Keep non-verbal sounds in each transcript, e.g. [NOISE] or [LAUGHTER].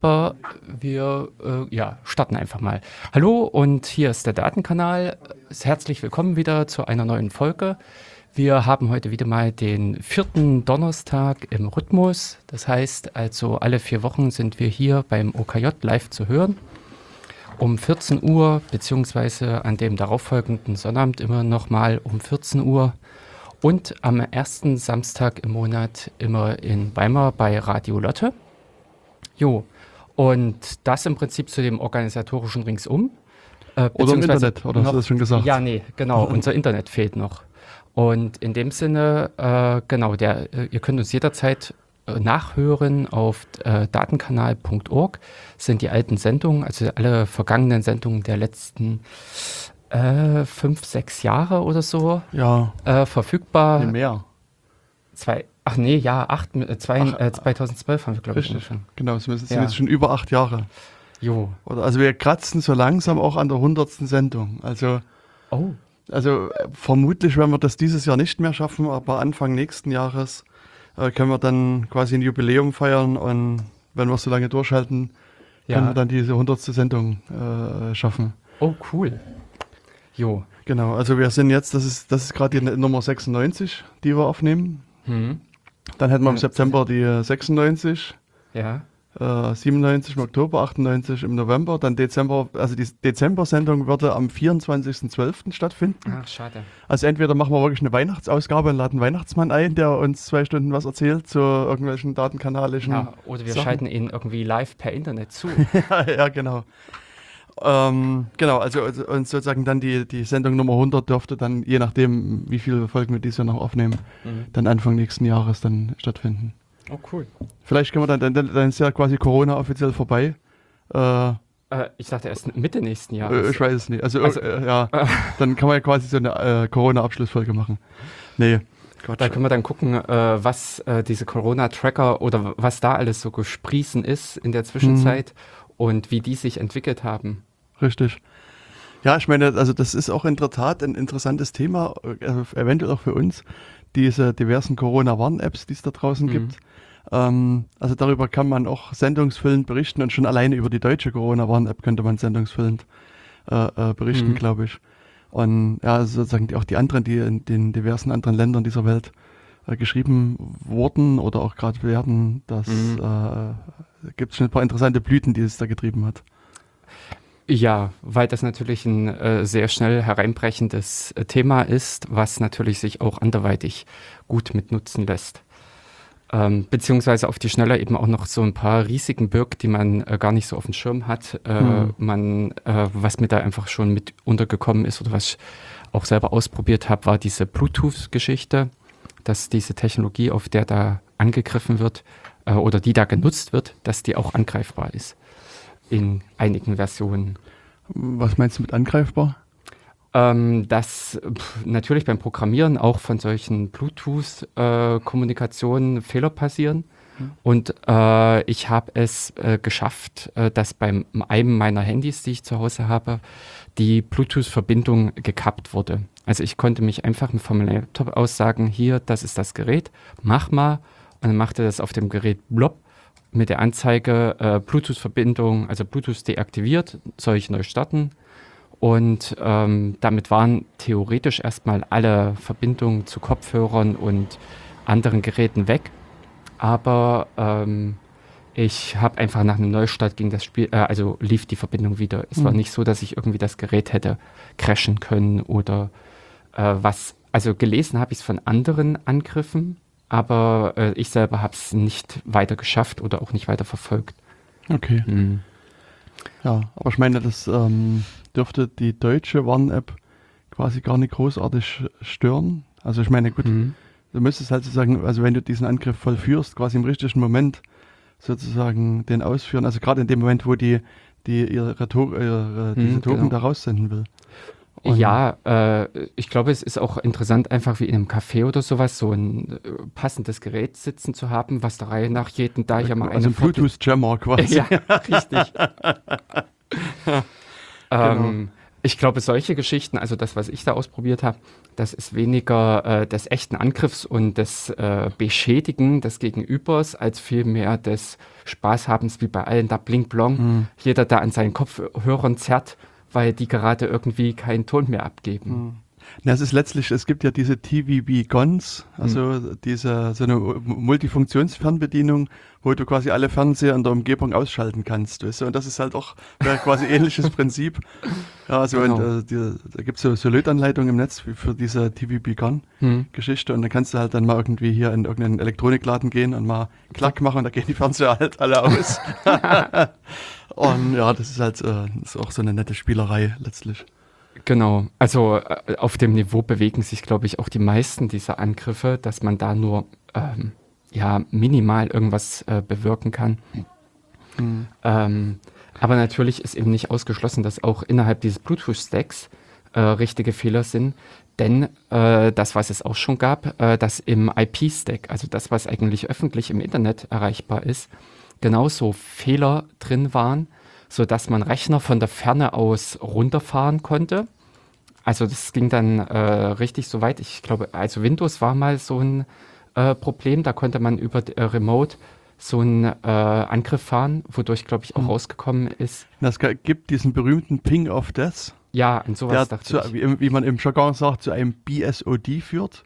Aber wir äh, ja, starten einfach mal. Hallo und hier ist der Datenkanal. Herzlich willkommen wieder zu einer neuen Folge. Wir haben heute wieder mal den vierten Donnerstag im Rhythmus. Das heißt also, alle vier Wochen sind wir hier beim OKJ live zu hören. Um 14 Uhr, beziehungsweise an dem darauffolgenden Sonnabend immer nochmal um 14 Uhr. Und am ersten Samstag im Monat immer in Weimar bei Radio Lotte. Jo, und das im Prinzip zu dem organisatorischen Ringsum. Äh, oder im Internet, oder hast du das schon gesagt? Ja, nee, genau, unser Internet fehlt noch. Und in dem Sinne, äh, genau, der, äh, ihr könnt uns jederzeit äh, nachhören auf äh, datenkanal.org sind die alten Sendungen, also alle vergangenen Sendungen der letzten äh, fünf, sechs Jahre oder so ja. äh, verfügbar. Nee, mehr. Zwei, ach nee, ja, acht, äh, zwei, Ach, äh, 2012 haben wir, glaube ich, schon. Genau, es sind Ja. jetzt schon über acht Jahre. Jo. Oder, also wir kratzen so langsam auch an der hundertsten Sendung. Also, Oh, also äh, vermutlich werden wir das dieses Jahr nicht mehr schaffen, aber Anfang nächsten Jahres äh, können wir dann quasi ein Jubiläum feiern und wenn wir es so lange durchhalten, können ja. wir dann diese hundertste Sendung äh, schaffen. Oh, cool. Jo. Genau, also wir sind jetzt, das ist, das ist gerade die Nummer 96, die wir aufnehmen. Hm. Dann hätten wir im. September die äh, 96, Ja. äh, 97 im Oktober, 98 im November, dann Dezember, also die Dezember-Sendung würde am 24.12. stattfinden. Ach, schade. Also entweder machen wir wirklich eine Weihnachtsausgabe und laden Weihnachtsmann ein, der uns zwei Stunden was erzählt zu irgendwelchen datenkanalischen. Ja, oder wir Sachen. schalten ihn irgendwie live per Internet zu. [LAUGHS] ja, genau. Ähm, genau, also, also und sozusagen dann die, die Sendung Nummer 100 dürfte dann, je nachdem, wie viele Folgen wir dieses Jahr noch aufnehmen, Mhm. dann Anfang nächsten Jahres dann stattfinden. Oh, cool. Vielleicht können wir dann, dann, dann ist ja quasi Corona offiziell vorbei. Äh, Äh, ich dachte erst Mitte nächsten äh, Jahres. ich weiß es nicht. Also, Also, äh, ja, [LAUGHS] dann kann man ja quasi so eine äh, Corona-Abschlussfolge machen. Nee, Quatsch. Da können wir dann gucken, äh, was äh, diese Corona-Tracker oder was da alles so gesprießen ist in der Zwischenzeit Mhm. und wie die sich entwickelt haben. Richtig. Ja, ich meine, also das ist auch in der Tat ein interessantes Thema, äh, eventuell auch für uns, diese diversen Corona-Warn-Apps, die es da draußen Mhm. gibt. Ähm, also darüber kann man auch sendungsfüllend berichten und schon alleine über die deutsche Corona-Warn-App könnte man sendungsfüllend äh, äh, berichten, Mhm. glaube ich. Und ja, also sozusagen die, auch die anderen, die in den diversen anderen Ländern dieser Welt äh, geschrieben wurden oder auch gerade werden, das Mhm. äh, gibt es schon ein paar interessante Blüten, die es da getrieben hat. Ja, weil das natürlich ein äh, sehr schnell hereinbrechendes äh, Thema ist, was natürlich sich auch anderweitig gut mitnutzen lässt. Ähm, beziehungsweise auf die Schnelle eben auch noch so ein paar Risiken birgt, die man äh, gar nicht so auf dem Schirm hat. Äh, Hm. man, äh, was mir da einfach schon mit untergekommen ist oder was ich auch selber ausprobiert habe, war diese Bluetooth-Geschichte, dass diese Technologie, auf der da angegriffen wird äh, oder die da genutzt wird, dass die auch angreifbar ist in einigen Versionen. Was meinst du mit angreifbar? Ähm, dass pf, natürlich beim Programmieren auch von solchen Bluetooth-Kommunikationen Fehler passieren. Und äh, ich habe es äh, geschafft, äh, dass bei einem meiner Handys, die ich zu Hause habe, die Bluetooth-Verbindung gekappt wurde. Also ich konnte mich einfach vom Laptop aus sagen, hier, das ist das Gerät, mach mal. Und dann machte das auf dem Gerät blopp mit der Anzeige äh, Bluetooth-Verbindung, also Bluetooth deaktiviert, soll ich neu starten. Und ähm, damit waren theoretisch erstmal alle Verbindungen zu Kopfhörern und anderen Geräten weg. Aber ähm, ich habe einfach nach einem Neustart ging das Spiel, äh, also lief die Verbindung wieder. Es war Mhm. nicht so, dass ich irgendwie das Gerät hätte crashen können oder äh, was. Also gelesen habe ich es von anderen Angriffen, aber äh, ich selber habe es nicht weiter geschafft oder auch nicht weiter verfolgt. Okay. Mhm. Ja, aber ich meine, das ähm, dürfte die deutsche Warn-App quasi gar nicht großartig stören. Also ich meine, gut, Mhm. du müsstest halt sozusagen, also wenn du diesen Angriff vollführst, quasi im richtigen Moment sozusagen den ausführen. Also gerade in dem Moment, wo die, die ihre, to ihre diese Mhm, Token genau. da raussenden will. Und- Ja, äh, ich glaube, es ist auch interessant, einfach wie in einem Café oder sowas, so ein äh, passendes Gerät sitzen zu haben, was der Reihe nach jeden da ja mal also ein Bluetooth-Jammer quasi. [LAUGHS] Ja, richtig. [LAUGHS] Genau. ähm, Ich glaube, solche Geschichten, also das, was ich da ausprobiert habe, das ist weniger äh, des echten Angriffs und des äh, Beschädigen des Gegenübers, als vielmehr des Spaßhabens, wie bei allen da Blink Blong. Mhm. Jeder, der an seinen Kopfhörern zerrt, weil die gerade irgendwie keinen Ton mehr abgeben. Mhm. Na, es ist letztlich, es gibt ja diese TVB Gons, also mhm. diese so eine Multifunktionsfernbedienung, wo du quasi alle Fernseher in der Umgebung ausschalten kannst. Weißt du? Und das ist halt auch quasi [LAUGHS] ähnliches Prinzip. Ja, also genau. und, äh, die, da gibt es so, so Lötanleitungen im Netz für, diese TVB Gun-Geschichte. Mhm. Und dann kannst du halt dann mal irgendwie hier in irgendeinen Elektronikladen gehen und mal Klack machen und da gehen die Fernseher halt alle [LAUGHS] aus. [LAUGHS] und ja, das ist halt äh, ist auch so eine nette Spielerei letztlich. Genau, also äh, auf dem Niveau bewegen sich, glaube ich, auch die meisten dieser Angriffe, dass man da nur ähm, ja, minimal irgendwas äh, bewirken kann. Mhm. Ähm, aber natürlich ist eben nicht ausgeschlossen, dass auch innerhalb dieses Bluetooth-Stacks äh, richtige Fehler sind. Denn äh, das, was es auch schon gab, äh, dass im IP-Stack, also das, was eigentlich öffentlich im Internet erreichbar ist, genauso Fehler drin waren, sodass man Rechner von der Ferne aus runterfahren konnte. Also das ging dann äh, richtig so weit. Ich glaube, also Windows war mal so ein äh, Problem. Da konnte man über äh, Remote so einen äh, Angriff fahren, wodurch, glaube ich, auch mhm. rausgekommen ist. Es gibt diesen berühmten Ping of Death. Ja, an sowas dachte zu, ich. Wie, wie, man im Jargon sagt, zu einem BSOD führt.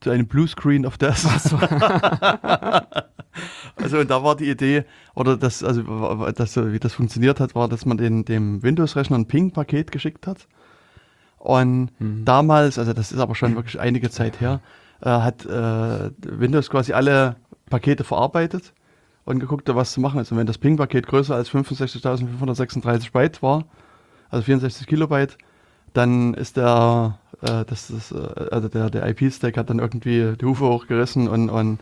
Zu einem Bluescreen of Death. So. [LAUGHS] also und da war die Idee, oder das, also das, wie das funktioniert hat, war, dass man den, dem Windows-Rechner ein Ping-Paket geschickt hat. Und mhm. damals, also das ist aber schon [LAUGHS] wirklich einige Zeit her, äh, hat äh, Windows quasi alle Pakete verarbeitet und geguckt, was zu machen ist. Und wenn das Ping-Paket größer als 65.536 Byte war, also 64 Kilobyte, dann ist der, äh, das ist, äh, also der, der IP-Stack hat dann irgendwie die Hufe hochgerissen und, und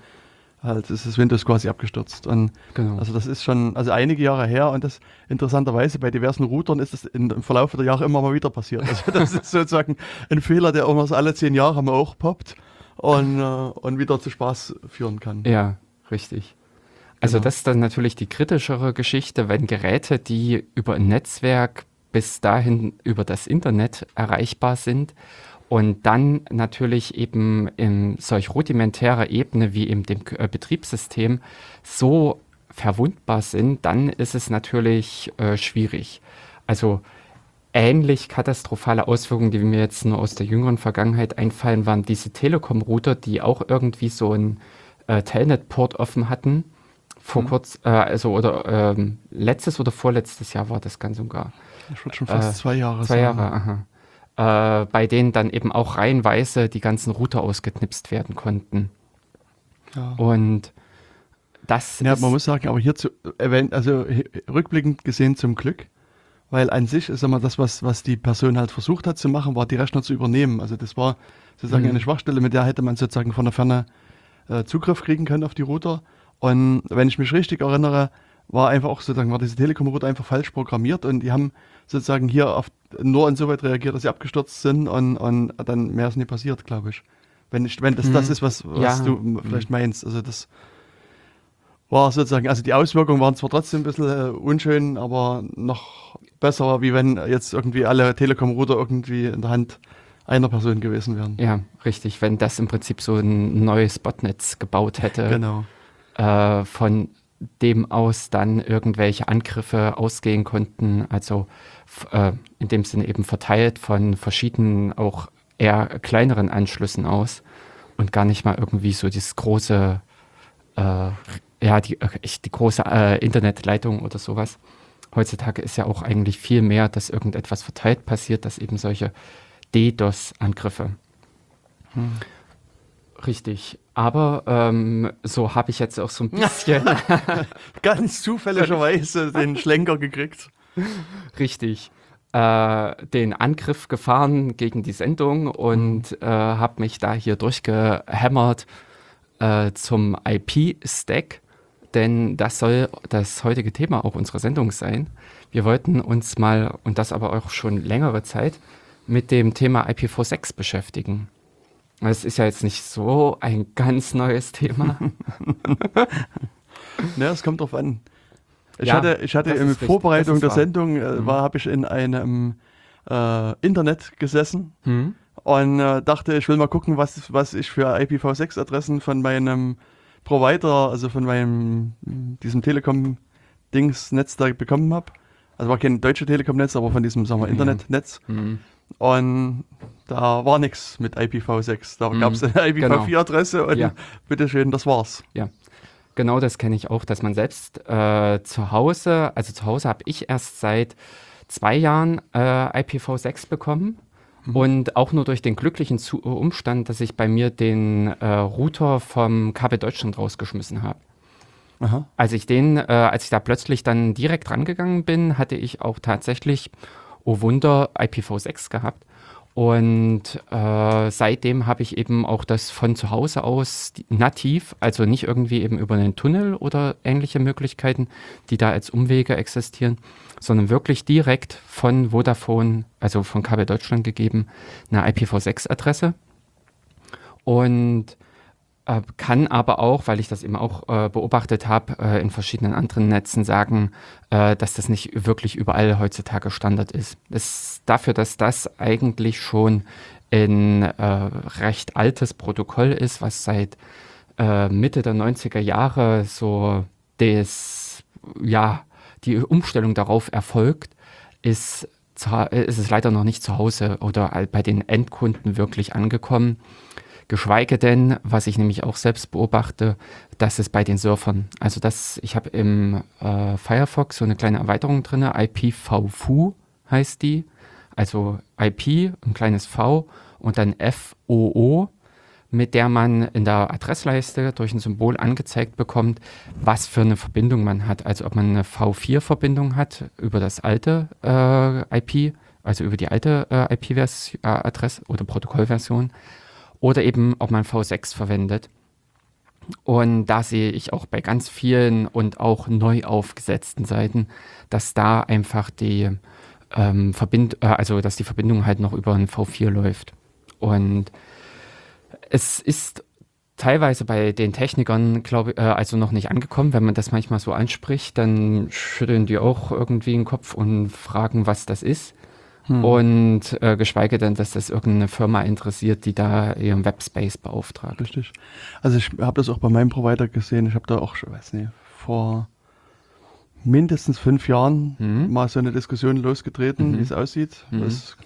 halt ist das Windows quasi abgestürzt. Und genau. also das ist schon also einige Jahre her und das interessanterweise bei diversen Routern ist das im Verlauf der Jahre immer mal wieder passiert. Also [LAUGHS] das ist sozusagen ein Fehler, der immer so alle zehn Jahre mal hochpoppt und, äh, und wieder zu Spaß führen kann. Ja, richtig. Also genau. das ist dann natürlich die kritischere Geschichte, wenn Geräte, die über ein Netzwerk bis dahin über das Internet erreichbar sind und dann natürlich eben in solch rudimentärer Ebene wie in dem äh, Betriebssystem so verwundbar sind, dann ist es natürlich äh, schwierig. Also ähnlich katastrophale Auswirkungen, die mir jetzt nur aus der jüngeren Vergangenheit einfallen, waren diese Telekom-Router, die auch irgendwie so ein äh, Telnet-Port offen hatten. Vor mhm. kurz, äh, also oder ähm, letztes oder vorletztes Jahr war das ganz und gar. Das wird schon fast äh, zwei Jahre Zwei sein. Jahre, aha. Äh, bei denen dann eben auch reihenweise die ganzen Router ausgeknipst werden konnten. Ja. Und das ja, man muss sagen, aber hier zu, also rückblickend gesehen zum Glück, weil an sich ist immer das, was, was die Person halt versucht hat zu machen, war die Rechner zu übernehmen. Also das war sozusagen mhm. eine Schwachstelle, mit der hätte man sozusagen von der Ferne äh, Zugriff kriegen können auf die Router. Und wenn ich mich richtig erinnere, war einfach auch sozusagen, war diese Telekom-Router einfach falsch programmiert und die haben sozusagen hier auf, nur insoweit reagiert, dass sie abgestürzt sind und, und dann mehr ist nie passiert, glaube ich. Wenn, ich, wenn das mhm. das ist, was, was ja. du vielleicht meinst. Also das war sozusagen, also die Auswirkungen waren zwar trotzdem ein bisschen äh, unschön, aber noch besser, wie wenn jetzt irgendwie alle Telekom-Router irgendwie in der Hand einer Person gewesen wären. Ja, richtig. Wenn das im Prinzip so ein neues Botnetz gebaut hätte, genau. äh, von dem aus dann irgendwelche Angriffe ausgehen konnten, also äh, in dem Sinne eben verteilt von verschiedenen auch eher kleineren Anschlüssen aus und gar nicht mal irgendwie so dieses große äh, ja, die, äh, die große äh, Internetleitung oder sowas. Heutzutage ist ja auch eigentlich viel mehr, dass irgendetwas verteilt passiert, dass eben solche DDoS-Angriffe. Hm. Richtig. Aber ähm, so habe ich jetzt auch so ein [LAUGHS] bisschen. [LAUGHS] Ganz zufälligerweise den Schlenker gekriegt. Richtig. Äh, den Angriff gefahren gegen die Sendung und mhm. äh, habe mich da hier durchgehämmert äh, zum IP-Stack denn das soll das heutige Thema auch unserer Sendung sein. Wir wollten uns mal, und das aber auch schon längere Zeit, mit dem Thema IPv6 beschäftigen. Es ist ja jetzt nicht so ein ganz neues Thema. [LAUGHS] ja, es kommt drauf an. Ich ja, hatte, ich hatte in Vorbereitung der Sendung, äh, mhm. habe ich in einem äh, Internet gesessen Hm? und äh, dachte, ich will mal gucken, was, was ich für IPv6-Adressen von meinem Provider, also von meinem diesem Telekom-Dings-Netz da bekommen habe. Also war kein deutsche Telekom-Netz, aber von diesem, sagen wir, Ja. Internetnetz. Hm. Und da war nichts mit IPv6. Da Mhm, gab es eine IPv4-Adresse und Ja. bitteschön, das war's. Genau das kenne ich auch, dass man selbst äh, zu Hause, also zu Hause habe ich erst seit zwei Jahren äh, IPv6 bekommen und auch nur durch den glücklichen Zu Umstand, dass ich bei mir den äh, Router vom KB Deutschland rausgeschmissen habe. Als ich den, äh, als ich da plötzlich dann direkt rangegangen bin, hatte ich auch tatsächlich, oh Wunder, IPv6 gehabt. Und äh, seitdem habe ich eben auch das von zu Hause aus nativ, also nicht irgendwie eben über einen Tunnel oder ähnliche Möglichkeiten, die da als Umwege existieren, sondern wirklich direkt von Vodafone, also von KB Deutschland gegeben, eine IPv6-Adresse. Und kann aber auch, weil ich das eben auch äh, beobachtet habe, äh, in verschiedenen anderen Netzen sagen, äh, dass das nicht wirklich überall heutzutage Standard ist. Das, dafür, dass das eigentlich schon ein äh, recht altes Protokoll ist, was seit äh, Mitte der 90er Jahre so das, ja, die Umstellung darauf erfolgt, ist, äh, ist es leider noch nicht zu Hause oder bei den Endkunden wirklich angekommen. Geschweige denn, was ich nämlich auch selbst beobachte, dass es bei den Surfern, also das, ich habe im äh, Firefox so eine kleine Erweiterung drin, IPv4 heißt die, also IP, ein kleines V und dann FOO, mit der man in der Adressleiste durch ein Symbol angezeigt bekommt, was für eine Verbindung man hat. Also ob man eine V4-Verbindung hat über das alte äh, IP, also über die alte äh, IP-Adresse oder Protokollversion, oder eben ob man V6 verwendet. Und da sehe ich auch bei ganz vielen und auch neu aufgesetzten Seiten, dass da einfach die ähm, Verbind äh, also dass die Verbindung halt noch über ein V4 läuft. Und es ist teilweise bei den Technikern, glaube ich, äh, also noch nicht angekommen. Wenn man das manchmal so anspricht, dann schütteln die auch irgendwie den Kopf und fragen, was das ist. Hm. Und äh, geschweige denn, dass das irgendeine Firma interessiert, die da ihren Webspace beauftragt. Richtig. Also ich habe das auch bei meinem Provider gesehen. Ich habe da auch, ich weiß nicht, vor mindestens fünf Jahren Mhm. mal so eine Diskussion losgetreten, Mhm. wie es aussieht. Mhm. Das,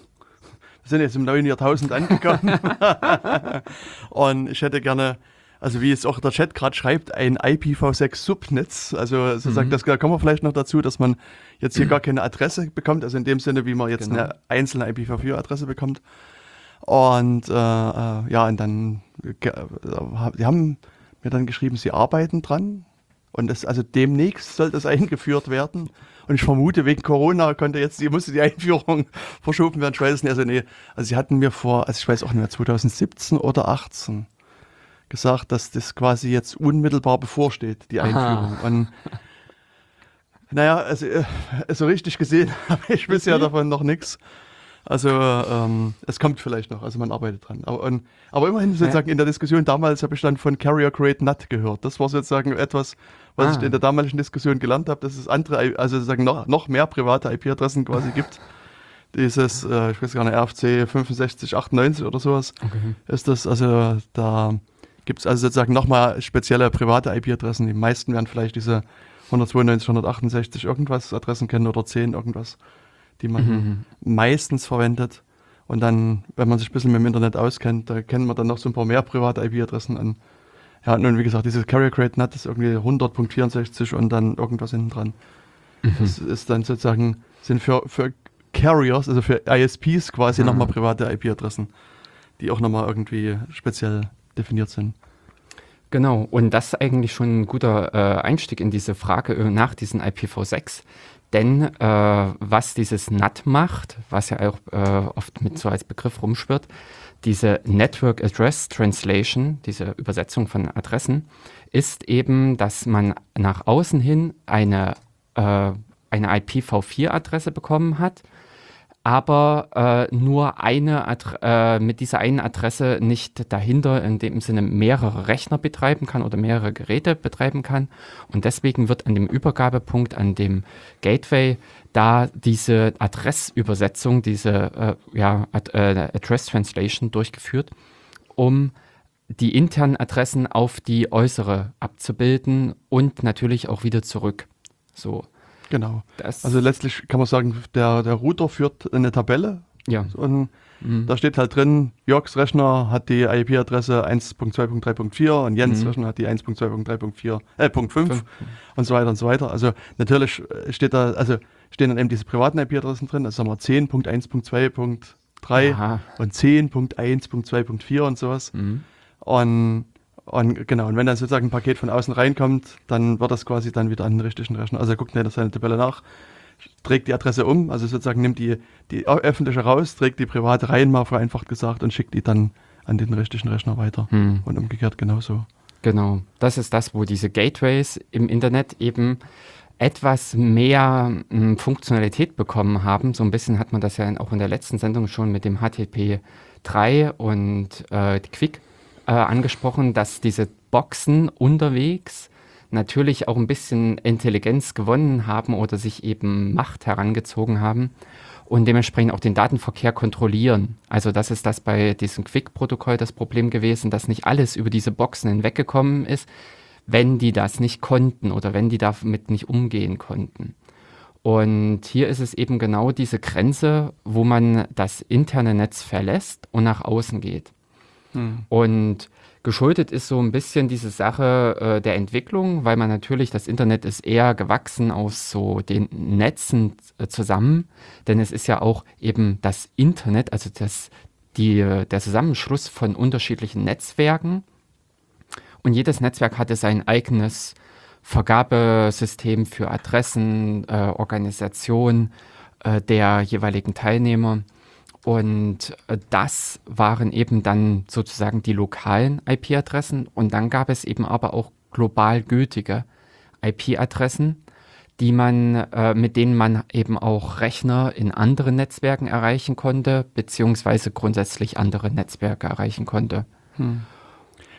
wir sind jetzt im neuen Jahrtausend angekommen. [LAUGHS] Und ich hätte gerne, also wie es auch der Chat gerade schreibt, ein IPv6-Subnetz. Also sozusagen, Mhm. das, da kommen wir vielleicht noch dazu, dass man jetzt hier gar keine Adresse bekommt, also in dem Sinne, wie man jetzt Genau. eine einzelne IPv4-Adresse bekommt. Und äh, äh, ja, und dann, äh, die haben mir dann geschrieben, sie arbeiten dran. Und das, also demnächst soll das [LAUGHS] eingeführt werden. Und ich vermute, wegen Corona konnte jetzt, die musste die Einführung [LAUGHS] verschoben werden. Ich weiß es nicht. Also nee, also sie hatten mir vor, also ich weiß auch nicht mehr, 2017 oder 18 gesagt, dass das quasi jetzt unmittelbar bevorsteht, die Aha. Einführung. Und naja, also äh, so richtig gesehen [LAUGHS] habe ich bisher Mhm. davon noch nichts. Also ähm, es kommt vielleicht noch, also man arbeitet dran. Aber, und, aber immerhin sozusagen in der Diskussion damals habe ich dann von Carrier Create NAT gehört. Das war sozusagen etwas, was Ah. ich in der damaligen Diskussion gelernt habe, dass es andere, also sozusagen noch, noch mehr private IP-Adressen quasi [LAUGHS] gibt. Dieses, äh, ich weiß gar nicht, RFC 6598 oder sowas Okay. ist das, also da gibt es also sozusagen nochmal spezielle private IP-Adressen. Die meisten werden vielleicht diese 192, 168 irgendwas Adressen kennen oder 10 irgendwas, die man Mhm. meistens verwendet. Und dann, wenn man sich ein bisschen mit dem Internet auskennt, da kennen wir dann noch so ein paar mehr private IP-Adressen an. Ja, und wie gesagt, dieses Carrier Crate NAT ist irgendwie 100.64 und dann irgendwas hinten dran. Mhm. Das ist dann sozusagen, sind für, für Carriers, also für ISPs quasi Ah. nochmal private IP-Adressen, die auch nochmal irgendwie speziell definiert sind. Genau, und das ist eigentlich schon ein guter äh, Einstieg in diese Frage äh, nach diesen IPv6. Denn äh, was dieses NAT macht, was ja auch äh, oft mit so als Begriff rumschwirrt, diese Network Address Translation, diese Übersetzung von Adressen, ist eben, dass man nach außen hin eine, äh, eine IPv4-Adresse bekommen hat, aber äh, nur eine Adre äh, mit dieser einen Adresse nicht dahinter in dem Sinne mehrere Rechner betreiben kann oder mehrere Geräte betreiben kann. Und deswegen wird an dem Übergabepunkt, an dem Gateway, da diese Adressübersetzung, diese äh, ja, Ad äh, Address Translation durchgeführt, um die internen Adressen auf die äußere abzubilden und natürlich auch wieder zurück. So. Genau. Das also letztlich kann man sagen, der, der Router führt eine Tabelle. Ja. Und mhm. da steht halt drin, Jörgs Rechner hat die IP-Adresse 1.2.3.4 und Jens mhm. Rechner hat die 1.2.3.4, äh, Punkt 5 und so weiter und so weiter. Also natürlich steht da, also stehen dann eben diese privaten IP-Adressen drin, also sagen wir 10.1.2.3 und 10.1.2.4 und sowas. Mhm. Und und genau, und wenn dann sozusagen ein Paket von außen reinkommt, dann wird das quasi dann wieder an den richtigen Rechner. Also er guckt nicht seine Tabelle nach, trägt die Adresse um, also sozusagen nimmt die, die öffentliche raus, trägt die private rein, mal vereinfacht gesagt, und schickt die dann an den richtigen Rechner weiter. Hm. Und umgekehrt genauso. Genau, das ist das, wo diese Gateways im Internet eben etwas mehr mh, hm, Funktionalität bekommen haben. So ein bisschen hat man das ja auch in der letzten Sendung schon mit dem HTTP 3 und äh, Quick äh, angesprochen, dass diese Boxen unterwegs natürlich auch ein bisschen Intelligenz gewonnen haben oder sich eben Macht herangezogen haben und dementsprechend auch den Datenverkehr kontrollieren. Also das ist das bei diesem Quick-Protokoll das Problem gewesen, dass nicht alles über diese Boxen hinweggekommen ist, wenn die das nicht konnten oder wenn die damit nicht umgehen konnten. Und hier ist es eben genau diese Grenze, wo man das interne Netz verlässt und nach außen geht. Hm. Und geschuldet ist so ein bisschen diese Sache äh, der Entwicklung, weil man natürlich, das Internet ist eher gewachsen aus so den Netzen äh, zusammen, denn es ist ja auch eben das Internet, also das, die, der Zusammenschluss von unterschiedlichen Netzwerken. Und jedes Netzwerk hatte sein eigenes Vergabesystem für Adressen, äh, Organisation äh, der jeweiligen Teilnehmer. Und äh, das waren eben dann sozusagen die lokalen IP-Adressen. Und dann gab es eben aber auch global gültige IP-Adressen, die man, äh, mit denen man eben auch Rechner in anderen Netzwerken erreichen konnte, beziehungsweise grundsätzlich andere Netzwerke erreichen konnte. Hm.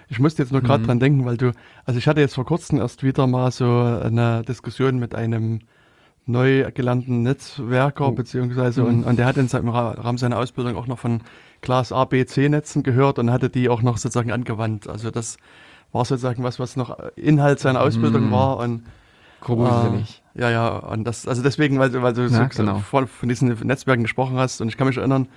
Ich musste jetzt nur gerade hm. dran denken, weil du, also ich hatte jetzt vor kurzem erst wieder mal so eine Diskussion mit einem neu gelernten Netzwerker, oh. beziehungsweise, mhm. und, und der hat in seinem Rahmen seiner Ausbildung auch noch von Class A, B, C-Netzen gehört und hatte die auch noch sozusagen angewandt. Also das war sozusagen was, was noch Inhalt seiner Ausbildung mhm. war und Gruselig. Äh, ja, ja, und das, also deswegen, weil, weil du ja, so, genau. von, von diesen Netzwerken gesprochen hast und ich kann mich erinnern,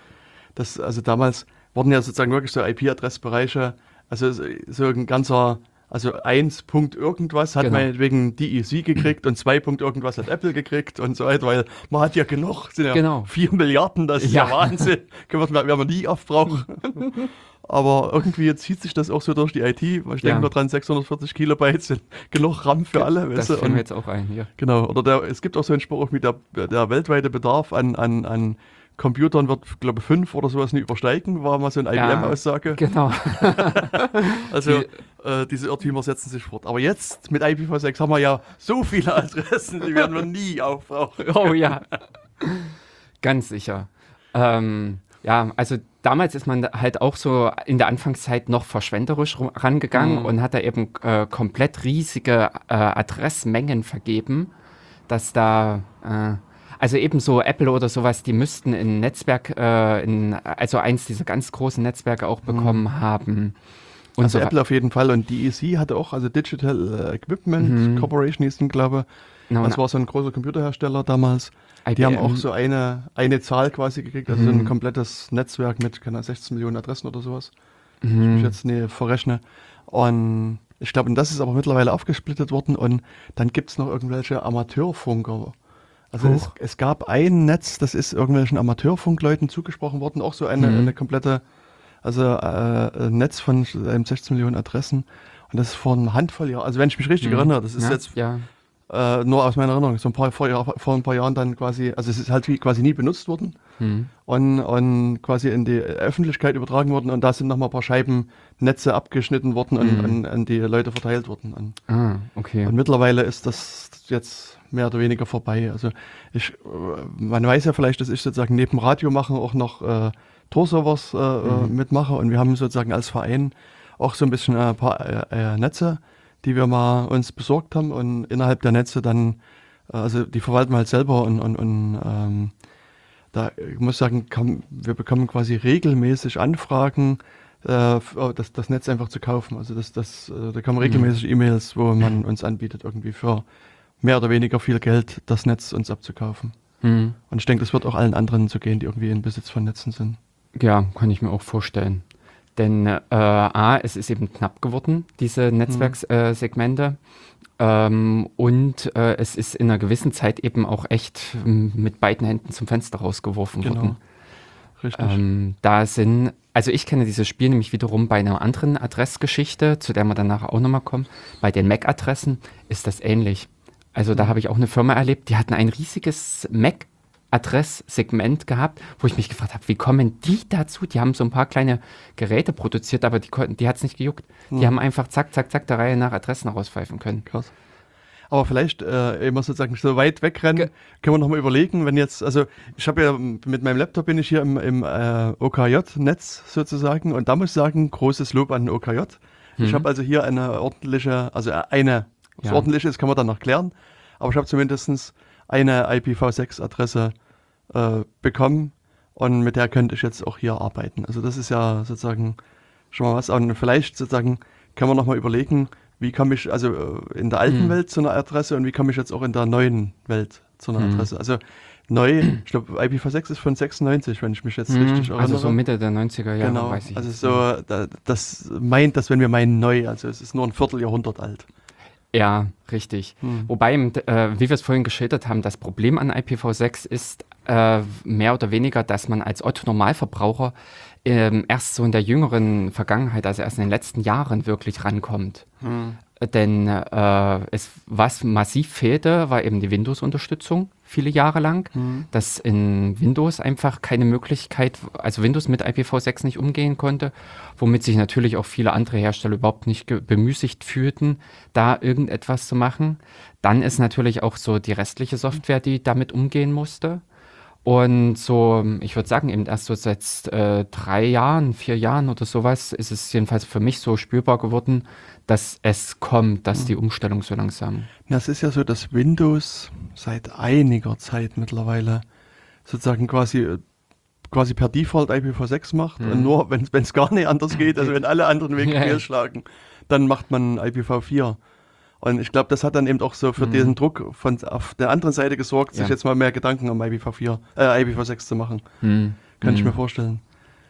dass also damals wurden ja sozusagen wirklich so IP-Adressbereiche, also so ein ganzer also 1 Punkt irgendwas hat genau. meinetwegen DEC gekriegt und 2 Punkt irgendwas hat Apple gekriegt und so weiter, weil man hat ja genug, sind ja genau. 4 Milliarden, das ist ja, ja Wahnsinn. [LAUGHS] Können wir, werden wir nie aufbrauchen. Aber irgendwie zieht sich das auch so durch die IT. Ich ja. denke nur dran, 640 Kilobyte sind genug RAM für alle. Das fällt mir jetzt auch ein, ja. Genau. Oder der, es gibt auch so einen Spruch wie der, der weltweite Bedarf an, an, an Computern wird, glaube ich, fünf oder sowas nie übersteigen, war mal so eine IBM-Aussage. Genau. [LAUGHS] also die, äh, diese Irrtümer setzen sich fort. Aber jetzt mit IPv6 haben wir ja so viele [LAUGHS] Adressen, die werden wir nie aufbrauchen. Oh ja, ganz sicher. Ähm, ja, also damals ist man halt auch so in der Anfangszeit noch verschwenderisch rangegangen mhm. und hat da eben äh, komplett riesige äh, Adressmengen vergeben, dass da äh, also ebenso Apple oder sowas, die müssten ein Netzwerk, äh, in, also eins dieser ganz großen Netzwerke auch bekommen mhm. haben. Und also so Apple auf jeden Fall und DEC hatte auch, also Digital äh, Equipment mhm. Corporation hieß den, glaube ich. No, das war so ein großer Computerhersteller damals. IBM. Die haben auch so eine, eine Zahl quasi gekriegt, also mhm. so ein mhm. komplettes Netzwerk mit keine 16 Millionen Adressen oder sowas. Mhm. Ich mich jetzt nie verrechne. Und ich glaube, das ist aber mittlerweile aufgesplittet worden und dann gibt es noch irgendwelche Amateurfunker also es, es, gab ein Netz, das ist irgendwelchen Amateurfunkleuten zugesprochen worden, auch so eine, mhm. eine komplette, also äh, Netz von 16 Millionen Adressen. Und das ist vor einer Handvoll Jahren, also wenn ich mich richtig mhm. erinnere, das ist ja, jetzt ja. Äh, nur aus meiner Erinnerung, so ein paar, vor, vor, ein paar Jahren dann quasi, also es ist halt wie, quasi nie benutzt worden mhm. und, und quasi in die Öffentlichkeit übertragen worden und da sind nochmal ein paar Scheiben Netze abgeschnitten worden und mhm. an, an, die Leute verteilt worden. Und, ah, okay. Und mittlerweile ist das jetzt mehr oder weniger vorbei. Also ich, äh, man weiß ja vielleicht, dass ich sozusagen neben Radio machen auch noch äh, Tor-Servers äh, äh, mhm. mitmache und wir haben sozusagen als Verein auch so ein bisschen ein paar äh, Netze, die wir mal uns besorgt haben und innerhalb der Netze dann, also die verwalten wir halt selber und, und, und ähm, da ich muss sagen, kann, wir bekommen quasi regelmäßig Anfragen, äh, das, das Netz einfach zu kaufen. Also das, das, äh, da kommen regelmäßig mhm. E-Mails, wo man uns anbietet, irgendwie für mehr oder weniger viel Geld das Netz uns abzukaufen. Mhm. Und ich denke, das wird auch allen anderen so gehen, die irgendwie in Besitz von Netzen sind. Ja, kann ich mir auch vorstellen. Denn äh, A, es ist eben knapp geworden, diese mhm. Netzwerkssegmente. Ähm, und äh, es ist in einer gewissen Zeit eben auch echt ähm, mit beiden Händen zum Fenster rausgeworfen genau. worden. Richtig. Ähm, da sind, also ich kenne dieses Spiel nämlich wiederum bei einer anderen Adressgeschichte, zu der wir danach auch nochmal kommen. Bei den MAC-Adressen ist das ähnlich. Also da habe ich auch eine Firma erlebt, die hatten ein riesiges Mac Adresssegment gehabt, wo ich mich gefragt habe, wie kommen die dazu? Die haben so ein paar kleine Geräte produziert, aber die, die hat es nicht gejuckt. Die hm. haben einfach zack, zack, zack der Reihe nach Adressen rauspfeifen können. Krass. Aber vielleicht, äh, immer sozusagen so weit wegrennen, Ge können wir nochmal überlegen, wenn jetzt, also ich habe ja mit meinem Laptop bin ich hier im, im äh, OKJ-Netz sozusagen und da muss ich sagen, großes Lob an OKJ. Mhm. Ich habe also hier eine ordentliche, also eine, was ja. ordentlich ist, kann man dann noch klären, aber ich habe zumindest eine IPv6-Adresse äh, bekommen und mit der könnte ich jetzt auch hier arbeiten. Also das ist ja sozusagen schon mal was. Und vielleicht sozusagen kann man nochmal überlegen, wie komme ich also äh, in der alten hm. Welt zu einer Adresse und wie komme ich jetzt auch in der neuen Welt zu einer hm. Adresse. Also neu, ich glaube IPv6 ist von 96, wenn ich mich jetzt hm. richtig erinnere. Also so Mitte der 90er Jahre, genau. weiß ich. Also so, da, das meint, dass wenn wir meinen neu, also es ist nur ein Vierteljahrhundert alt. Ja, richtig. Hm. Wobei, äh, wie wir es vorhin geschildert haben, das Problem an IPv6 ist äh, mehr oder weniger, dass man als Otto-Normalverbraucher äh, erst so in der jüngeren Vergangenheit, also erst in den letzten Jahren wirklich rankommt. Hm. Denn äh, es, was massiv fehlte, war eben die Windows-Unterstützung viele Jahre lang, mhm. dass in Windows einfach keine Möglichkeit, also Windows mit IPv6 nicht umgehen konnte, womit sich natürlich auch viele andere Hersteller überhaupt nicht bemüßigt fühlten, da irgendetwas zu machen. Dann ist natürlich auch so die restliche Software, die damit umgehen musste. Und so, ich würde sagen, eben erst so seit äh, drei Jahren, vier Jahren oder sowas ist es jedenfalls für mich so spürbar geworden, dass es kommt, dass die Umstellung so langsam. Ja, es ist ja so, dass Windows seit einiger Zeit mittlerweile sozusagen quasi quasi per Default IPv6 macht mhm. und nur wenn es gar nicht anders [LAUGHS] geht, also wenn alle anderen Wege fehlschlagen, dann macht man IPv4. Und ich glaube, das hat dann eben auch so für mhm. diesen Druck von auf der anderen Seite gesorgt, ja. sich jetzt mal mehr Gedanken um IPv4, äh, IPv6 zu machen. Mhm. Kann ich mir mhm. vorstellen.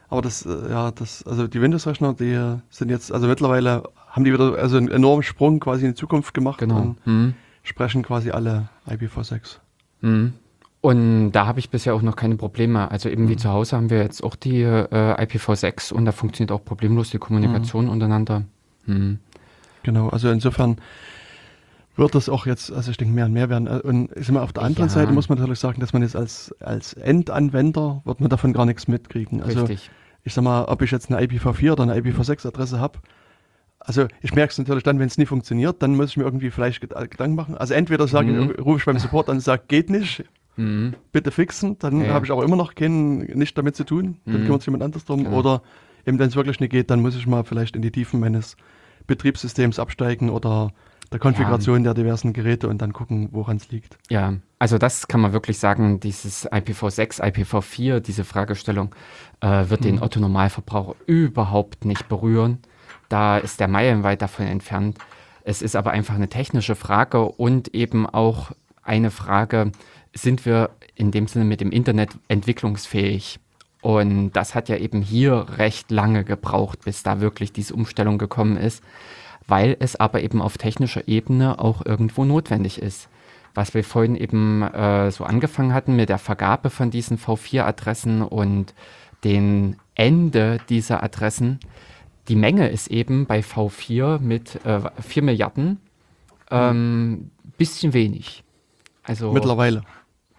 Aber das, äh, ja, das, also die Windows-Rechner, die sind jetzt, also mittlerweile haben die wieder also einen enormen Sprung quasi in die Zukunft gemacht genau. und mhm. sprechen quasi alle IPv6. Mhm. Und da habe ich bisher auch noch keine Probleme. Also eben mhm. wie zu Hause haben wir jetzt auch die äh, IPv6 und da funktioniert auch problemlos die Kommunikation mhm. untereinander. Mhm. Genau, also insofern wird das auch jetzt, also ich denke, mehr und mehr werden. Äh, und ist immer auf der anderen ja. Seite muss man natürlich sagen, dass man jetzt als, als Endanwender wird man davon gar nichts mitkriegen. Also Richtig. ich sag mal, ob ich jetzt eine IPv4 oder eine IPv6-Adresse habe, also ich merke es natürlich dann, wenn es nie funktioniert, dann muss ich mir irgendwie vielleicht Gedanken machen. Also entweder sage mhm. rufe ich beim Support an und sage, geht nicht, mhm. bitte fixen, dann ja. habe ich aber immer noch keinen, nichts damit zu tun, dann mhm. kümmert sich jemand anderes drum. Genau. Oder eben, wenn es wirklich nicht geht, dann muss ich mal vielleicht in die Tiefen meines Betriebssystems absteigen oder der Konfiguration ja. der diversen Geräte und dann gucken, woran es liegt. Ja, also das kann man wirklich sagen, dieses IPv6, IPv4, diese Fragestellung äh, wird mhm. den Otto-Normalverbraucher überhaupt nicht berühren. Da ist der meilenweit davon entfernt. Es ist aber einfach eine technische Frage und eben auch eine Frage, sind wir in dem Sinne mit dem Internet entwicklungsfähig? Und das hat ja eben hier recht lange gebraucht, bis da wirklich diese Umstellung gekommen ist weil es aber eben auf technischer Ebene auch irgendwo notwendig ist. Was wir vorhin eben äh, so angefangen hatten mit der Vergabe von diesen V4-Adressen und den Ende dieser Adressen. Die Menge ist eben bei V4 mit äh, 4 Milliarden ähm, bisschen wenig. Also, mittlerweile.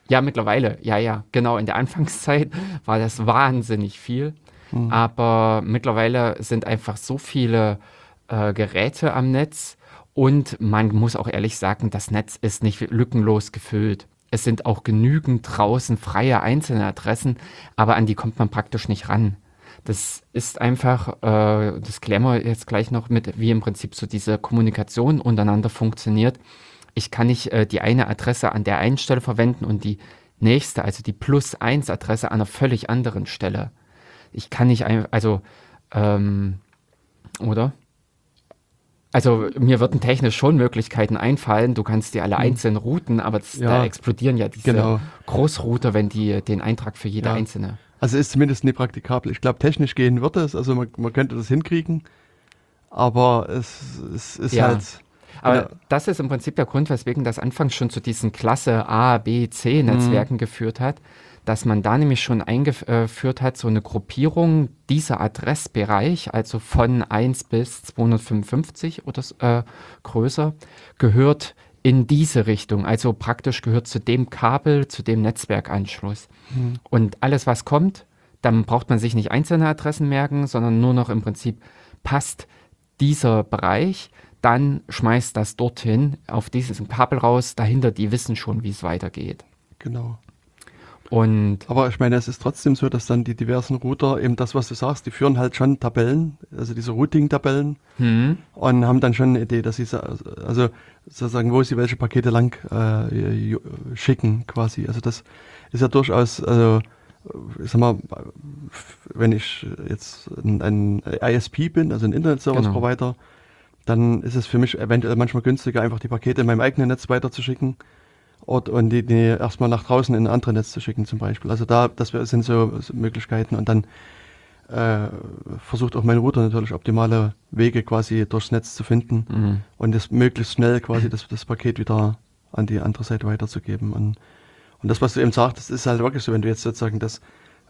Ja, mittlerweile. Ja, ja, genau. In der Anfangszeit war das wahnsinnig viel. Mhm. Aber mittlerweile sind einfach so viele äh, Geräte am Netz Und man muss auch ehrlich sagen, das Netz ist nicht lückenlos gefüllt. Es sind auch genügend draußen freie einzelne Adressen, aber an die kommt man praktisch nicht ran. Das ist einfach, äh, das klären wir jetzt gleich noch mit, wie im Prinzip so diese Kommunikation untereinander funktioniert. Ich kann nicht äh, die eine Adresse an der einen Stelle verwenden und die nächste, also die Plus-1-Adresse an einer völlig anderen Stelle. Ich kann nicht, ein, also, ähm, oder? Also mir würden technisch schon Möglichkeiten einfallen. Du kannst die alle hm. einzeln routen, aber das, ja, da explodieren ja diese genau. Großrouter, wenn die den Eintrag für jede ja. einzelne. Also ist zumindest nicht praktikabel. Ich glaube, technisch gehen wird es. Also man, man, könnte das hinkriegen, aber es, es ist ja. halt. Aber ja. das ist im Prinzip der Grund, weswegen das anfangs schon zu diesen Klasse A, B, C Netzwerken mhm. geführt hat dass man da nämlich schon eingeführt hat, so eine Gruppierung dieser Adressbereich, also von 1 bis 255 oder äh, größer, gehört in diese Richtung, also praktisch gehört zu dem Kabel, zu dem Netzwerkanschluss. Mhm. Und alles, was kommt, dann braucht man sich nicht einzelne Adressen merken, sondern nur noch im Prinzip passt dieser Bereich, dann schmeißt das dorthin auf dieses Kabel raus, dahinter, die wissen schon, wie es weitergeht. Genau. Und Aber ich meine, es ist trotzdem so, dass dann die diversen Router eben das, was du sagst, die führen halt schon Tabellen, also diese Routing-Tabellen hm. und haben dann schon eine Idee, dass sie also sozusagen, wo sie welche Pakete lang äh, schicken quasi. Also das ist ja durchaus, also ich sag mal, wenn ich jetzt ein, ein ISP bin, also ein Internet Service Provider, genau. dann ist es für mich eventuell manchmal günstiger, einfach die Pakete in meinem eigenen Netz weiterzuschicken Ort und die, die erstmal nach draußen in ein anderes Netz zu schicken zum Beispiel. Also da, das sind so, Möglichkeiten und dann äh, versucht auch mein Router natürlich optimale Wege quasi durchs Netz zu finden mhm. und das möglichst schnell quasi das, das Paket wieder an die andere Seite weiterzugeben. Und, und das, was du eben sagst, das ist halt wirklich so, wenn du jetzt sozusagen das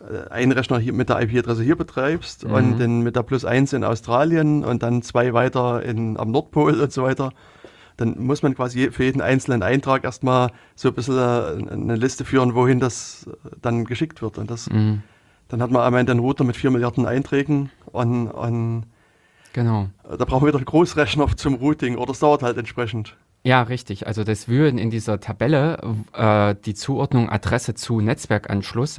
äh, einen Rechner hier mit der IP-Adresse hier betreibst mhm. und den mit der Plus 1 in Australien und dann zwei weiter in, am Nordpol und so weiter, dann muss man quasi für jeden einzelnen Eintrag erstmal so ein bisschen äh, eine Liste führen, wohin das dann geschickt wird. Und das, mhm. dann hat man am Ende einen Router mit vier Milliarden Einträgen und, und genau. da brauchen wir wieder Großrechner [LAUGHS] zum Routing oder es dauert halt entsprechend. Ja, richtig. Also das Wühlen in dieser Tabelle, äh, die Zuordnung Adresse zu Netzwerkanschluss,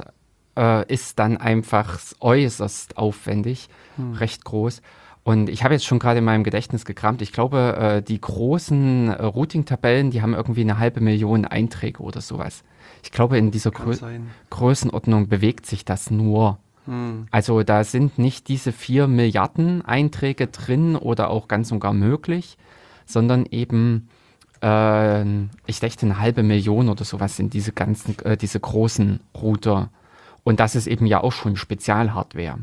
äh, ist dann einfach äußerst aufwendig, hm. recht groß. Und ich habe jetzt schon gerade in meinem Gedächtnis gekramt. Ich glaube, äh, die großen äh, Routing-Tabellen, die haben irgendwie eine halbe Million Einträge oder sowas. Ich glaube, in dieser Grö Größenordnung bewegt sich das nur. Hm. Also da sind nicht diese vier Milliarden Einträge drin oder auch ganz und gar möglich, sondern eben, äh, ich dachte, eine halbe Million oder sowas sind diese ganzen, äh, diese großen Router. Und das ist eben ja auch schon Spezialhardware.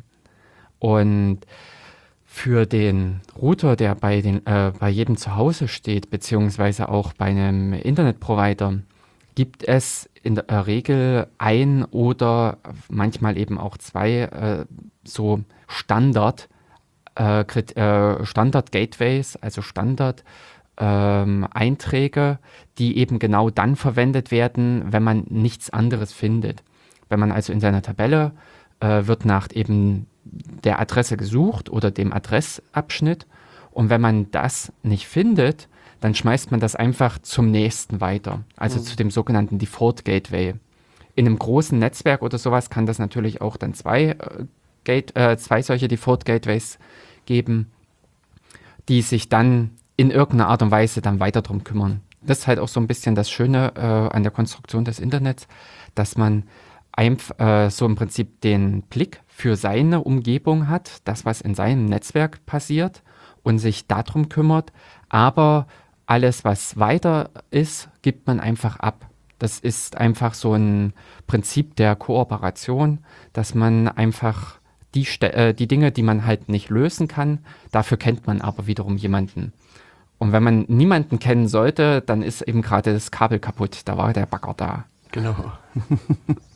Und für den Router, der bei, den, äh, bei jedem zu Hause steht, beziehungsweise auch bei einem Internetprovider, gibt es in der Regel ein oder manchmal eben auch zwei äh, so Standard, äh, äh Standard Gateways, also Standard ähm, Einträge, die eben genau dann verwendet werden, wenn man nichts anderes findet. Wenn man also in seiner Tabelle äh, wird nach eben der Adresse gesucht oder dem Adressabschnitt. Und wenn man das nicht findet, dann schmeißt man das einfach zum nächsten weiter, also mhm. zu dem sogenannten Default Gateway. In einem großen Netzwerk oder sowas kann das natürlich auch dann zwei, äh, Gate, äh, zwei solche Default Gateways geben, die sich dann in irgendeiner Art und Weise dann weiter darum kümmern. Das ist halt auch so ein bisschen das Schöne äh, an der Konstruktion des Internets, dass man äh, so im Prinzip den Blick für seine Umgebung hat, das, was in seinem Netzwerk passiert und sich darum kümmert. Aber alles, was weiter ist, gibt man einfach ab. Das ist einfach so ein Prinzip der Kooperation, dass man einfach die, äh, die Dinge, die man halt nicht lösen kann, dafür kennt man aber wiederum jemanden. Und wenn man niemanden kennen sollte, dann ist eben gerade das Kabel kaputt. Da war der Bagger da. Genau. [LAUGHS]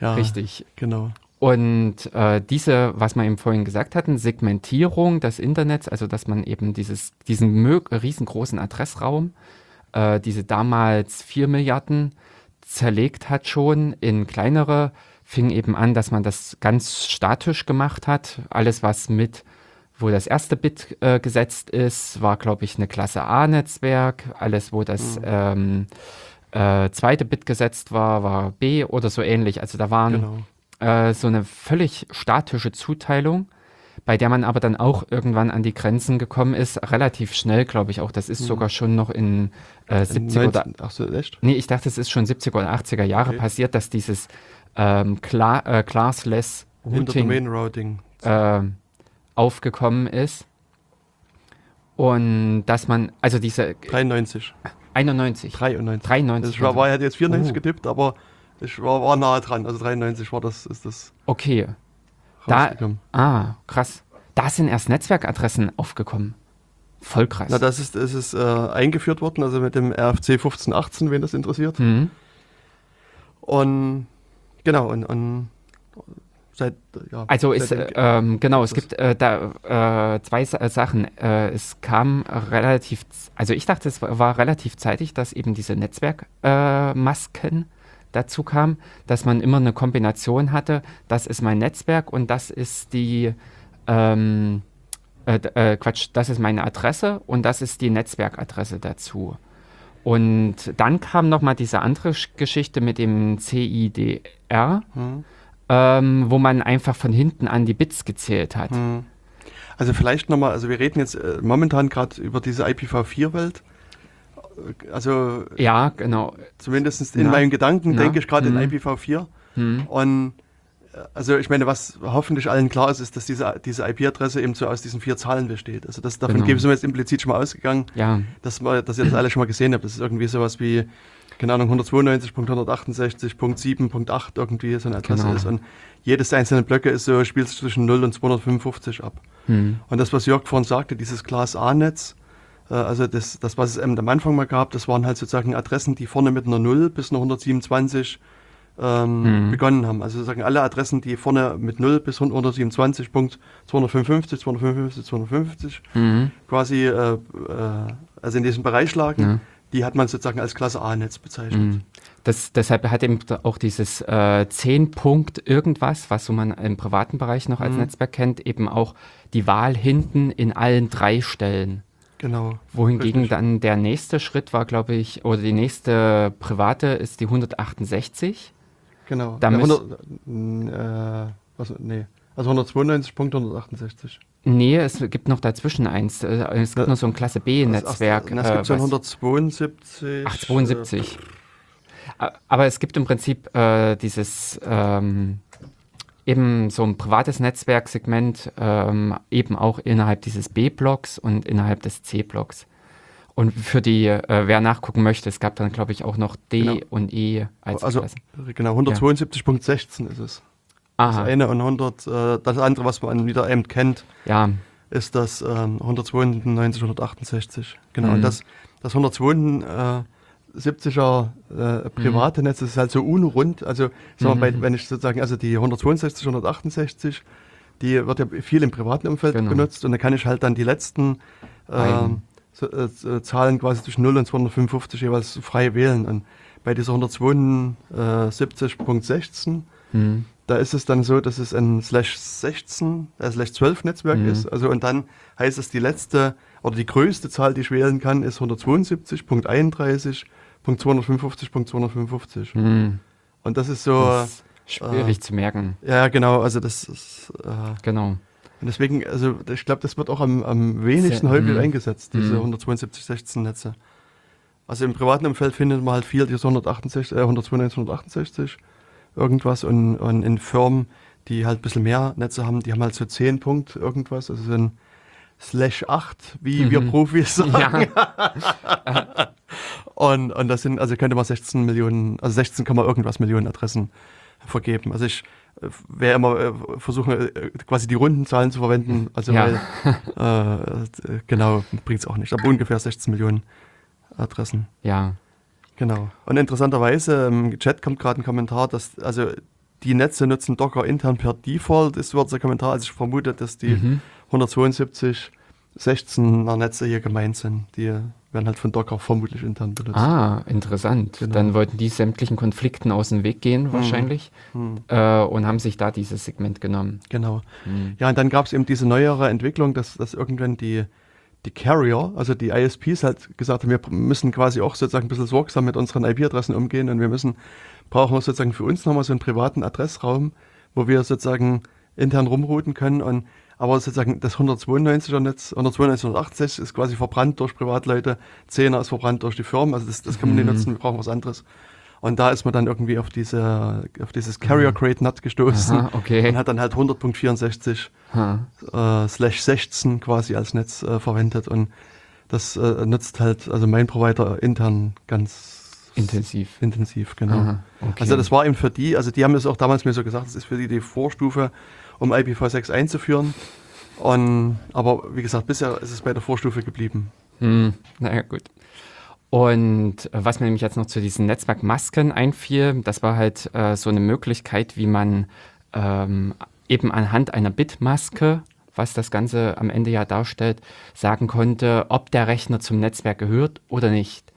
ja, Richtig. Genau. Und äh, diese, was wir eben vorhin gesagt hatten, Segmentierung des Internets, also dass man eben dieses, diesen riesengroßen Adressraum, äh, diese damals 4 Milliarden zerlegt hat schon in kleinere, fing eben an, dass man das ganz statisch gemacht hat. Alles, was mit wo das erste Bit äh, gesetzt ist, war, glaube ich, eine Klasse A-Netzwerk. Alles, wo das ähm, äh, zweite Bit gesetzt war, war B oder so ähnlich. Also da waren Genau. äh, so eine völlig statische Zuteilung, bei der man aber dann auch irgendwann an die Grenzen gekommen ist. Relativ schnell, glaube ich auch. Das ist sogar schon noch in äh, 70 oder 19 Ach so, echt? Nee, ich dachte, es ist schon 70er oder 80er Jahre Okay. passiert, dass dieses ähm, Cla äh, Classless Routing Routing. äh, aufgekommen ist. Und dass man, also diese 93. 91, 93. 93. Also ich war, hatte jetzt 94 Oh. getippt, aber ich war, war nahe dran. Also 93 war das, ist das Okay, Da- ah, krass. Da sind erst Netzwerkadressen aufgekommen. Voll krass. Na, das ist, das ist äh, eingeführt worden, also mit dem RFC 1518, wen das interessiert. mhm. Und genau, und, und seit, ja. Also ist, äh, ähm, genau, es gibt äh, da äh, zwei Sa- Sachen. Äh, es kam relativ, also ich dachte, es war, war relativ zeitig, dass eben diese Netzwerkmasken äh, dazu kamen, dass man immer eine Kombination hatte, das ist mein Netzwerk und das ist die, ähm, äh, äh, Quatsch, das ist meine Adresse und das ist die Netzwerkadresse dazu. Und dann kam nochmal diese andere Sch- Geschichte mit dem CIDR, Hm. Ähm, wo man einfach von hinten an die Bits gezählt hat. Hm. Also vielleicht nochmal, also wir reden jetzt äh, momentan gerade über diese IPv4-Welt. Also Ja, genau. zumindest in Na? meinen Gedanken Na? denke ich gerade Hm. in IPv4. Hm. Und äh, also ich meine, was hoffentlich allen klar ist, ist, dass diese, diese IP-Adresse eben so aus diesen vier Zahlen besteht. Also das, davon Genau. gebe ich mir jetzt implizit schon mal ausgegangen, Ja, dass, wir, dass ihr das alle schon mal gesehen habt. Das ist irgendwie sowas wie, keine Ahnung, 192.168.7.8 irgendwie so eine Adresse Genau. ist. Und jedes der einzelnen Blöcke ist so, spielt sich zwischen 0 und 255 ab. hm. Und das, was Jörg vorhin sagte, dieses Class A-Netz, äh, also das, das, was es eben am Anfang mal gab, das waren halt sozusagen Adressen, die vorne mit einer 0 bis einer 127 ähm, Mhm. begonnen haben. Also sozusagen alle Adressen, die vorne mit 0 bis 127 Punkt 255, 255, 255 Mhm. quasi äh, äh, also in diesem Bereich lagen, Ja. Die hat man sozusagen als Klasse A-Netz bezeichnet. Mhm. Das, deshalb hat eben auch dieses äh, 10-Punkt irgendwas, was so man im privaten Bereich noch als Mhm. Netzwerk kennt, eben auch die Wahl hinten in allen drei Stellen. Genau. Wohingegen Richtig. dann der nächste Schritt war, glaube ich, oder die nächste private ist die 168. Genau. Da Ja, müsst- 100, äh, was, nee. Also 192.168. Nee, es gibt noch dazwischen eins. Äh, Es gibt Ja. noch so ein Klasse B-Netzwerk. Das gibt so ein äh, was- 172. Ach, 72. A- Aber es gibt im Prinzip äh, dieses ähm, eben so ein privates Netzwerksegment ähm, eben auch innerhalb dieses B-Blocks und innerhalb des C-Blocks. Und für die, äh, wer nachgucken möchte, es gab dann, glaube ich, auch noch D Genau. und E als also, Klassen. genau, 172.16 ist es. Das Aha, eine und 100, äh, das andere, was man wieder eben kennt, ja, ist das ähm, 192, 168. Genau, Mhm. und das, das 172er äh, private Netz, das ist halt so unrund. Also, sagen wir Mhm. bei, wenn ich sozusagen, also die 162, 168, die wird ja viel im privaten Umfeld Genau. benutzt und da kann ich halt dann die letzten ähm, äh, Zahlen quasi zwischen 0 und 255 jeweils frei wählen. Und bei dieser 172.16 hm, da ist es dann so, dass es ein Slash 16, äh, Slash 12 Netzwerk Mhm. ist. Also und dann heißt es, die letzte oder die größte Zahl, die ich wählen kann, ist 172.31.255.255. hm. Und das ist so, Das ist schwierig zu merken. ja genau, also das ist, äh, Genau. und deswegen, also ich glaube, das wird auch am, am wenigsten häufig mhm. eingesetzt, diese Mhm. 172.16 Netze. Also im privaten Umfeld findet man halt viel diese 168, äh, 192, 168 irgendwas und, und in Firmen, die halt ein bisschen mehr Netze haben, die haben halt so 10 Punkt irgendwas, also so ein Slash 8, wie wir Mhm. Profis sagen. Ja, [LAUGHS] [LAUGHS] Und, und das sind, also könnte man 16 Millionen, also 16, Komma irgendwas Millionen Adressen vergeben. Also ich äh, wäre immer äh, versuchen, äh, quasi die runden Zahlen zu verwenden. Also Ja. weil, äh, genau, bringt es auch nicht. Aber ungefähr 16 Millionen Adressen. ja. Genau. Und interessanterweise im Chat kommt gerade ein Kommentar, dass also die Netze nutzen Docker intern per Default, ist dort der Kommentar. Also ich vermute, dass die Mhm. 172 16er Netze hier gemeint sind, die werden halt von Docker vermutlich intern benutzt. Ah, interessant. Genau. Dann wollten die sämtlichen Konflikten aus dem Weg gehen, wahrscheinlich, Hm. äh, und haben sich da dieses Segment genommen. Genau. Hm. Ja, und dann gab es eben diese neuere Entwicklung, dass, dass irgendwann die, die Carrier, also die ISPs halt gesagt haben, wir müssen quasi auch sozusagen ein bisschen sorgsam mit unseren IP-Adressen umgehen und wir müssen, brauchen auch sozusagen für uns nochmal so einen privaten Adressraum, wo wir sozusagen intern rumrouten können und aber sozusagen das 192er Netz, 192, 180 ist quasi verbrannt durch Privatleute, 10er ist verbrannt durch die Firmen, also das, das kann man nicht Mhm. nutzen, wir brauchen was anderes. Und da ist man dann irgendwie auf diese, auf dieses Carrier Crate NAT gestoßen Aha, okay. und hat dann halt 100.64 Ha. äh, slash 16 quasi als Netz äh, verwendet und das äh, nutzt halt, also mein Provider intern ganz Intensiv. intensiv, genau. Aha, okay. Also das war eben für die, also die haben es auch damals mir so gesagt, das ist für die die Vorstufe, um IPv6 einzuführen. Und, aber wie gesagt, bisher ist es bei der Vorstufe geblieben. Hm, naja, gut. Und was mir nämlich jetzt noch zu diesen Netzwerkmasken einfiel, das war halt äh, so eine Möglichkeit, wie man ähm, eben anhand einer Bitmaske, was das Ganze am Ende ja darstellt, sagen konnte, ob der Rechner zum Netzwerk gehört oder nicht.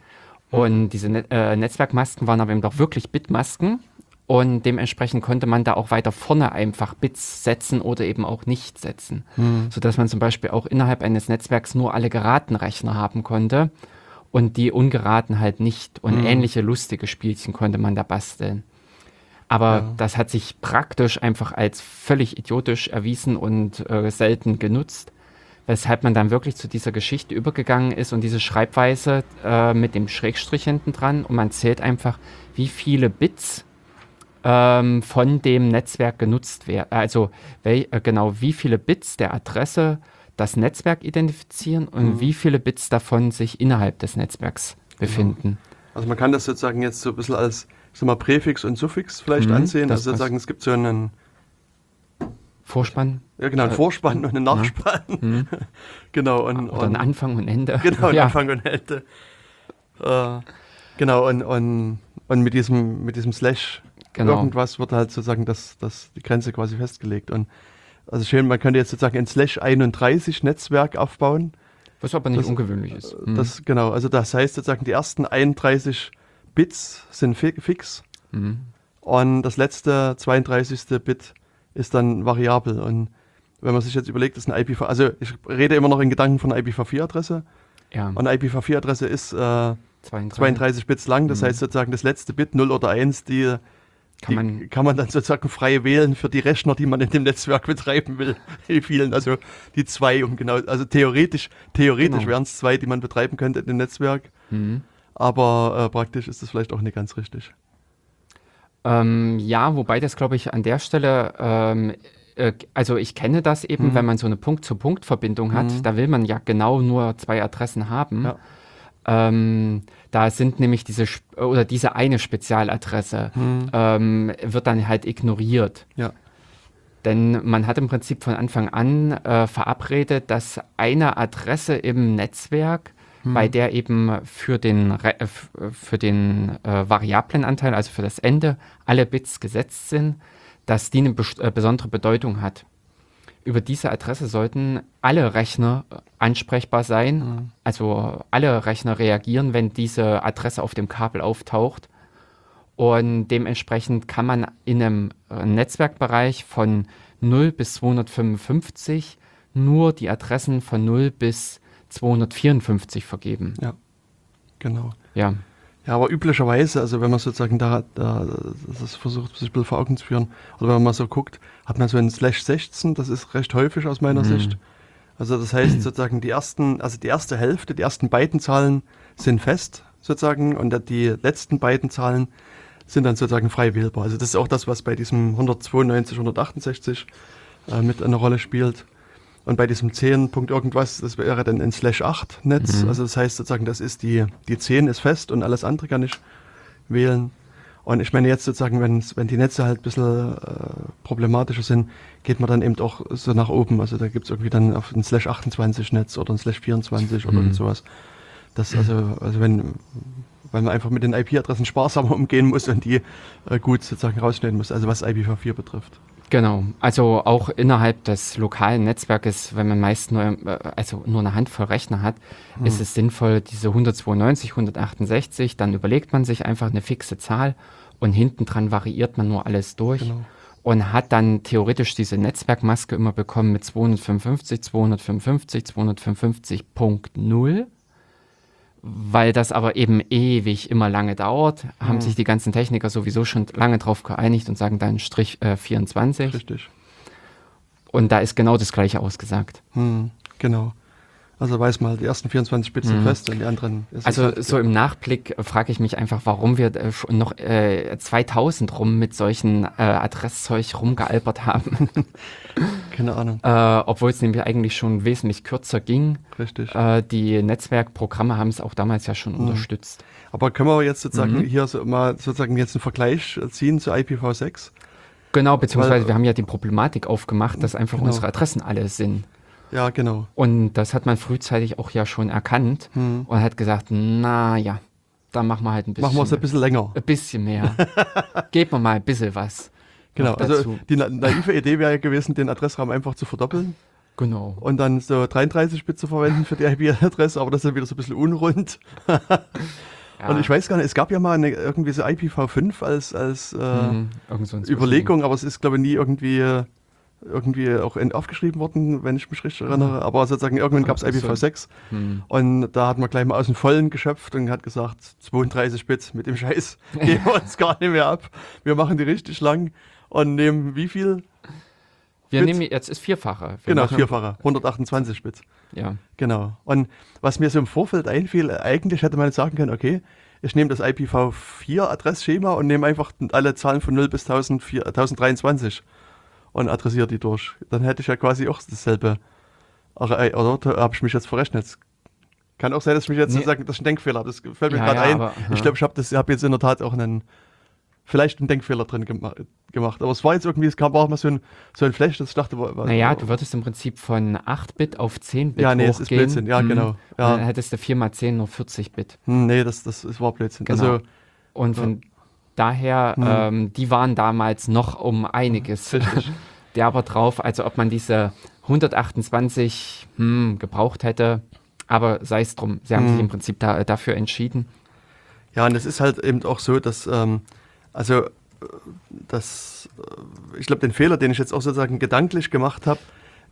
Und diese Net äh, Netzwerkmasken waren aber eben doch wirklich Bitmasken. Und dementsprechend konnte man da auch weiter vorne einfach Bits setzen oder eben auch nicht setzen. Sodass man zum Beispiel auch innerhalb eines Netzwerks nur alle geraten Rechner haben konnte und die ungeraten halt nicht. Und ähnliche lustige Spielchen konnte man da basteln. Aber Ja. das hat sich praktisch einfach als völlig idiotisch erwiesen und äh, selten genutzt. Weshalb man dann wirklich zu dieser Geschichte übergegangen ist und diese Schreibweise äh, mit dem Schrägstrich hinten dran und man zählt einfach, wie viele Bits ähm, von dem Netzwerk genutzt werden. Also wel, äh, genau, wie viele Bits der Adresse das Netzwerk identifizieren und Mhm. wie viele Bits davon sich innerhalb des Netzwerks befinden. Also man kann das sozusagen jetzt so ein bisschen als ich sag mal, Präfix und Suffix vielleicht Mhm, ansehen. Also sozusagen, es gibt so einen, Vorspann ja genau, einen Äh, Vorspann und einen Nachspann. mhm. [LAUGHS] genau. Und, oder und, ein Anfang und Ende. [LAUGHS] Genau, ja. Anfang und Ende. Äh, genau, und, und, und mit diesem, mit diesem Slash Genau. irgendwas wird halt sozusagen das, das, die Grenze quasi festgelegt. Und also schön, man könnte jetzt sozusagen ein Slash 31 Netzwerk aufbauen. Was aber nicht Das- ungewöhnlich ist. Mhm. Das, genau, also das heißt sozusagen, die ersten 31 Bits sind fi fix Mhm. und das letzte 32. Bit ist dann variabel. Und wenn man sich jetzt überlegt, ist eine IPv, also ich rede immer noch in Gedanken von einer IPv4-Adresse. Ja, Und eine IPv4-Adresse ist äh, 32. 32 Bits lang, das Mhm. heißt sozusagen das letzte Bit 0 oder 1, die Kann die man- kann man dann sozusagen frei wählen für die Rechner, die man in dem Netzwerk [LAUGHS] betreiben will. Die vielen, also die zwei, um genau, also theoretisch, theoretisch Genau. wären es zwei, die man betreiben könnte in dem Netzwerk, Mhm. aber äh, praktisch ist das vielleicht auch nicht ganz richtig. Ähm, ja, wobei das, glaube ich, an der Stelle, ähm, äh, also ich kenne das eben, Mhm. wenn man so eine Punkt-zu-Punkt-Verbindung hat, Mhm. da will man ja genau nur zwei Adressen haben. Ja. Ähm, da sind nämlich diese, oder diese eine Spezialadresse, Mhm. ähm, wird dann halt ignoriert. Ja. Denn man hat im Prinzip von Anfang an äh, verabredet, dass eine Adresse im Netzwerk, Mhm. bei der eben für den, äh, für den äh, variablen Anteil, also für das Ende, alle Bits gesetzt sind, dass die eine best- äh, besondere Bedeutung hat. Über diese Adresse sollten alle Rechner ansprechbar sein, also alle Rechner reagieren, wenn diese Adresse auf dem Kabel auftaucht. Und dementsprechend kann man in einem äh, Netzwerkbereich von 0 bis 255 nur die Adressen von 0 bis 254 vergeben. Genau. Ja, Ja, aber üblicherweise, also wenn man sozusagen da, da das versucht, sich ein bisschen vor Augen zu führen, oder wenn man mal so guckt, hat man so einen Slash 16, das ist recht häufig aus meiner Mhm. Sicht. Also das heißt sozusagen die ersten, also die erste Hälfte, die ersten beiden Zahlen sind fest sozusagen und die letzten beiden Zahlen sind dann sozusagen frei wählbar. Also das ist auch das, was bei diesem 192, 168 äh, mit eine Rolle spielt. Und bei diesem 10 Punkt irgendwas, das wäre dann ein Slash 8 Netz. Mhm. Also das heißt sozusagen, das ist die, die 10 ist fest und alles andere kann ich wählen. Und ich meine jetzt sozusagen, wenn's, wenn die Netze halt ein bisschen äh, problematischer sind, geht man dann eben auch so nach oben. Also da gibt es irgendwie dann auf ein Slash 28 Netz oder ein Slash 24 oder Mhm. sowas. Das also, also wenn, weil man einfach mit den IP-Adressen sparsamer [LAUGHS] umgehen muss und die äh, gut sozusagen rausschneiden muss, also was IPv4 betrifft. Genau, also auch innerhalb des lokalen Netzwerkes, wenn man meist nur, äh, also nur eine Handvoll Rechner hat, Hm. ist es sinnvoll, diese 192, 168, dann überlegt man sich einfach eine fixe Zahl und hinten dran variiert man nur alles durch Genau. und hat dann theoretisch diese Netzwerkmaske immer bekommen mit 255, 255, 255.0. Weil das aber eben ewig immer lange dauert, haben Mhm. sich die ganzen Techniker sowieso schon lange drauf geeinigt und sagen dann Strich äh, 24. Richtig. Und da ist genau das gleiche ausgesagt. Hm, genau. Also weiß mal, die ersten 24 Bits sind fest und die anderen ist Mhm. Also so im Nachblick äh, frage ich mich einfach, warum wir äh, noch äh, 2000 rum mit solchen äh, Adresszeug rumgealbert haben. [LAUGHS] keine Ahnung. äh, Obwohl es nämlich eigentlich schon wesentlich kürzer ging. Richtig. Äh, die Netzwerkprogramme haben es auch damals ja schon unterstützt. Aber können wir jetzt sozusagen Mhm. hier so mal sozusagen jetzt einen Vergleich ziehen zu IPv6? Genau, beziehungsweise Weil- wir haben ja die Problematik aufgemacht, dass einfach Genau. unsere Adressen alle sind. Ja, genau. Und das hat man frühzeitig auch ja schon erkannt Hm. und hat gesagt, na ja, da machen wir halt ein bisschen, Machen wir es ein bisschen länger. ein bisschen mehr. [LAUGHS] Gebt mir mal ein bisschen was. Genau. Also die na naive Idee wäre ja gewesen, den Adressraum einfach zu verdoppeln Genau. und dann so 33 Bit zu verwenden für die IP-Adresse, aber das ist dann wieder so ein bisschen unrund. [LAUGHS] Ja. Und ich weiß gar nicht, es gab ja mal eine, irgendwie so IPv5 als, als äh, Mhm, so Überlegung, aber es ist, glaube ich, nie irgendwie, äh, irgendwie auch aufgeschrieben worden, wenn ich mich richtig erinnere. Aber sozusagen irgendwann gab es Ach so. IPv6 Mhm. und da hat man gleich mal aus dem Vollen geschöpft und hat gesagt, 32 Bit mit dem Scheiß [LAUGHS] geben wir uns gar nicht mehr ab. Wir machen die richtig lang und nehmen wie viel? Wir Bit? nehmen jetzt ist vierfache. Wir genau, vierfache, 128 Bit. Ja. Genau. Und was mir so im Vorfeld einfiel, eigentlich hätte man jetzt sagen können, okay, ich nehme das IPv4-Adressschema und nehme einfach alle Zahlen von 0 bis 1004, 1023 und adressiere die durch. Dann hätte ich ja quasi auch dasselbe. Oder, äh, oder habe ich mich jetzt verrechnet? Kann auch sein, dass ich mich jetzt Nee. sozusagen, das ist ein Denkfehler habe. Das fällt mir Ja, gerade ja, ein. aber, ich glaube, ich habe hab jetzt in der Tat auch einen, vielleicht einen Denkfehler drin gema gemacht. Aber es war jetzt irgendwie, es kam auch mal so ein, so ein Flash, dass ich dachte, wa- wa- Naja, du würdest im Prinzip von 8-Bit auf 10-Bit Ja, nee, es ist hochgehen. Blödsinn. Ja, Mhm. genau. Dann hättest du 4 mal 10 nur 40-Bit. Hm, nee, das, das, das war Blödsinn. Genau. Also, Und von daher, Mhm. ähm, die waren damals noch um einiges [LAUGHS] derber drauf. Also ob man diese 128 hm, gebraucht hätte, aber sei es drum. Sie haben Mhm. sich im Prinzip da, dafür entschieden. Ja, und es ist halt eben auch so, dass, ähm, also, äh, das, äh, ich glaube, den Fehler, den ich jetzt auch sozusagen gedanklich gemacht habe,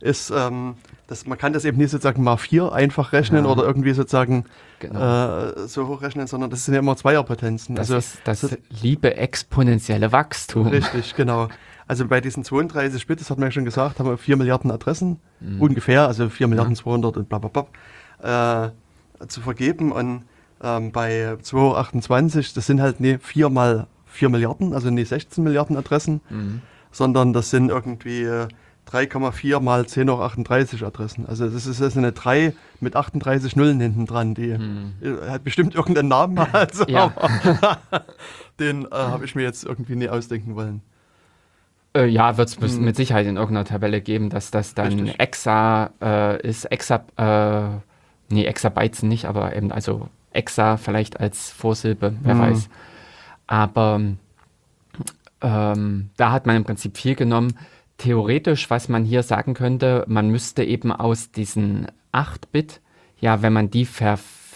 ist, ähm, dass man kann das eben nicht sozusagen mal vier einfach rechnen Ja. oder irgendwie sozusagen Genau. äh, so hochrechnen, sondern das sind ja immer Zweierpotenzen. Das also, ist das liebe exponentielle Wachstum. Richtig, genau. Also bei diesen 32 Bit, das hat man ja schon gesagt, haben wir 4 Milliarden Adressen, Mhm. ungefähr, also 4 Milliarden 200 und bla bla bla, äh, zu vergeben. Und ähm, bei 228, das sind halt nicht 4 mal 4 Milliarden, also nicht 16 Milliarden Adressen, Mhm. sondern das sind irgendwie äh, 3,4 mal 10 hoch 38 Adressen. Also das ist, das ist eine 3 mit 38 Nullen hinten dran, die äh, hat bestimmt irgendeinen Namen, also. Ja. aber [LAUGHS] den äh, habe ich mir jetzt irgendwie nie ausdenken wollen. Äh, ja, wird es Mhm. mit Sicherheit in irgendeiner Tabelle geben, dass das dann Richtig. Exa äh, ist. Exa, äh, nee, Exabytes nicht, aber eben also Exa vielleicht als Vorsilbe, wer Mhm. weiß. Aber ähm, da hat man im Prinzip viel genommen. Theoretisch, was man hier sagen könnte, man müsste eben aus diesen 8-Bit, ja, wenn man die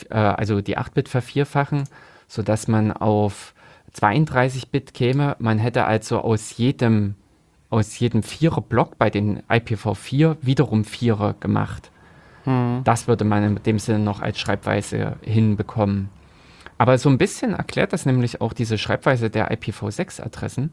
äh, also die 8-Bit vervierfachen, sodass man auf 32-Bit käme. Man hätte also aus jedem, aus jedem Vierer-Block bei den IPv4 wiederum Vierer gemacht. Das würde man in dem Sinne noch als Schreibweise hinbekommen. Aber so ein bisschen erklärt das nämlich auch diese Schreibweise der IPv6-Adressen,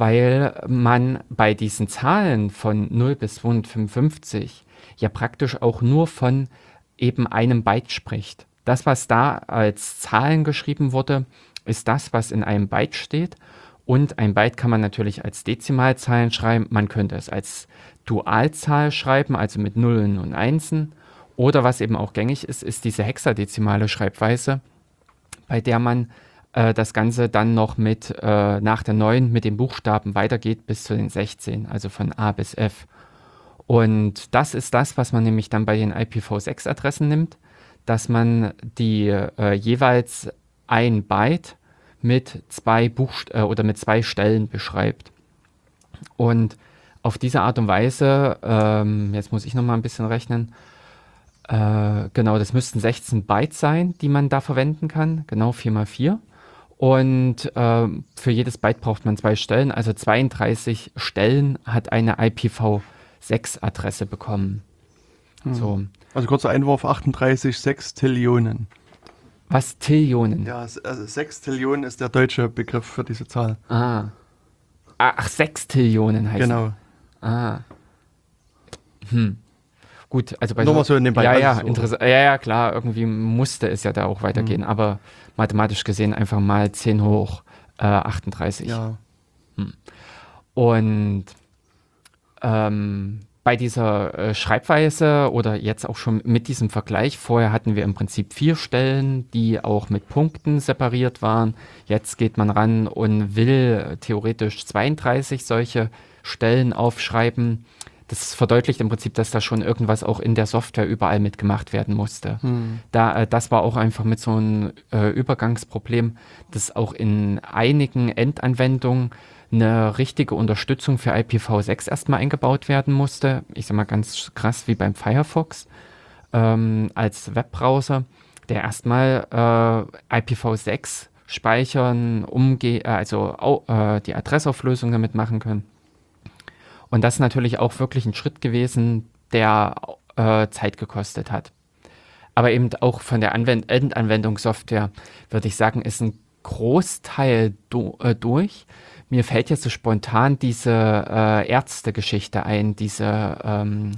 weil man bei diesen Zahlen von 0 bis 255 ja praktisch auch nur von eben einem Byte spricht. Das, was da als Zahlen geschrieben wurde, ist das, was in einem Byte steht. Und ein Byte kann man natürlich als Dezimalzahlen schreiben. Man könnte es als Dualzahl schreiben, also mit Nullen und Einsen. Oder was eben auch gängig ist, ist diese hexadezimale Schreibweise, bei der man äh, das Ganze dann noch mit äh, nach der 9 mit den Buchstaben weitergeht bis zu den 16, also von A bis F. Und das ist das, was man nämlich dann bei den IPv6-Adressen nimmt, dass man die äh, jeweils ein Byte mit zwei Buchst äh, oder mit zwei Stellen beschreibt. Und auf diese Art und Weise, ähm, jetzt muss ich noch mal ein bisschen rechnen, äh, genau, das müssten 16 Byte sein, die man da verwenden kann, genau 4 mal 4 und äh, für jedes Byte braucht man zwei Stellen, also 32 Stellen hat eine IPv6-Adresse bekommen. Hm. So. Also kurzer Einwurf, 38 Sextillionen. Was Tillionen? Ja, also Sextillionen ist der deutsche Begriff für diese Zahl. Ah. Ach, Sextillionen heißt Genau. Ah. Hm. Gut, also bei Nur so, mal so in dem Ja, ja, so. interessant. Ja, ja, klar, irgendwie musste es ja da auch weitergehen, mhm. aber mathematisch gesehen einfach mal 10 hoch äh, 38. Ja. Hm. Und ähm, bei dieser äh, Schreibweise oder jetzt auch schon mit diesem Vergleich, vorher hatten wir im Prinzip vier Stellen, die auch mit Punkten separiert waren. Jetzt geht man ran und will theoretisch 32 solche Stellen aufschreiben das verdeutlicht im Prinzip, dass da schon irgendwas auch in der Software überall mitgemacht werden musste. Hm. Da, äh, das war auch einfach mit so einem äh, Übergangsproblem, dass auch in einigen Endanwendungen eine richtige Unterstützung für IPv6 erstmal eingebaut werden musste. Ich sag mal ganz krass wie beim Firefox ähm, als Webbrowser, der erstmal äh, IPv6 speichern, umge äh, also äh, die Adressauflösung damit machen können. Und das ist natürlich auch wirklich ein Schritt gewesen, der äh, Zeit gekostet hat. Aber eben auch von der Anwend Endanwendungssoftware, würde ich sagen, ist ein Großteil do äh, durch. Mir fällt jetzt so spontan diese äh, Ärzte-Geschichte ein, diese ähm,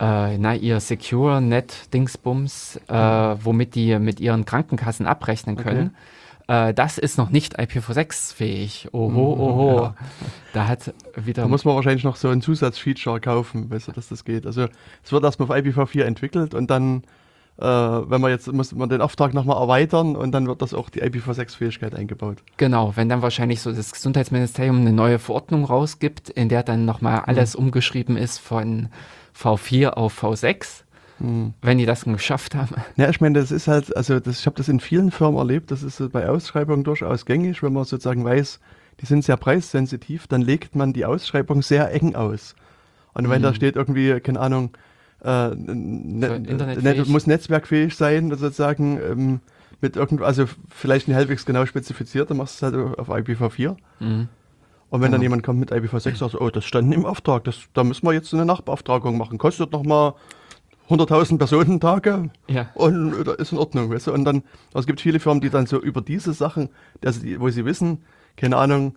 äh, na, ihr Secure Net Dingsbums, äh, womit die mit ihren Krankenkassen abrechnen können. Okay äh, das ist noch nicht IPv6-fähig. Oho, mhm, oho. Ja. Da hat wieder. Da muss man wahrscheinlich noch so ein Zusatzfeature kaufen, weißt du, dass das geht. Also es wird erstmal auf IPv4 entwickelt und dann, äh, wenn man jetzt, muss man den Auftrag nochmal erweitern und dann wird das auch die IPv6-Fähigkeit eingebaut. Genau, wenn dann wahrscheinlich so das Gesundheitsministerium eine neue Verordnung rausgibt, in der dann nochmal mhm. alles mhm. umgeschrieben ist von V4 auf V6 Mhm. Wenn die das geschafft haben. [LAUGHS] Ja, ich meine, das ist halt, also das, ich habe das in vielen Firmen erlebt, das ist bei Ausschreibungen durchaus gängig, wenn man sozusagen weiß, die sind sehr preissensitiv, dann legt man die Ausschreibung sehr eng aus. Und wenn mhm. da steht irgendwie, keine Ahnung, äh, ne, ne, muss netzwerkfähig sein, sozusagen, ähm, mit irgend, also vielleicht nicht halbwegs genau spezifiziert, dann machst du es halt auf IPv4. Mhm. Und wenn dann jemand kommt mit IPv6 sagt, oh, das stand im Auftrag, das, da müssen wir jetzt eine Nachbeauftragung machen, kostet nochmal 100.000 Personentage ja. und da ist in Ordnung. Weißt du? Und dann, also es gibt viele Firmen, die dann so über diese Sachen, also die, wo sie wissen, keine Ahnung,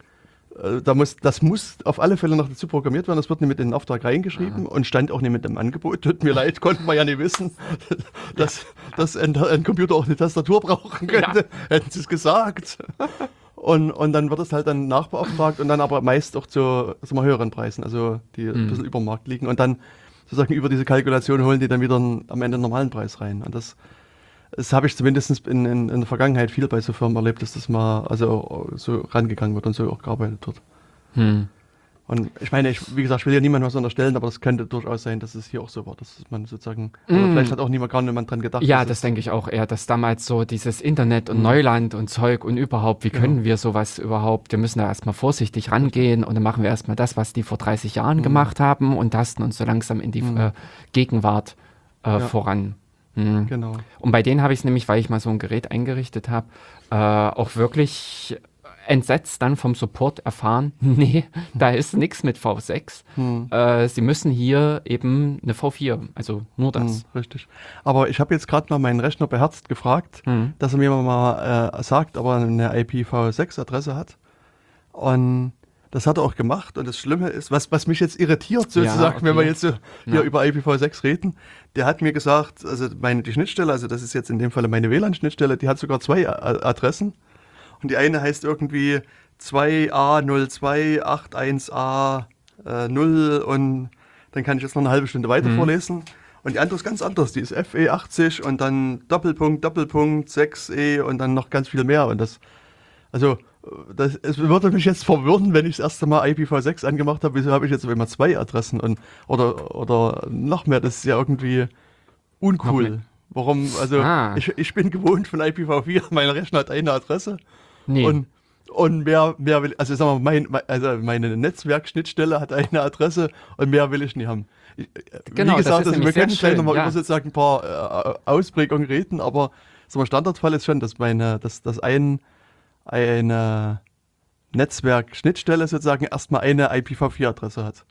äh, da muss, das muss auf alle Fälle noch dazu programmiert werden. Das wird nicht mit in den Auftrag reingeschrieben Aha. und stand auch nicht mit dem Angebot. Tut mir leid, konnten wir ja nicht wissen, [LAUGHS] dass, ja. dass ein, ein, Computer auch eine Tastatur brauchen könnte. Ja. Hätten sie es gesagt. Und, und dann wird es halt dann nachbeauftragt und dann aber meist auch zu wir, höheren Preisen, also die mhm. ein bisschen über dem Markt liegen. Und dann sozusagen über diese Kalkulation holen die dann wieder einen, am Ende einen normalen Preis rein. Und das, das habe ich zumindest in, in, in, der Vergangenheit viel bei so Firmen erlebt, dass das mal also so rangegangen wird und so auch gearbeitet wird. Hm. Und ich meine, ich, wie gesagt, ich will ja niemandem was unterstellen, aber das könnte durchaus sein, dass es hier auch so war, dass man sozusagen, mm. vielleicht hat auch niemand gar niemand dran gedacht. Ja, das denke ich auch eher, dass damals so dieses Internet und mm. Neuland und Zeug und überhaupt, wie können wir sowas überhaupt, wir müssen da erstmal vorsichtig rangehen und dann machen wir erstmal das, was die vor 30 Jahren mm. gemacht haben und tasten uns so langsam in die mm. äh, Gegenwart äh, ja. voran. Mhm. Genau. Und bei denen habe ich es nämlich, weil ich mal so ein Gerät eingerichtet habe, äh, auch wirklich entsetzt dann vom Support erfahren, [LAUGHS] nee, da ist nichts mit V6. Hm. Äh, sie müssen hier eben eine V4, also nur das. Hm, richtig. Aber ich habe jetzt gerade mal meinen Rechner beherzt gefragt, hm. dass er mir mal äh, sagt, ob er eine IPv6-Adresse hat. Und das hat er auch gemacht. Und das Schlimme ist, was, was mich jetzt irritiert, sozusagen, ja, okay. wenn wir jetzt so hier ja. über IPv6 reden, der hat mir gesagt, also meine die Schnittstelle, also das ist jetzt in dem Fall meine WLAN-Schnittstelle, die hat sogar zwei Adressen. Und die eine heißt irgendwie 2A0281A0 äh, und dann kann ich jetzt noch eine halbe Stunde weiter mhm. vorlesen. Und die andere ist ganz anders. Die ist FE80 und dann Doppelpunkt, Doppelpunkt, 6E und dann noch ganz viel mehr. Und das, also, das, es würde mich jetzt verwirren, wenn ich das erste Mal IPv6 angemacht habe. Wieso habe ich jetzt immer zwei Adressen und, oder, oder noch mehr? Das ist ja irgendwie uncool. Warum, also, ah. ich, ich bin gewohnt von IPv4, [LAUGHS] mein Rechner hat eine Adresse. Nee. Und Und mehr, mehr will, also sagen wir, mein, also meine Netzwerkschnittstelle hat eine Adresse und mehr will ich nicht haben. Ich, äh, Genau, Wie das gesagt, ist also wir können schön, nochmal ja. über sozusagen ein paar äh, Ausprägungen reden, aber so ein Standardfall ist schon, dass meine, dass, dass ein, eine Netzwerkschnittstelle sozusagen erstmal eine IPv4-Adresse hat.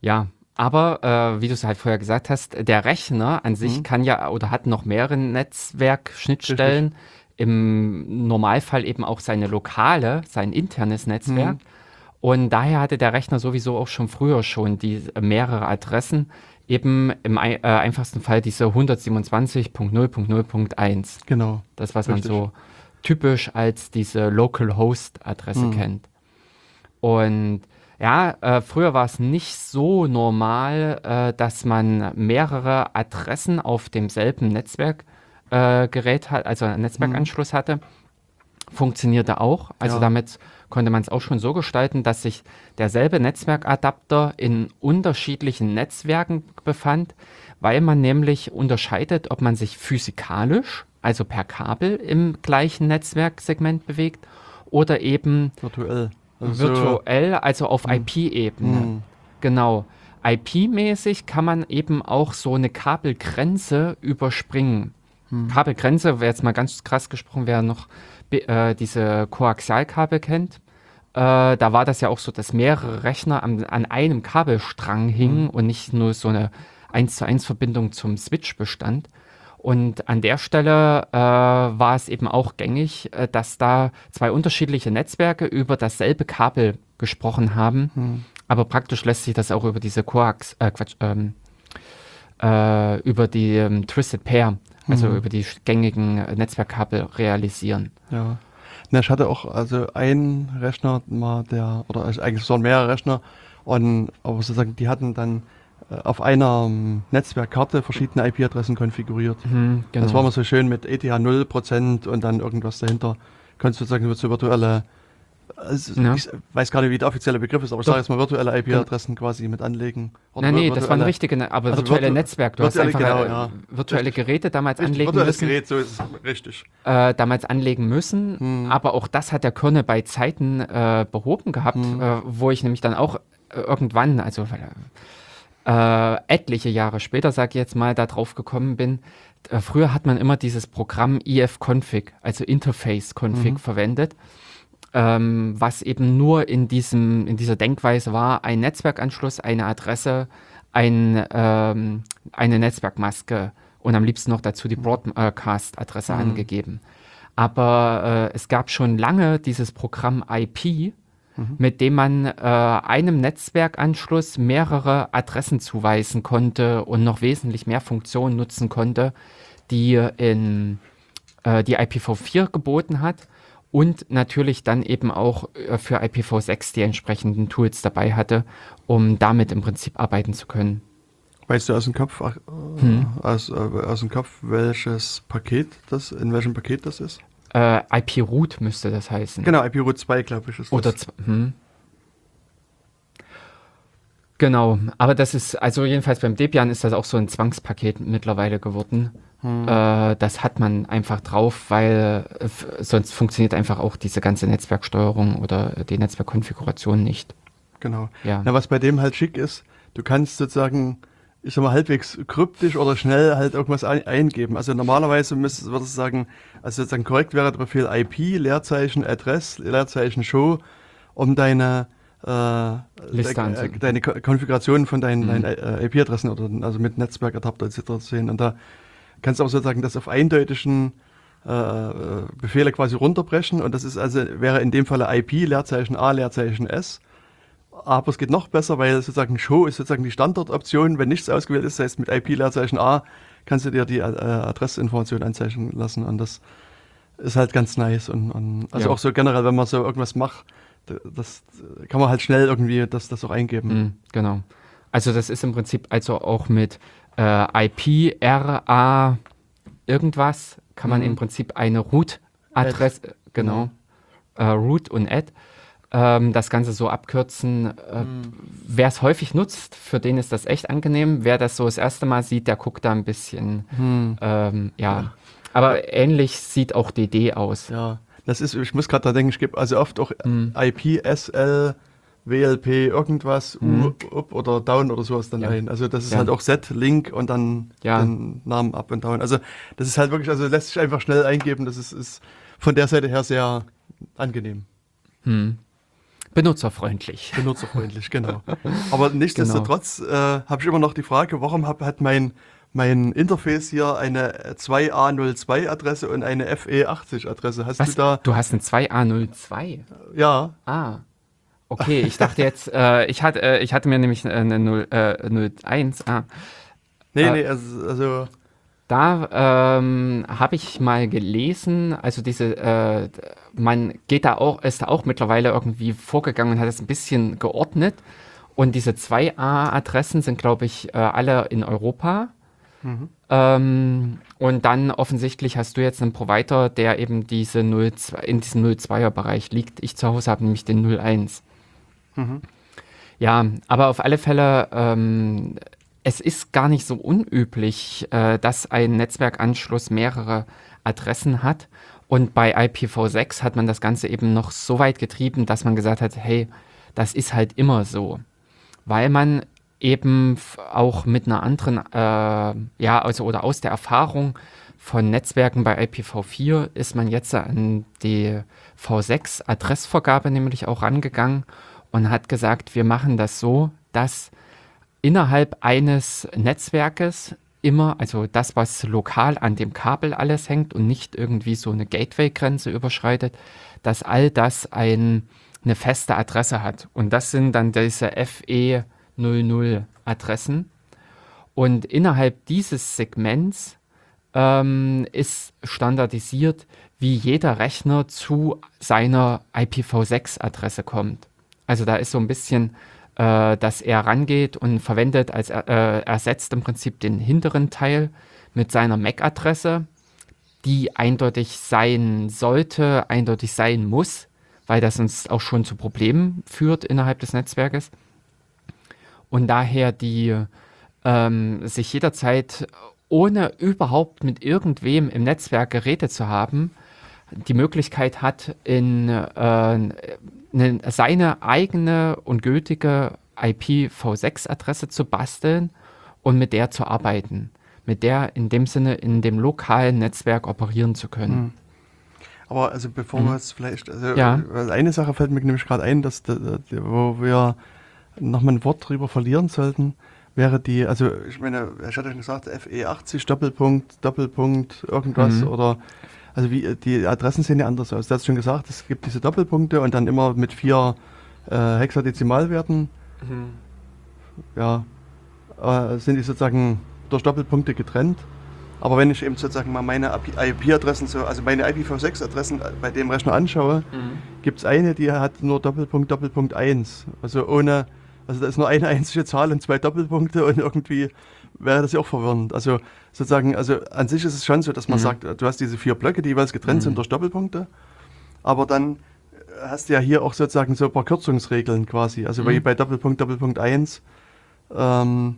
Ja, aber äh, wie du es halt vorher gesagt hast, der Rechner an sich Mhm. kann ja oder hat noch mehrere Netzwerkschnittstellen. Im Normalfall eben auch seine lokale, sein internes Netzwerk. Mhm. Und daher hatte der Rechner sowieso auch schon früher schon die äh, mehrere Adressen. Eben im äh, einfachsten Fall diese 127.0.0.1. Genau. Das, was Richtig. man so typisch als diese Local Host Adresse Mhm. kennt. Und ja, äh, früher war es nicht so normal, äh, dass man mehrere Adressen auf demselben Netzwerkgerät äh, Gerät hat, also einen Netzwerkanschluss hatte. Funktionierte auch. Also Ja. damit konnte man es auch schon so gestalten, dass sich derselbe Netzwerkadapter in unterschiedlichen Netzwerken befand, weil man nämlich unterscheidet, ob man sich physikalisch, also per Kabel im gleichen Netzwerksegment bewegt oder eben Virtuell. Also virtuell, also auf IP-Ebene. Hm. Genau. IP-mäßig kann man eben auch so eine Kabelgrenze überspringen. Hm. Kabelgrenze, wer jetzt mal ganz krass gesprochen, wer noch äh, diese Koaxialkabel kennt, äh, da war das ja auch so, dass mehrere Rechner an, an einem Kabelstrang hingen Hm. und nicht nur so eine 1 zu 1 Verbindung zum Switch bestand. Und an der Stelle äh, war es eben auch gängig, äh, dass da zwei unterschiedliche Netzwerke über dasselbe Kabel gesprochen haben. Hm. Aber praktisch lässt sich das auch über diese Coax, äh, Quatsch, ähm, äh, über die ähm, Twisted Pair, also Mhm. über die gängigen Netzwerkkabel realisieren. Ja. Na, ich hatte auch also einen Rechner mal, der, oder also eigentlich waren mehrere Rechner, und, aber sozusagen, die hatten dann äh, auf einer ähm, Netzwerkkarte verschiedene IP-Adressen konfiguriert. Mhm, genau. Das war mal so schön mit ETH 0% und dann irgendwas dahinter. Konntest du sozusagen so virtuelle, also Ja. ich weiß gar nicht, wie der offizielle Begriff ist, aber ich sage jetzt mal virtuelle IP-Adressen quasi mit anlegen. Oder Nein, nee, das waren virtuelle- richtige, Ne- aber Also virtuelle virtu- Netzwerk. Du hast virtuelle, einfach genau, ja. virtuelle Geräte damals Richtig, anlegen virtuelles müssen. Gerät, so ist es richtig. äh, damals anlegen müssen. Hm. Aber auch das hat der Kernel bei Zeiten äh, behoben gehabt, Hm. äh, wo ich nämlich dann auch äh, irgendwann, also äh, etliche Jahre später, sage ich jetzt mal, da drauf gekommen bin. Äh, früher hat man immer dieses Programm ifconfig, also Interface-Config Mhm. verwendet. Ähm, was eben nur in, diesem, in dieser Denkweise war, ein Netzwerkanschluss, eine Adresse, ein, ähm, eine Netzwerkmaske und am liebsten noch dazu die Broadcast-Adresse Mhm. angegeben. Aber äh, es gab schon lange dieses Programm IP, mit dem man äh, einem Netzwerkanschluss mehrere Adressen zuweisen konnte und noch wesentlich mehr Funktionen nutzen konnte, die in äh, die IPv4 geboten hat und natürlich dann eben auch äh, für IPv6 die entsprechenden Tools dabei hatte, um damit im Prinzip arbeiten zu können. Weißt du aus dem Kopf, äh, Hm. aus, äh, aus dem Kopf, welches Paket das, in welchem Paket das ist? Äh, IP-Root müsste das heißen. Genau, IP Root 2, glaube ich, ist Oder das. zw- hm. Genau, aber das ist, also jedenfalls beim Debian ist das auch so ein Zwangspaket mittlerweile geworden. Hm. Äh, das hat man einfach drauf, weil äh, sonst funktioniert einfach auch diese ganze Netzwerksteuerung oder die Netzwerkkonfiguration nicht. Genau. Ja. Na, was bei dem halt schick ist, du kannst sozusagen, ich sag mal, halbwegs kryptisch oder schnell halt irgendwas ein, eingeben. Also normalerweise müsste würdest du sagen, also sozusagen korrekt wäre der Befehl IP, Leerzeichen, Address, Leerzeichen, Show, um deine de- anzugeben. deine Ko- Konfiguration von deinen, Mhm. deinen äh, IP-Adressen oder also mit Netzwerkadapter etc. sehen. Und da kannst du auch sozusagen das auf eindeutigen äh, äh, Befehle quasi runterbrechen und das ist also wäre in dem Falle IP Leerzeichen A Leerzeichen S aber es geht noch besser, weil sozusagen Show ist sozusagen die Standardoption. Wenn nichts ausgewählt ist, das heißt mit IP-Leerzeichen A, kannst du dir die äh, Adressinformation anzeichnen lassen. Und das ist halt ganz nice. Und, und also Ja. auch so generell, wenn man so irgendwas macht, das kann man halt schnell irgendwie das, das auch eingeben. Mhm, genau. Also das ist im Prinzip also auch mit äh, IP, RA, irgendwas, kann man Mhm. im Prinzip eine Root-Adresse, genau, äh, Root und Add, ähm, das Ganze so abkürzen. Äh, Mhm. Wer es häufig nutzt, für den ist das echt angenehm. Wer das so das erste Mal sieht, der guckt da ein bisschen, Hm. ähm, ja. Aber ähnlich sieht auch DD aus. Ja. Das ist, ich muss gerade da denken, ich gebe also oft auch Mhm. IP, SL, WLP, irgendwas, Mhm. U, up oder down oder sowas dann Ja. ein. Also das ist Ja. halt auch Set, Link und dann Ja. den Namen up und down. Also das ist halt wirklich, also lässt sich einfach schnell eingeben. Das ist, ist von der Seite her sehr angenehm. Hm. Benutzerfreundlich. Benutzerfreundlich, [LAUGHS] genau. Aber nichtsdestotrotz Genau. äh, habe ich immer noch die Frage, warum hab, hat mein, mein Interface hier eine 2A02-Adresse und eine FE80-Adresse? Hast Was? du da? Du hast ein 2A02. Ja, Ah. Okay, ich dachte [LAUGHS] jetzt, äh, ich, hatte, äh, ich hatte mir nämlich eine 0, äh, 01. Ah. nee, Äh, nee, also, also Da ähm, habe ich mal gelesen, also diese, äh, man geht da auch, ist da auch mittlerweile irgendwie vorgegangen und hat es ein bisschen geordnet. Und diese 2A-Adressen sind, glaube ich, äh, alle in Europa. Ähm, und dann offensichtlich hast du jetzt einen Provider, der eben diese 02, in diesem 02er-Bereich liegt. Ich zu Hause habe nämlich den 01. Ja, aber auf alle Fälle, ähm, es ist gar nicht so unüblich, äh, dass ein Netzwerkanschluss mehrere Adressen hat. Und bei IPv6 hat man das Ganze eben noch so weit getrieben, dass man gesagt hat, hey, das ist halt immer so. Weil man eben auch mit einer anderen, äh, ja, also oder aus der Erfahrung von Netzwerken bei IPv4 ist man jetzt an die V6-Adressvergabe nämlich auch rangegangen und hat gesagt, wir machen das so, dass innerhalb eines Netzwerkes immer, also das, was lokal an dem Kabel alles hängt und nicht irgendwie so eine Gateway-Grenze überschreitet, dass all das ein, eine feste Adresse hat. Und das sind dann diese FE00-Adressen. Und innerhalb dieses Segments ähm, ist standardisiert, wie jeder Rechner zu seiner IPv6-Adresse kommt. Also da ist so ein bisschen, äh, dass er rangeht und verwendet, als äh, ersetzt im Prinzip den hinteren Teil mit seiner MAC-Adresse, die eindeutig sein sollte, eindeutig sein muss, weil das uns auch schon zu Problemen führt innerhalb des Netzwerkes. Und daher die ähm, sich jederzeit ohne überhaupt mit irgendwem im Netzwerk Geräte zu haben, die Möglichkeit hat, in äh, ne, seine eigene und gültige IPv6-Adresse zu basteln und mit der zu arbeiten. Mit der in dem Sinne in dem lokalen Netzwerk operieren zu können. Aber also bevor wir jetzt vielleicht, also Mhm. Ja. weil eine Sache fällt mir nämlich gerade ein, dass da- da- wo wir nochmal ein Wort drüber verlieren sollten, wäre die, also ich meine, ich hatte schon gesagt, FE80, Doppelpunkt, Doppelpunkt, irgendwas Mhm. oder also wie die Adressen sehen ja anders aus. Du hast schon gesagt, es gibt diese Doppelpunkte und dann immer mit vier äh, Hexadezimalwerten. Ja, äh, sind die sozusagen durch Doppelpunkte getrennt. Aber wenn ich eben sozusagen mal meine IP-Adressen, so, also meine IPv6-Adressen bei dem Rechner anschaue, gibt es eine, die hat nur Doppelpunkt, Doppelpunkt 1. Also ohne, also da ist nur eine einzige Zahl und zwei Doppelpunkte und irgendwie wäre das ja auch verwirrend. Also sozusagen, also an sich ist es schon so, dass man Mhm. sagt, du hast diese vier Blöcke, die jeweils getrennt sind durch Doppelpunkte, aber dann hast du ja hier auch sozusagen so ein paar Kürzungsregeln quasi. Also Mhm. bei Doppelpunkt, Doppelpunkt 1, ähm,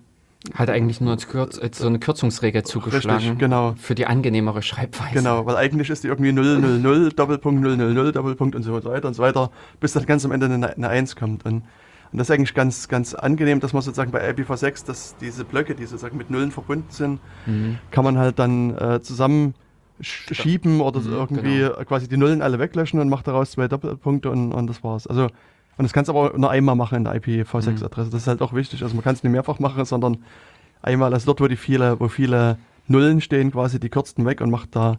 Hat eigentlich nur als Kürz, als so eine Kürzungsregel zugeschlagen. Richtig, genau. Für die angenehmere Schreibweise. Genau, weil eigentlich ist die irgendwie 000, Doppelpunkt 000, Doppelpunkt und so weiter und so weiter, bis dann ganz am Ende eine, eine 1 kommt. Und, und das ist eigentlich ganz, ganz angenehm, dass man sozusagen bei IPv6, dass diese Blöcke, die sozusagen mit Nullen verbunden sind, Mhm. kann man halt dann äh, zusammen sch schieben oder Mhm, irgendwie genau. quasi die Nullen alle weglöschen und macht daraus zwei Doppelpunkte und, und das war's. Also und das kannst du aber nur einmal machen in der IPv6-Adresse. Das ist halt auch wichtig. Also man kann es nicht mehrfach machen, sondern einmal, also dort, wo die viele, wo viele Nullen stehen, quasi die kürzten weg und macht da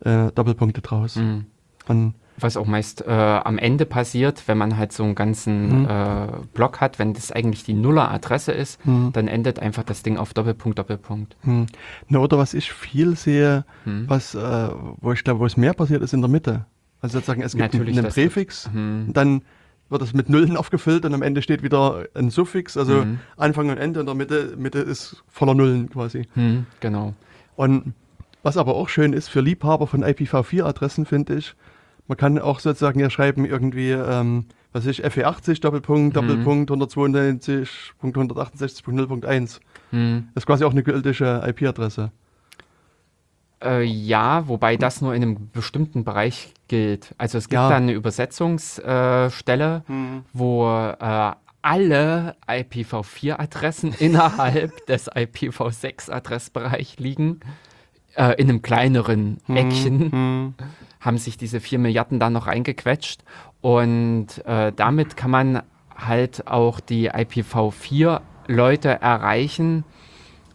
äh, Doppelpunkte draus. Mhm. Und, Was auch meist äh, am Ende passiert, wenn man halt so einen ganzen Mhm. äh, Block hat, wenn das eigentlich die Nuller-Adresse ist, Mhm. dann endet einfach das Ding auf Doppelpunkt, Doppelpunkt. hm. Na, oder was ich viel sehe, Hm. was, äh, wo ich glaube, wo es mehr passiert, ist in der Mitte. Also sozusagen, es gibt Natürlich, einen das- Präfix, Hm. dann wird es mit Nullen [LAUGHS] aufgefüllt und am Ende steht wieder ein Suffix, also Mhm. Anfang und Ende und der Mitte, Mitte ist voller Nullen quasi. Genau. Und was aber auch schön ist für Liebhaber von IPv4-Adressen, finde ich, man kann auch sozusagen ja schreiben irgendwie, ähm, was ich, FE80, Doppelpunkt, Mhm. Doppelpunkt, 192.168.0.1. Hm. Das ist quasi auch eine gültige IP-Adresse. Äh, ja, wobei das nur in einem bestimmten Bereich gilt. Also es gibt Ja. da eine Übersetzungsstelle, Hm. wo äh, alle IPv4-Adressen [LAUGHS] innerhalb des IPv6-Adressbereich liegen. Äh, in einem kleineren Eckchen Hm. Haben sich diese 4 Milliarden da noch eingequetscht. Und äh, damit kann man halt auch die IPv4-Leute erreichen.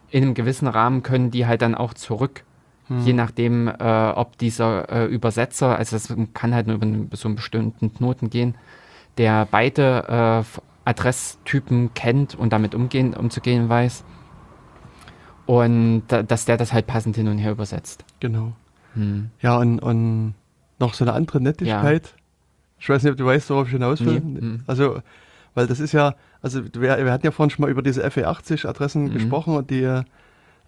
In einem gewissen Rahmen können die halt dann auch zurück. Je nachdem, äh, ob dieser äh, Übersetzer, also es kann halt nur über einen, so einen bestimmten Knoten gehen, der beide äh, Adresstypen kennt und damit umgehen, umzugehen weiß. Und da, dass der das halt passend hin und her übersetzt. Genau. Hm. Ja, und, und noch so eine andere Nettigkeit. Ich weiß nicht, ob du weißt, worauf ich hinaus will. Nee. Mhm. Also, weil das ist ja, also wir, wir hatten ja vorhin schon mal über diese FE80-Adressen Mhm. gesprochen und die,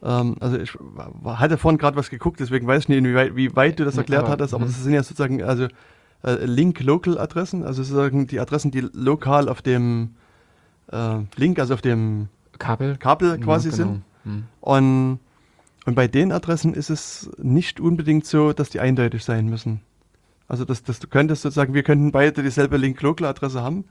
ähm, also ich hatte vorhin gerade was geguckt, deswegen weiß ich nicht, wie weit, wie weit du das erklärt aber, hattest, aber mhm. das sind ja sozusagen, also äh, Link-Local-Adressen, also sozusagen die Adressen, die lokal auf dem äh, Link, also auf dem Kabel. Kabel quasi Ja, sind. genau. Hm. Und, und bei den Adressen ist es nicht unbedingt so, dass die eindeutig sein müssen. Also dass, dass du könntest sozusagen, wir könnten beide dieselbe Link-Local-Adresse haben.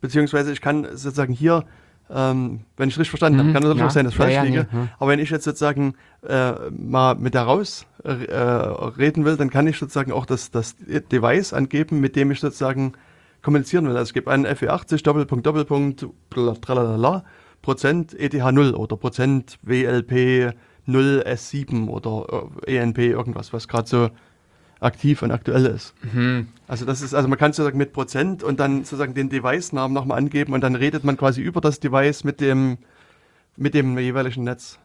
Beziehungsweise ich kann sozusagen hier, ähm, wenn ich richtig verstanden habe, Mhm, kann natürlich ja. auch sein, dass ich Ja, falsch ja, liege. nee, hm. Aber wenn ich jetzt sozusagen äh, mal mit der raus äh, reden will, dann kann ich sozusagen auch das, das Device angeben, mit dem ich sozusagen kommunizieren will. Also ich gebe einen FE80 Doppelpunkt Doppelpunkt tralalala, Prozent ETH0 oder Prozent WLP 0 S7 oder äh, ENP irgendwas, was gerade so aktiv und aktuell ist. Mhm. Also das ist, also man kann sozusagen mit Prozent und dann sozusagen den Device-Namen nochmal angeben und dann redet man quasi über das Device mit dem, mit dem jeweiligen Netz.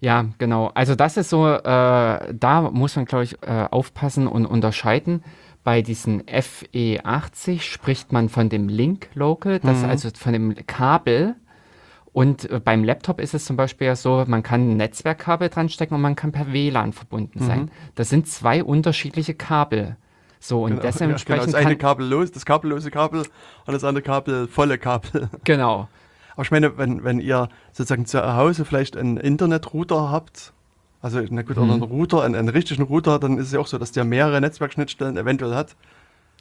Ja, genau. Also das ist so, äh, da muss man, glaube ich, äh, aufpassen und unterscheiden. Bei diesen FE80 spricht man von dem Link Local, das Mhm. also von dem Kabel. Und äh, beim Laptop ist es zum Beispiel ja so, man kann ein Netzwerkkabel dran stecken und man kann per WLAN verbunden Mhm. sein. Das sind zwei unterschiedliche Kabel. So, und Genau, ja, genau. dementsprechend Das eine kann, kabellos, das kabellose Kabel und das andere Kabel volle Kabel. [LAUGHS] genau. Aber ich meine, wenn, wenn ihr sozusagen zu Hause vielleicht einen Internetrouter habt, also na gut, Mhm. einen Router, einen, einen richtigen Router, dann ist es ja auch so, dass der mehrere Netzwerkschnittstellen eventuell hat.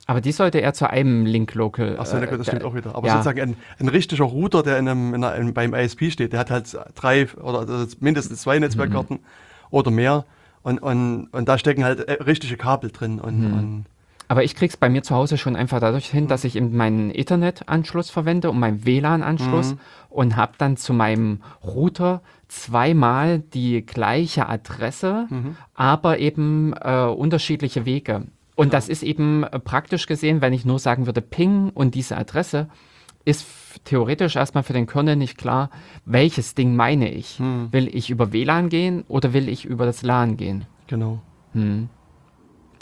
Aber die sollte eher zu einem Link Local. Achso, äh, das stimmt auch wieder. Aber ja. sozusagen ein, ein richtiger Router, der in einem, in einem, beim ISP steht, der hat halt drei oder also mindestens zwei Netzwerkkarten Mhm. oder mehr. Und, und, und da stecken halt äh, richtige Kabel drin. Und, Mhm. und Aber ich krieg's bei mir zu Hause schon einfach dadurch hin, dass ich eben meinen Ethernet-Anschluss verwende und meinen WLAN-Anschluss Mhm. und habe dann zu meinem Router zweimal die gleiche Adresse, Mhm. aber eben äh, unterschiedliche Wege. Und das ist eben äh, praktisch gesehen, wenn ich nur sagen würde Ping und diese Adresse, ist theoretisch erstmal für den Kernel nicht klar, welches Ding meine ich. Hm. Will ich über WLAN gehen oder will ich über das LAN gehen? genau. Hm.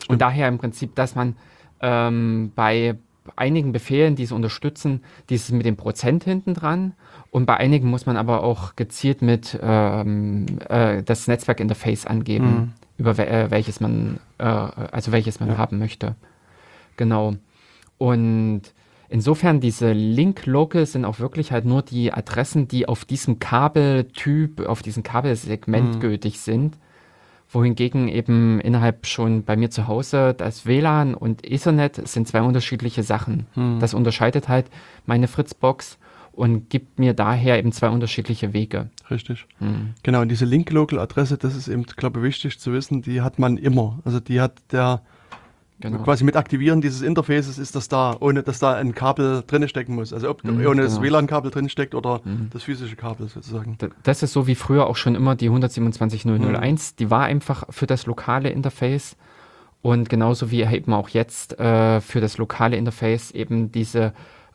Und daher im Prinzip, dass man ähm, bei einigen Befehlen, die es unterstützen, dieses mit dem Prozent hinten dran und bei einigen muss man aber auch gezielt mit ähm, äh, das Netzwerkinterface angeben, Mhm. Über äh, welches man, äh, also welches man Ja. haben möchte. Genau. Und insofern diese Link-Local sind auch wirklich halt nur die Adressen, die auf diesem Kabeltyp, auf diesem Kabelsegment Mhm. gültig sind wohingegen eben innerhalb schon bei mir zu Hause das WLAN und Ethernet sind zwei unterschiedliche Sachen. Hm. Das unterscheidet halt meine Fritzbox und gibt mir daher eben zwei unterschiedliche Wege. Richtig. Hm. Genau, und diese Link-Local-Adresse, das ist eben, glaube ich, wichtig zu wissen, die hat man immer. Also die hat der Genau. quasi mit Aktivieren dieses Interfaces ist das da, ohne dass da ein Kabel drin stecken muss. Also ob Mhm, ohne das genau. WLAN-Kabel drin steckt oder Mhm. das physische Kabel sozusagen. Das ist so wie früher auch schon immer die 127001. Die war einfach für das lokale Interface und genauso wie eben auch jetzt äh, für das lokale Interface eben diese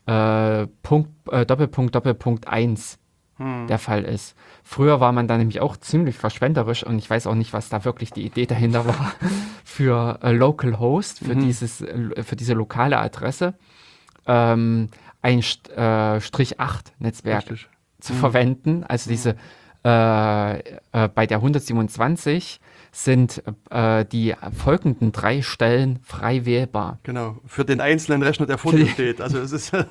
äh, Punkt, äh, Doppelpunkt, Doppelpunkt 1 Hm. der Fall ist. Früher war man da nämlich auch ziemlich verschwenderisch und ich weiß auch nicht, was da wirklich die Idee dahinter war [LAUGHS] für äh, Local Host, für, Mhm. dieses, äh, für diese lokale Adresse, ähm, ein St äh, Strich 8 Netzwerk Richtig. zu Mhm. verwenden. Also diese äh, äh, bei der 127 sind äh, die folgenden drei Stellen frei wählbar. Genau. Für den einzelnen Rechner, der vor dir steht. Also es ist [LAUGHS]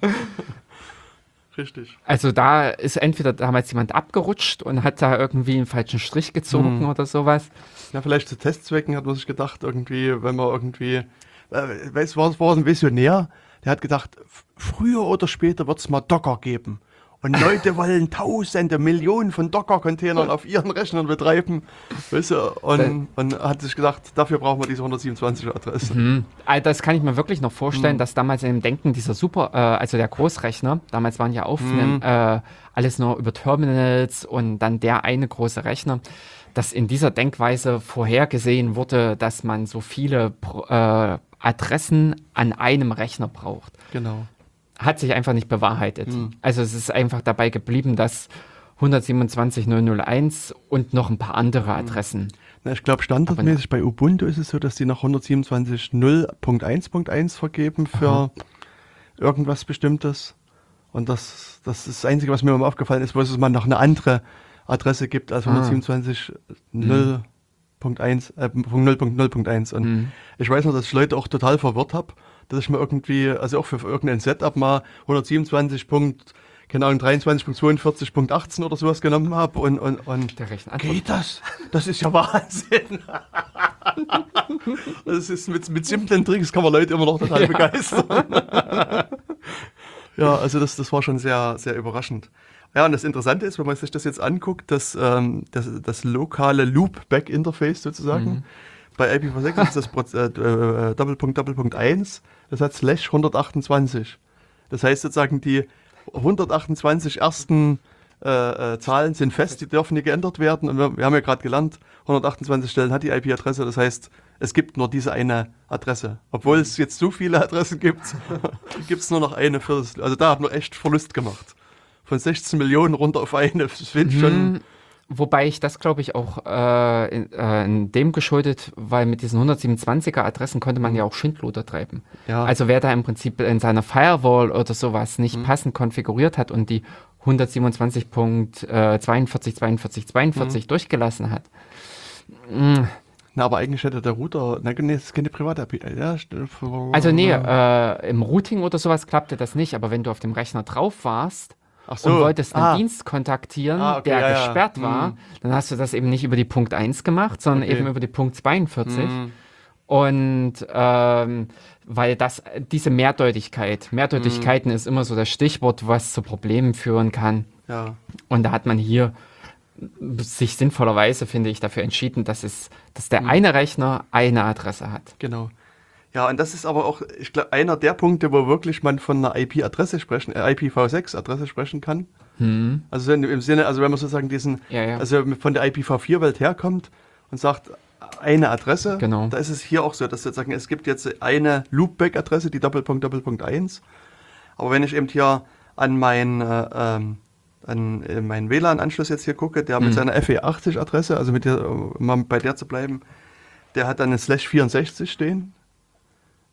[LAUGHS] Richtig. Also da ist entweder damals jemand abgerutscht und hat da irgendwie einen falschen Strich gezogen Mhm. oder sowas. Ja, vielleicht zu Testzwecken hat man sich gedacht, irgendwie, wenn man irgendwie, äh, weißt du, war, war ein Visionär, der hat gedacht, früher oder später wird es mal Docker geben. Und Leute wollen tausende, Millionen von Docker-Containern auf ihren Rechnern betreiben. Weißt du, und, und hat sich gedacht, dafür brauchen wir diese 127-Adresse. Hm. Also Das kann ich mir wirklich noch vorstellen, Mhm. dass damals in dem Denken dieser Super, äh, also der Großrechner, damals waren ja Mhm. Aufnahmen, äh, alles nur über Terminals und dann der eine große Rechner, dass in dieser Denkweise vorhergesehen wurde, dass man so viele äh, Adressen an einem Rechner braucht. Genau. Hat sich einfach nicht bewahrheitet. Mhm. Also es ist einfach dabei geblieben, dass 127.001 und noch ein paar andere Mhm. Adressen. Na, ich glaube, standardmäßig bei Ubuntu ist es so, dass die nach 127.0.1.1 vergeben für irgendwas Bestimmtes. Und das, das ist das Einzige, was mir immer aufgefallen ist, wo es mal noch eine andere Adresse gibt als Ah. 127.0.1 äh, Punkt 0.0.1. Und Mhm. ich weiß noch, dass ich Leute auch total verwirrt habe, dass ich mir irgendwie, also auch für, irgendein Setup mal 127. Punkt, keine Ahnung, 23.42.18 oder sowas genommen habe und, und, und Der Rechner Geht das? Das ist ja Wahnsinn. [LAUGHS] das ist mit, mit simplen Tricks kann man Leute immer noch total Ja. begeistern. [LAUGHS] ja, also das, das war schon sehr, sehr überraschend. Ja, und das Interessante ist, wenn man sich das jetzt anguckt, dass ähm, das, das lokale Loopback-Interface sozusagen, bei IPv6 ist das Proz äh, äh, Doppelpunkt, Doppelpunkt 1, das hat slash 128. Das heißt sozusagen, die 128 ersten äh, äh, Zahlen sind fest, die dürfen nicht geändert werden. Und wir, wir haben ja gerade gelernt, 128 Stellen hat die IP-Adresse, das heißt, es gibt nur diese eine Adresse. Obwohl es jetzt so viele Adressen gibt, [LAUGHS] gibt es nur noch eine für das. Also da hat man echt Verlust gemacht. Von 16 Millionen runter auf eine. Das finde ich schon. Wobei ich das, glaube ich, auch äh, in, äh, in dem geschuldet, weil mit diesen 127er Adressen konnte man ja auch Schindluder treiben. Ja. Also wer da im Prinzip in seiner Firewall oder sowas Mhm. nicht passend konfiguriert hat und die 127.42, 42, 42 Mhm. durchgelassen hat. Mm, Na, aber eigentlich hätte der Router. Na, nee, das ist keine private IP. Ja, Also nee, äh, im Routing oder sowas klappte das nicht, aber wenn du auf dem Rechner drauf warst so. und wolltest einen ah, Dienst kontaktieren, Ah, okay, der ja, ja. gesperrt war, Hm. dann hast du das eben nicht über die Punkt 1 gemacht, sondern Okay. eben über die Punkt 42. hm, Und ähm, weil das, diese Mehrdeutigkeit, Hm. Mehrdeutigkeiten ist immer so das Stichwort, was zu Problemen führen kann. ja. Und da hat man hier sich sinnvollerweise, finde ich, dafür entschieden, dass, es, dass Hm. der eine Rechner eine Adresse hat. Genau. Ja, und das ist aber auch, ich glaube, einer der Punkte, wo wirklich man von einer IP-Adresse sprechen, äh, IPv6-Adresse sprechen kann. Hm. Also in, im Sinne, also wenn man sozusagen diesen, Ja, ja. also von der IPv4-Welt herkommt und sagt, eine Adresse, Genau. da ist es hier auch so, dass sozusagen, es gibt jetzt eine Loopback-Adresse, die Doppelpunkt, Doppelpunkt 1. Aber wenn ich eben hier an mein, äh, ähm, an äh, meinen WLAN-Anschluss jetzt hier gucke, der mit Mhm. seiner FE80-Adresse, also mit der, um mal bei der zu bleiben, der hat dann eine Slash 64 stehen.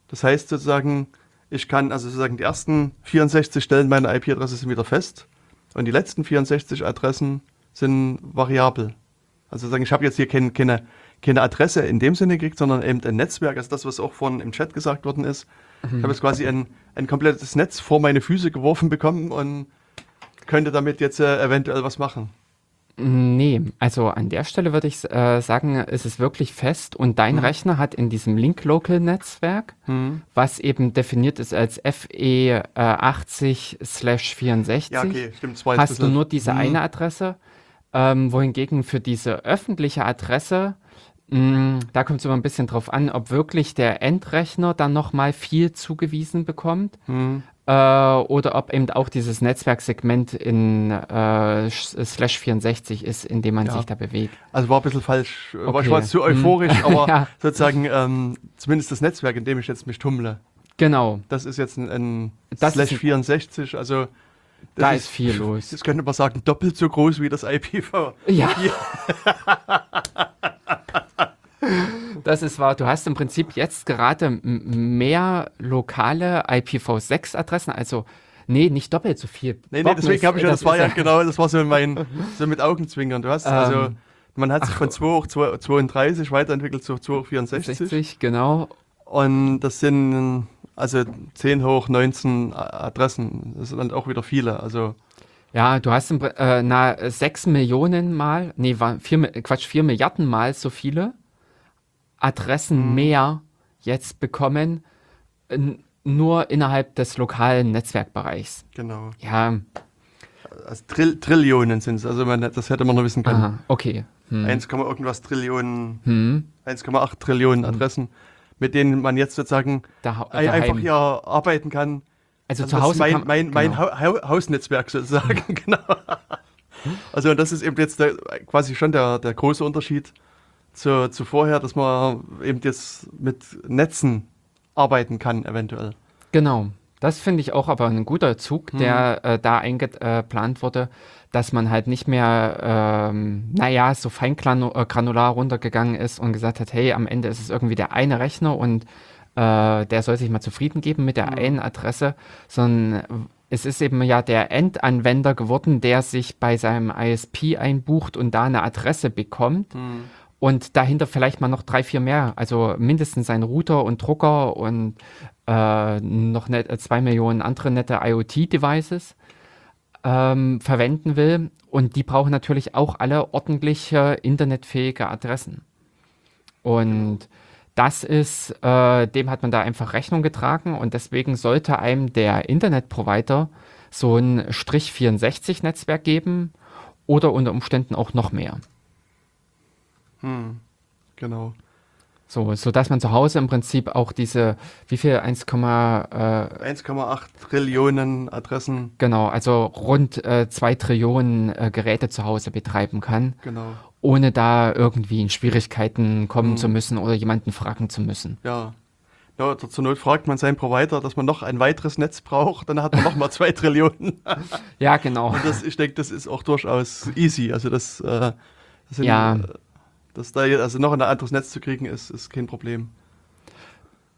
Das heißt sozusagen, ich kann also sozusagen die ersten 64 Stellen meiner IP-Adresse sind wieder fest und die letzten 64 Adressen sind variabel. Also sozusagen, ich habe jetzt hier kein, keine, keine Adresse in dem Sinne gekriegt, sondern eben ein Netzwerk, also das, was auch vorhin im Chat gesagt worden ist. Ich habe jetzt quasi ein, ein komplettes Netz vor meine Füße geworfen bekommen und könnte damit jetzt äh, eventuell was machen. Nee, also an der Stelle würde ich äh, sagen, es ist wirklich fest und Mhm. dein Rechner hat in diesem Link-Local-Netzwerk, was eben definiert ist als E FE80/64, Ja, okay, stimmt. Hast du nur diese Hm. eine Adresse, ähm, wohingegen für diese öffentliche Adresse, mh, da kommt es immer ein bisschen drauf an, ob wirklich der Endrechner dann nochmal viel zugewiesen bekommt Hm. äh, oder ob eben auch dieses Netzwerksegment in äh, slash 64 ist, in dem man Ja. sich da bewegt. Also war ein bisschen falsch. War- Ich Okay. war zu Hm. euphorisch, [LAUGHS] aber Ja. sozusagen ähm, zumindest das Netzwerk, in dem ich jetzt mich tummle, Genau, das ist jetzt ein, ein Das Slash ist ein- 64. Also das da ist viel los. Das könnte man sagen, doppelt so groß wie das IPv. Ja. [LAUGHS] [LAUGHS] Das ist wahr. Du hast im Prinzip jetzt gerade mehr lokale IPv6-Adressen, also nee, nicht doppelt so viel. Nee, nee, deswegen habe ich ja, das, war ist ja genau, das war so mein, so mit Augenzwinkern. Du hast also, Ähm, man hat sich von 2 hoch 32 weiterentwickelt zu 2 hoch 64. 60, genau. Und das sind Also 10 hoch 19 Adressen, das sind dann auch wieder viele. Also ja, du hast im, äh, na, 6 Millionen Mal, nee, war vier, Quatsch, 4 Milliarden Mal so viele Adressen mhm. mehr jetzt bekommen, nur innerhalb des lokalen Netzwerkbereichs. Genau. Ja. Also Trill Trillionen sind es, also man, das hätte man noch wissen können. Aha, okay. Hm. 1, irgendwas Trillionen, hm. 1,8 Trillionen hm. Adressen, mit denen man jetzt sozusagen einfach hier arbeiten kann. Also, also zu Hause. mein, mein, mein genau. ha Hausnetzwerk sozusagen, [LAUGHS] genau. Also das ist eben jetzt der, quasi schon der, der große Unterschied zu, zu vorher, dass man eben jetzt mit Netzen arbeiten kann, eventuell. Genau. Das finde ich auch aber ein guter Zug, hm. der äh, da eingeplant wurde, dass man halt nicht mehr, ähm, naja, so feingranular runtergegangen ist und gesagt hat, hey, am Ende ist es irgendwie der eine Rechner und äh, der soll sich mal zufrieden geben mit der hm. einen Adresse, sondern es ist eben ja der Endanwender geworden, der sich bei seinem ISP einbucht und da eine Adresse bekommt. Hm und dahinter vielleicht mal noch drei, vier mehr. Also mindestens ein Router und Drucker und äh, noch net, äh, zwei Millionen andere nette IoT-Devices ähm, verwenden will. Und die brauchen natürlich auch alle ordentliche internetfähige Adressen. Und das ist, äh, dem hat man da einfach Rechnung getragen und deswegen sollte einem der Internetprovider so ein Strich 64 Netzwerk geben oder unter Umständen auch noch mehr. Hm, genau. So, so dass man zu Hause im Prinzip auch diese, wie viel, 1,8 äh, 1,8 Trillionen Adressen. Genau, also rund 2 äh, Trillionen äh, Geräte zu Hause betreiben kann. Genau. Ohne da irgendwie in Schwierigkeiten kommen hm. zu müssen oder jemanden fragen zu müssen. Ja. Ja, zur Not fragt man seinen Provider, dass man noch ein weiteres Netz braucht, dann hat man noch mal zwei [LAUGHS] Trillionen. ja, genau. Und das, ich denke, das ist auch durchaus easy. Also das, äh, das sind, ja. Dass da also noch ein anderes Netz zu kriegen, ist, ist kein Problem.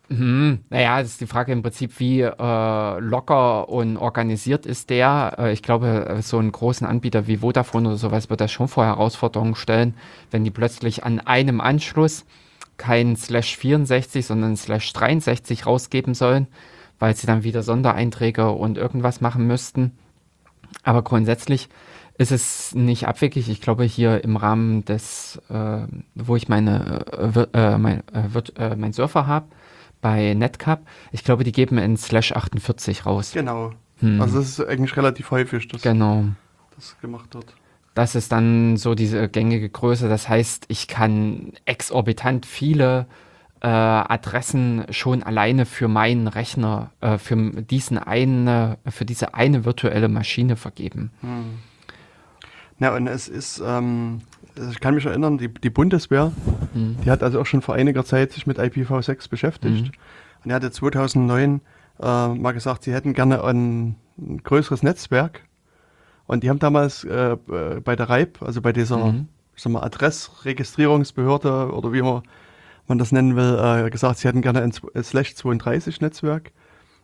Mhm. Naja, das ist die Frage im Prinzip, wie äh, locker und organisiert ist der. Äh, ich glaube, so einen großen Anbieter wie Vodafone oder sowas wird das schon vor Herausforderungen stellen, wenn die plötzlich an einem Anschluss kein Slash 64, sondern Slash 63 rausgeben sollen, weil sie dann wieder Sondereinträge und irgendwas machen müssten. Aber grundsätzlich ist es nicht abwegig. Ich glaube, hier im Rahmen des, äh, wo ich meine, äh, äh mein, äh, äh, mein Surfer habe, bei Netcup, ich glaube, die geben in Slash 48 raus. Genau. Hm. Also das ist eigentlich relativ häufig, dass genau. das gemacht wird. Das ist dann so diese gängige Größe. Das heißt, ich kann exorbitant viele äh, Adressen schon alleine für meinen Rechner, äh, für diesen eine, für diese eine virtuelle Maschine vergeben. Hm. Ja, und es ist, ähm, ich kann mich erinnern, die, die Bundeswehr, mhm. die hat also auch schon vor einiger Zeit sich mit IPv6 beschäftigt. Mhm. Und die hatte 2009 äh, mal gesagt, sie hätten gerne ein, ein, größeres Netzwerk. Und die haben damals äh, äh bei der REIB, also bei dieser mhm. Adressregistrierungsbehörde oder wie man, man das nennen will, äh, gesagt, sie hätten gerne ein, Slash 32 Netzwerk.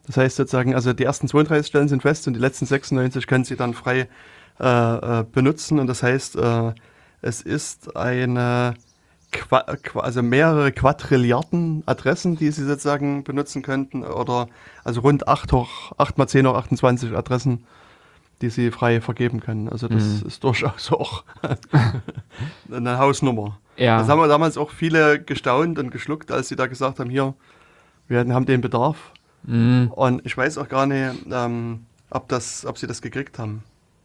Das heißt sozusagen, also die ersten 32 Stellen sind fest und die letzten 96 können sie dann frei äh, äh, benutzen. Und das heißt, äh, es ist eine Qua also mehrere Quadrilliarden Adressen, die Sie sozusagen benutzen könnten, oder also rund 8 hoch 8 mal 10 hoch 28 Adressen, die Sie frei vergeben können. Also das mhm. ist durchaus [LAUGHS] auch eine Hausnummer. Ja. Das haben wir damals auch viele gestaunt und geschluckt, als sie da gesagt haben, hier, wir haben den Bedarf. Mhm. Und ich weiß auch gar nicht, ähm, ob, das, ob sie das gekriegt haben.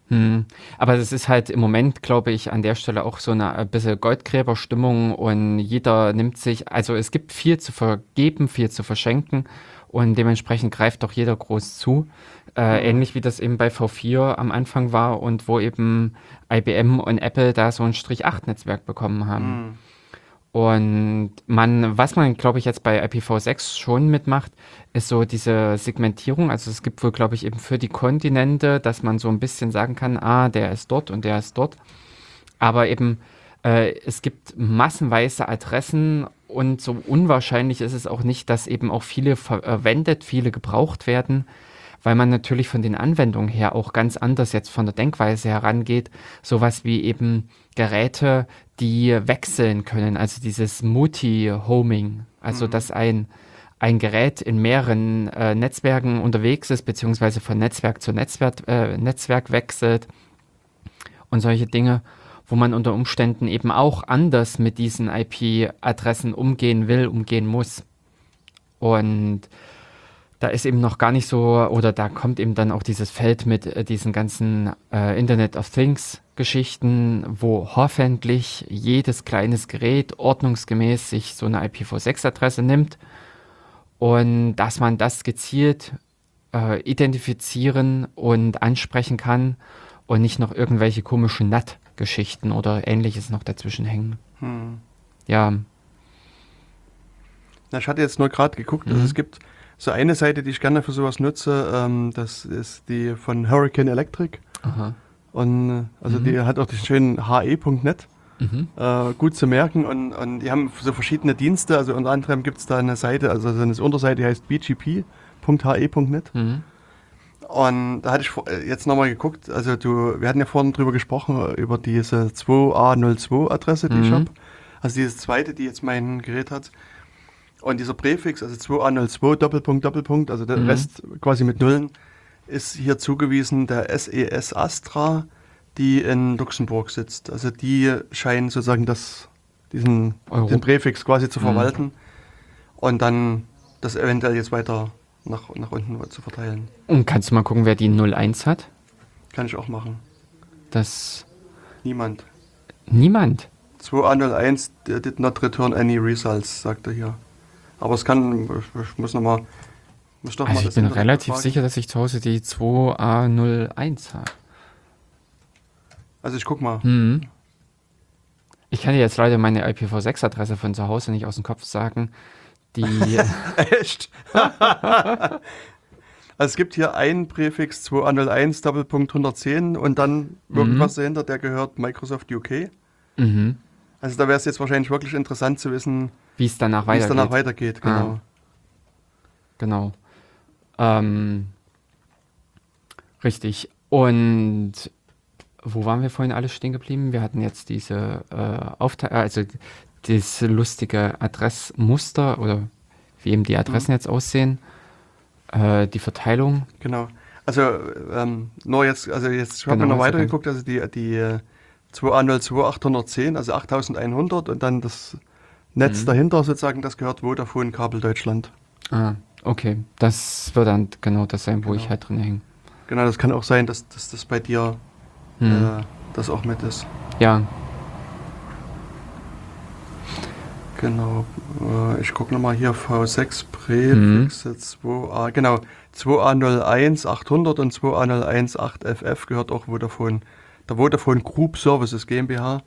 Hm. Aber es ist halt im Moment, glaube ich, an der Stelle auch so eine ein bisschen Goldgräberstimmung und jeder nimmt sich, also es gibt viel zu vergeben, viel zu verschenken und dementsprechend greift doch jeder groß zu. Äh, ähnlich wie das eben bei V4 am Anfang war und wo eben IBM und Apple da so ein Strich 8 Netzwerk bekommen haben. Hm. Und man, was man, glaube ich, jetzt bei IPv6 schon mitmacht, ist so diese Segmentierung. Also es gibt wohl, glaube ich, eben für die Kontinente, dass man so ein bisschen sagen kann, ah, der ist dort und der ist dort. Aber eben, äh, es gibt massenweise Adressen und so unwahrscheinlich ist es auch nicht, dass eben auch viele verwendet, viele gebraucht werden weil man natürlich von den Anwendungen her auch ganz anders jetzt von der Denkweise herangeht. Sowas wie eben Geräte, die wechseln können, also dieses Multi-Homing, also mhm. dass ein ein Gerät in mehreren äh, Netzwerken unterwegs ist, beziehungsweise von Netzwerk zu Netzwerk, äh, Netzwerk wechselt und solche Dinge, wo man unter Umständen eben auch anders mit diesen IP-Adressen umgehen will, umgehen muss. Und da ist eben noch gar nicht so, oder da kommt eben dann auch dieses Feld mit äh, diesen ganzen äh, Internet of Things Geschichten, wo hoffentlich jedes kleines Gerät ordnungsgemäß sich so eine IPv6-Adresse nimmt und dass man das gezielt äh, identifizieren und ansprechen kann und nicht noch irgendwelche komischen NAT-Geschichten oder ähnliches noch dazwischen hängen. Hm. Ja. Na, ich hatte jetzt nur gerade geguckt, mhm. also es gibt so eine Seite, die ich gerne für sowas nutze, ähm, das ist die von Hurricane Electric. Aha. Und äh, also mhm. die hat auch den schönen he.net. Mhm. Äh, gut zu merken und, und die haben so verschiedene Dienste, also unter anderem gibt es da eine Seite, also eine Unterseite, die heißt bgp.he.net. Mhm. Und da hatte ich äh, jetzt nochmal geguckt, also du, wir hatten ja vorhin drüber gesprochen, über diese 2A02-Adresse, die mhm. ich habe. Also diese zweite, die jetzt mein Gerät hat. Und dieser Präfix, also 2A02, Doppelpunkt, Doppelpunkt, also der mhm. Rest quasi mit Nullen, ist hier zugewiesen der SES e Astra, die in Luxemburg sitzt. Also die scheinen sozusagen das, diesen, diesen Präfix quasi zu mhm. verwalten mhm. und dann das eventuell jetzt weiter nach, nach unten zu verteilen. Und kannst du mal gucken, wer die 01 hat? Kann ich auch machen. Das. Niemand. Niemand? 2A01 did not return any results, sagt er hier. Aber es kann, ich, muss nochmal. Also mal ich bin relativ fragen. sicher, dass ich zu Hause die 2A01 habe. Also ich guck mal. Mhm. Ich kann dir jetzt leider meine IPv6-Adresse von zu Hause nicht aus dem Kopf sagen. Die. [LAUGHS] Echt? [LAUGHS] also es gibt hier einen Präfix 201 Doppelpunkt 110 und dann irgendwas mhm. dahinter, der gehört Microsoft UK. Mhm. Also da wäre es jetzt wahrscheinlich wirklich interessant zu wissen, wie es danach weitergeht. Wie es danach weitergeht, genau. Ah. Genau. Ähm, richtig. Und wo waren wir vorhin alle stehen geblieben? Wir hatten jetzt diese äh, Aufteilung, also das lustige Adressmuster oder wie eben die Adressen mhm. jetzt aussehen, äh, die Verteilung. Genau. Also ähm, nur jetzt, also jetzt genau, haben wir noch weiter geguckt, also die, die 2A02810, also 8100 und dann das Netz mhm. dahinter sozusagen, das gehört Vodafone Kabel Deutschland. Ah, okay. Das wird dann genau das sein, wo genau. ich halt drin hänge. Genau, das kann auch sein, dass, dass das bei dir mhm. äh, das auch mit ist. Ja, Genau, äh, ich gucke nochmal hier V6 Präfixe mhm. 2A, genau, 2A01 800 und 2A01 8FF gehört auch Vodafone, der Vodafone Group Services GmbH.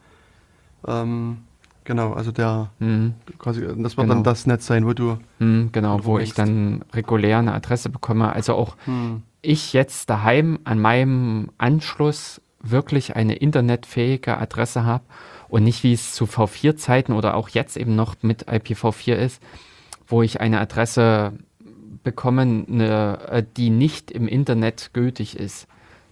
Ähm, genau, also der, mhm. quasi, das wird genau. dann das Netz sein, wo du. Mhm, genau, wo ich dann regulär eine Adresse bekomme. Also auch mhm. ich jetzt daheim an meinem Anschluss wirklich eine internetfähige Adresse habe und nicht wie es zu V4-Zeiten oder auch jetzt eben noch mit IPv4 ist, wo ich eine Adresse bekomme, eine, äh, die nicht im Internet gültig ist.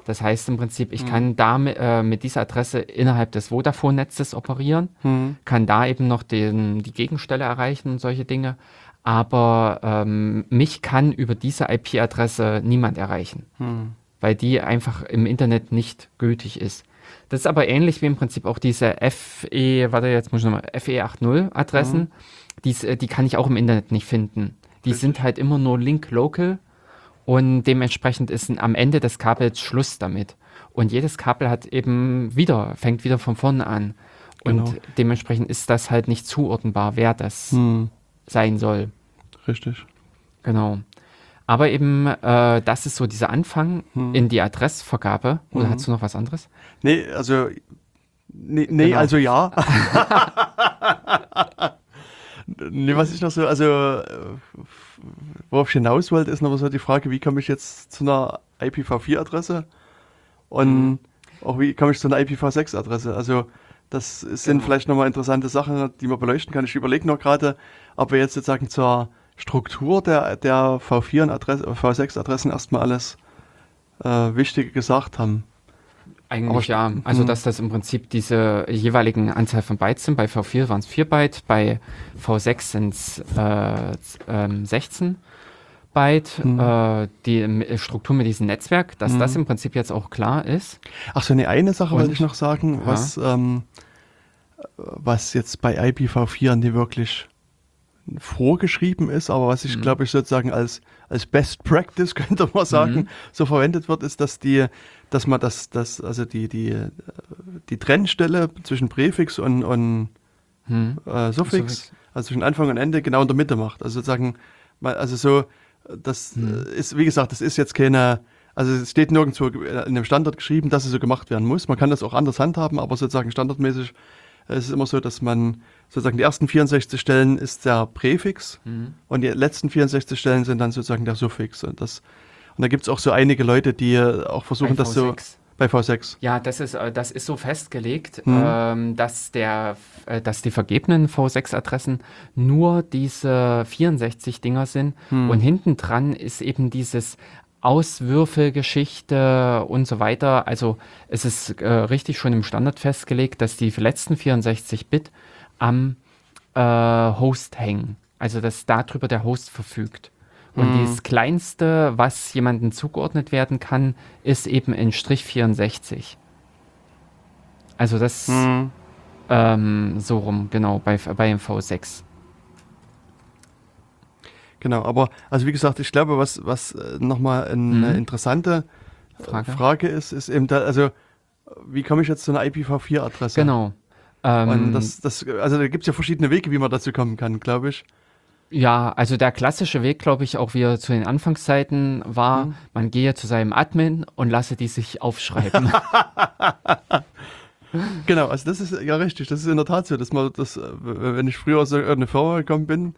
Das heißt im Prinzip, ich mhm. kann da mit, äh, mit, dieser Adresse innerhalb des Vodafone-Netzes operieren, mhm. kann da eben noch den, die Gegenstelle erreichen und solche Dinge. Aber ähm, mich kann über diese IP-Adresse niemand erreichen, mhm. weil die einfach im Internet nicht gültig ist. Das ist aber ähnlich wie im Prinzip auch diese FE, warte, jetzt muss ich nochmal, FE80-Adressen. Mhm. Die, äh, die kann ich auch im Internet nicht finden. Die Richtig. sind halt immer nur Link Local und dementsprechend ist am Ende des Kabels Schluss damit. Und jedes Kabel hat eben wieder, fängt wieder von vorne an. Und genau. dementsprechend ist das halt nicht zuordnenbar, wer das hm. sein soll. Richtig. Genau. Aber eben, äh, das ist so dieser Anfang hm. in die Adressvergabe. Oder mhm. hast du noch was anderes? Nee, also, nee, nee genau. also ja. [LAUGHS] nee, was ich noch so, also, äh, worauf ich hinaus wollte, ist noch so die Frage, wie komme ich jetzt zu einer IPv4-Adresse? Und mhm. auch wie komme ich zu einer IPv6-Adresse? Also, das sind genau. vielleicht nochmal interessante Sachen, die man beleuchten kann. Ich überlege noch gerade, ob wir jetzt sozusagen zur Struktur der, der V4 und Adresse, V6-Adressen erstmal alles äh, Wichtige gesagt haben. Eigentlich ja. Also, dass das im Prinzip diese jeweiligen Anzahl von Bytes sind. Bei V4 waren es 4 Byte, bei V6 sind es äh, äh, 16 Byte. Mhm. Äh, die Struktur mit diesem Netzwerk, dass mhm. das im Prinzip jetzt auch klar ist. Ach so, eine, eine Sache Und, wollte ich noch sagen, was, ja. ähm, was jetzt bei IPv4 nicht wirklich vorgeschrieben ist, aber was ich mhm. glaube ich sozusagen als, als Best Practice [LAUGHS] könnte man sagen, mhm. so verwendet wird, ist, dass die, dass man das, das, also die, die, die Trennstelle zwischen Präfix und, und mhm. äh, Suffix, Suffix, also zwischen Anfang und Ende genau in der Mitte macht. Also sozusagen, also so, das mhm. ist, wie gesagt, das ist jetzt keine, also es steht nirgendwo in dem Standard geschrieben, dass es so gemacht werden muss. Man kann das auch anders handhaben, aber sozusagen standardmäßig es ist immer so, dass man sozusagen die ersten 64 Stellen ist der Präfix mhm. und die letzten 64 Stellen sind dann sozusagen der Suffix. Und, das, und da gibt es auch so einige Leute, die auch versuchen, das so bei V6. Ja, das ist, äh, das ist so festgelegt, mhm. ähm, dass, der, äh, dass die vergebenen V6-Adressen nur diese 64 Dinger sind. Mhm. Und hinten dran ist eben dieses Auswürfelgeschichte und so weiter. Also es ist äh, richtig schon im Standard festgelegt, dass die letzten 64 Bit am äh, Host hängen. Also dass darüber der Host verfügt. Und mhm. das kleinste, was jemandem zugeordnet werden kann, ist eben in Strich 64. Also das mhm. ähm, so rum, genau, bei, bei V6. Genau, aber also wie gesagt, ich glaube, was, was äh, nochmal eine mhm. interessante äh, Frage. Frage ist, ist eben da, also wie komme ich jetzt zu einer IPv4-Adresse? Genau. Ähm, das, das, also da gibt es ja verschiedene Wege, wie man dazu kommen kann, glaube ich. Ja, also der klassische Weg, glaube ich, auch wie er zu den Anfangszeiten war, mhm. man gehe zu seinem Admin und lasse die sich aufschreiben. [LAUGHS] [LAUGHS] genau, also das ist ja richtig, das ist in der Tat so, dass man das, äh, wenn ich früher aus irgendeiner Firma gekommen bin,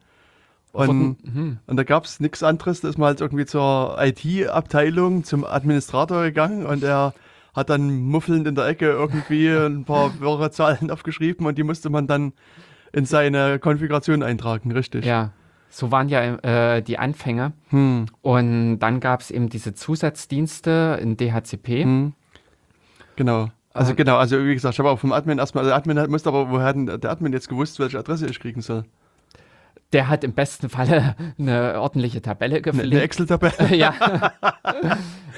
und, mhm. und da gab es nichts anderes, da ist man halt irgendwie zur IT-Abteilung, zum Administrator gegangen und er hat dann muffelnd in der Ecke irgendwie ein paar [LAUGHS] wirre Zahlen aufgeschrieben und die musste man dann in seine Konfiguration eintragen, richtig? Ja, so waren ja äh, die Anfänge. Hm. Und dann gab es eben diese Zusatzdienste in DHCP. Hm. Genau. Also äh, genau, also wie gesagt, ich habe auch vom Admin erstmal, der Admin musste aber, woher hat denn der Admin jetzt gewusst, welche Adresse ich kriegen soll? der hat im besten Falle [LAUGHS] eine ordentliche Tabelle gepflegt. Eine Excel-Tabelle? [LAUGHS] ja.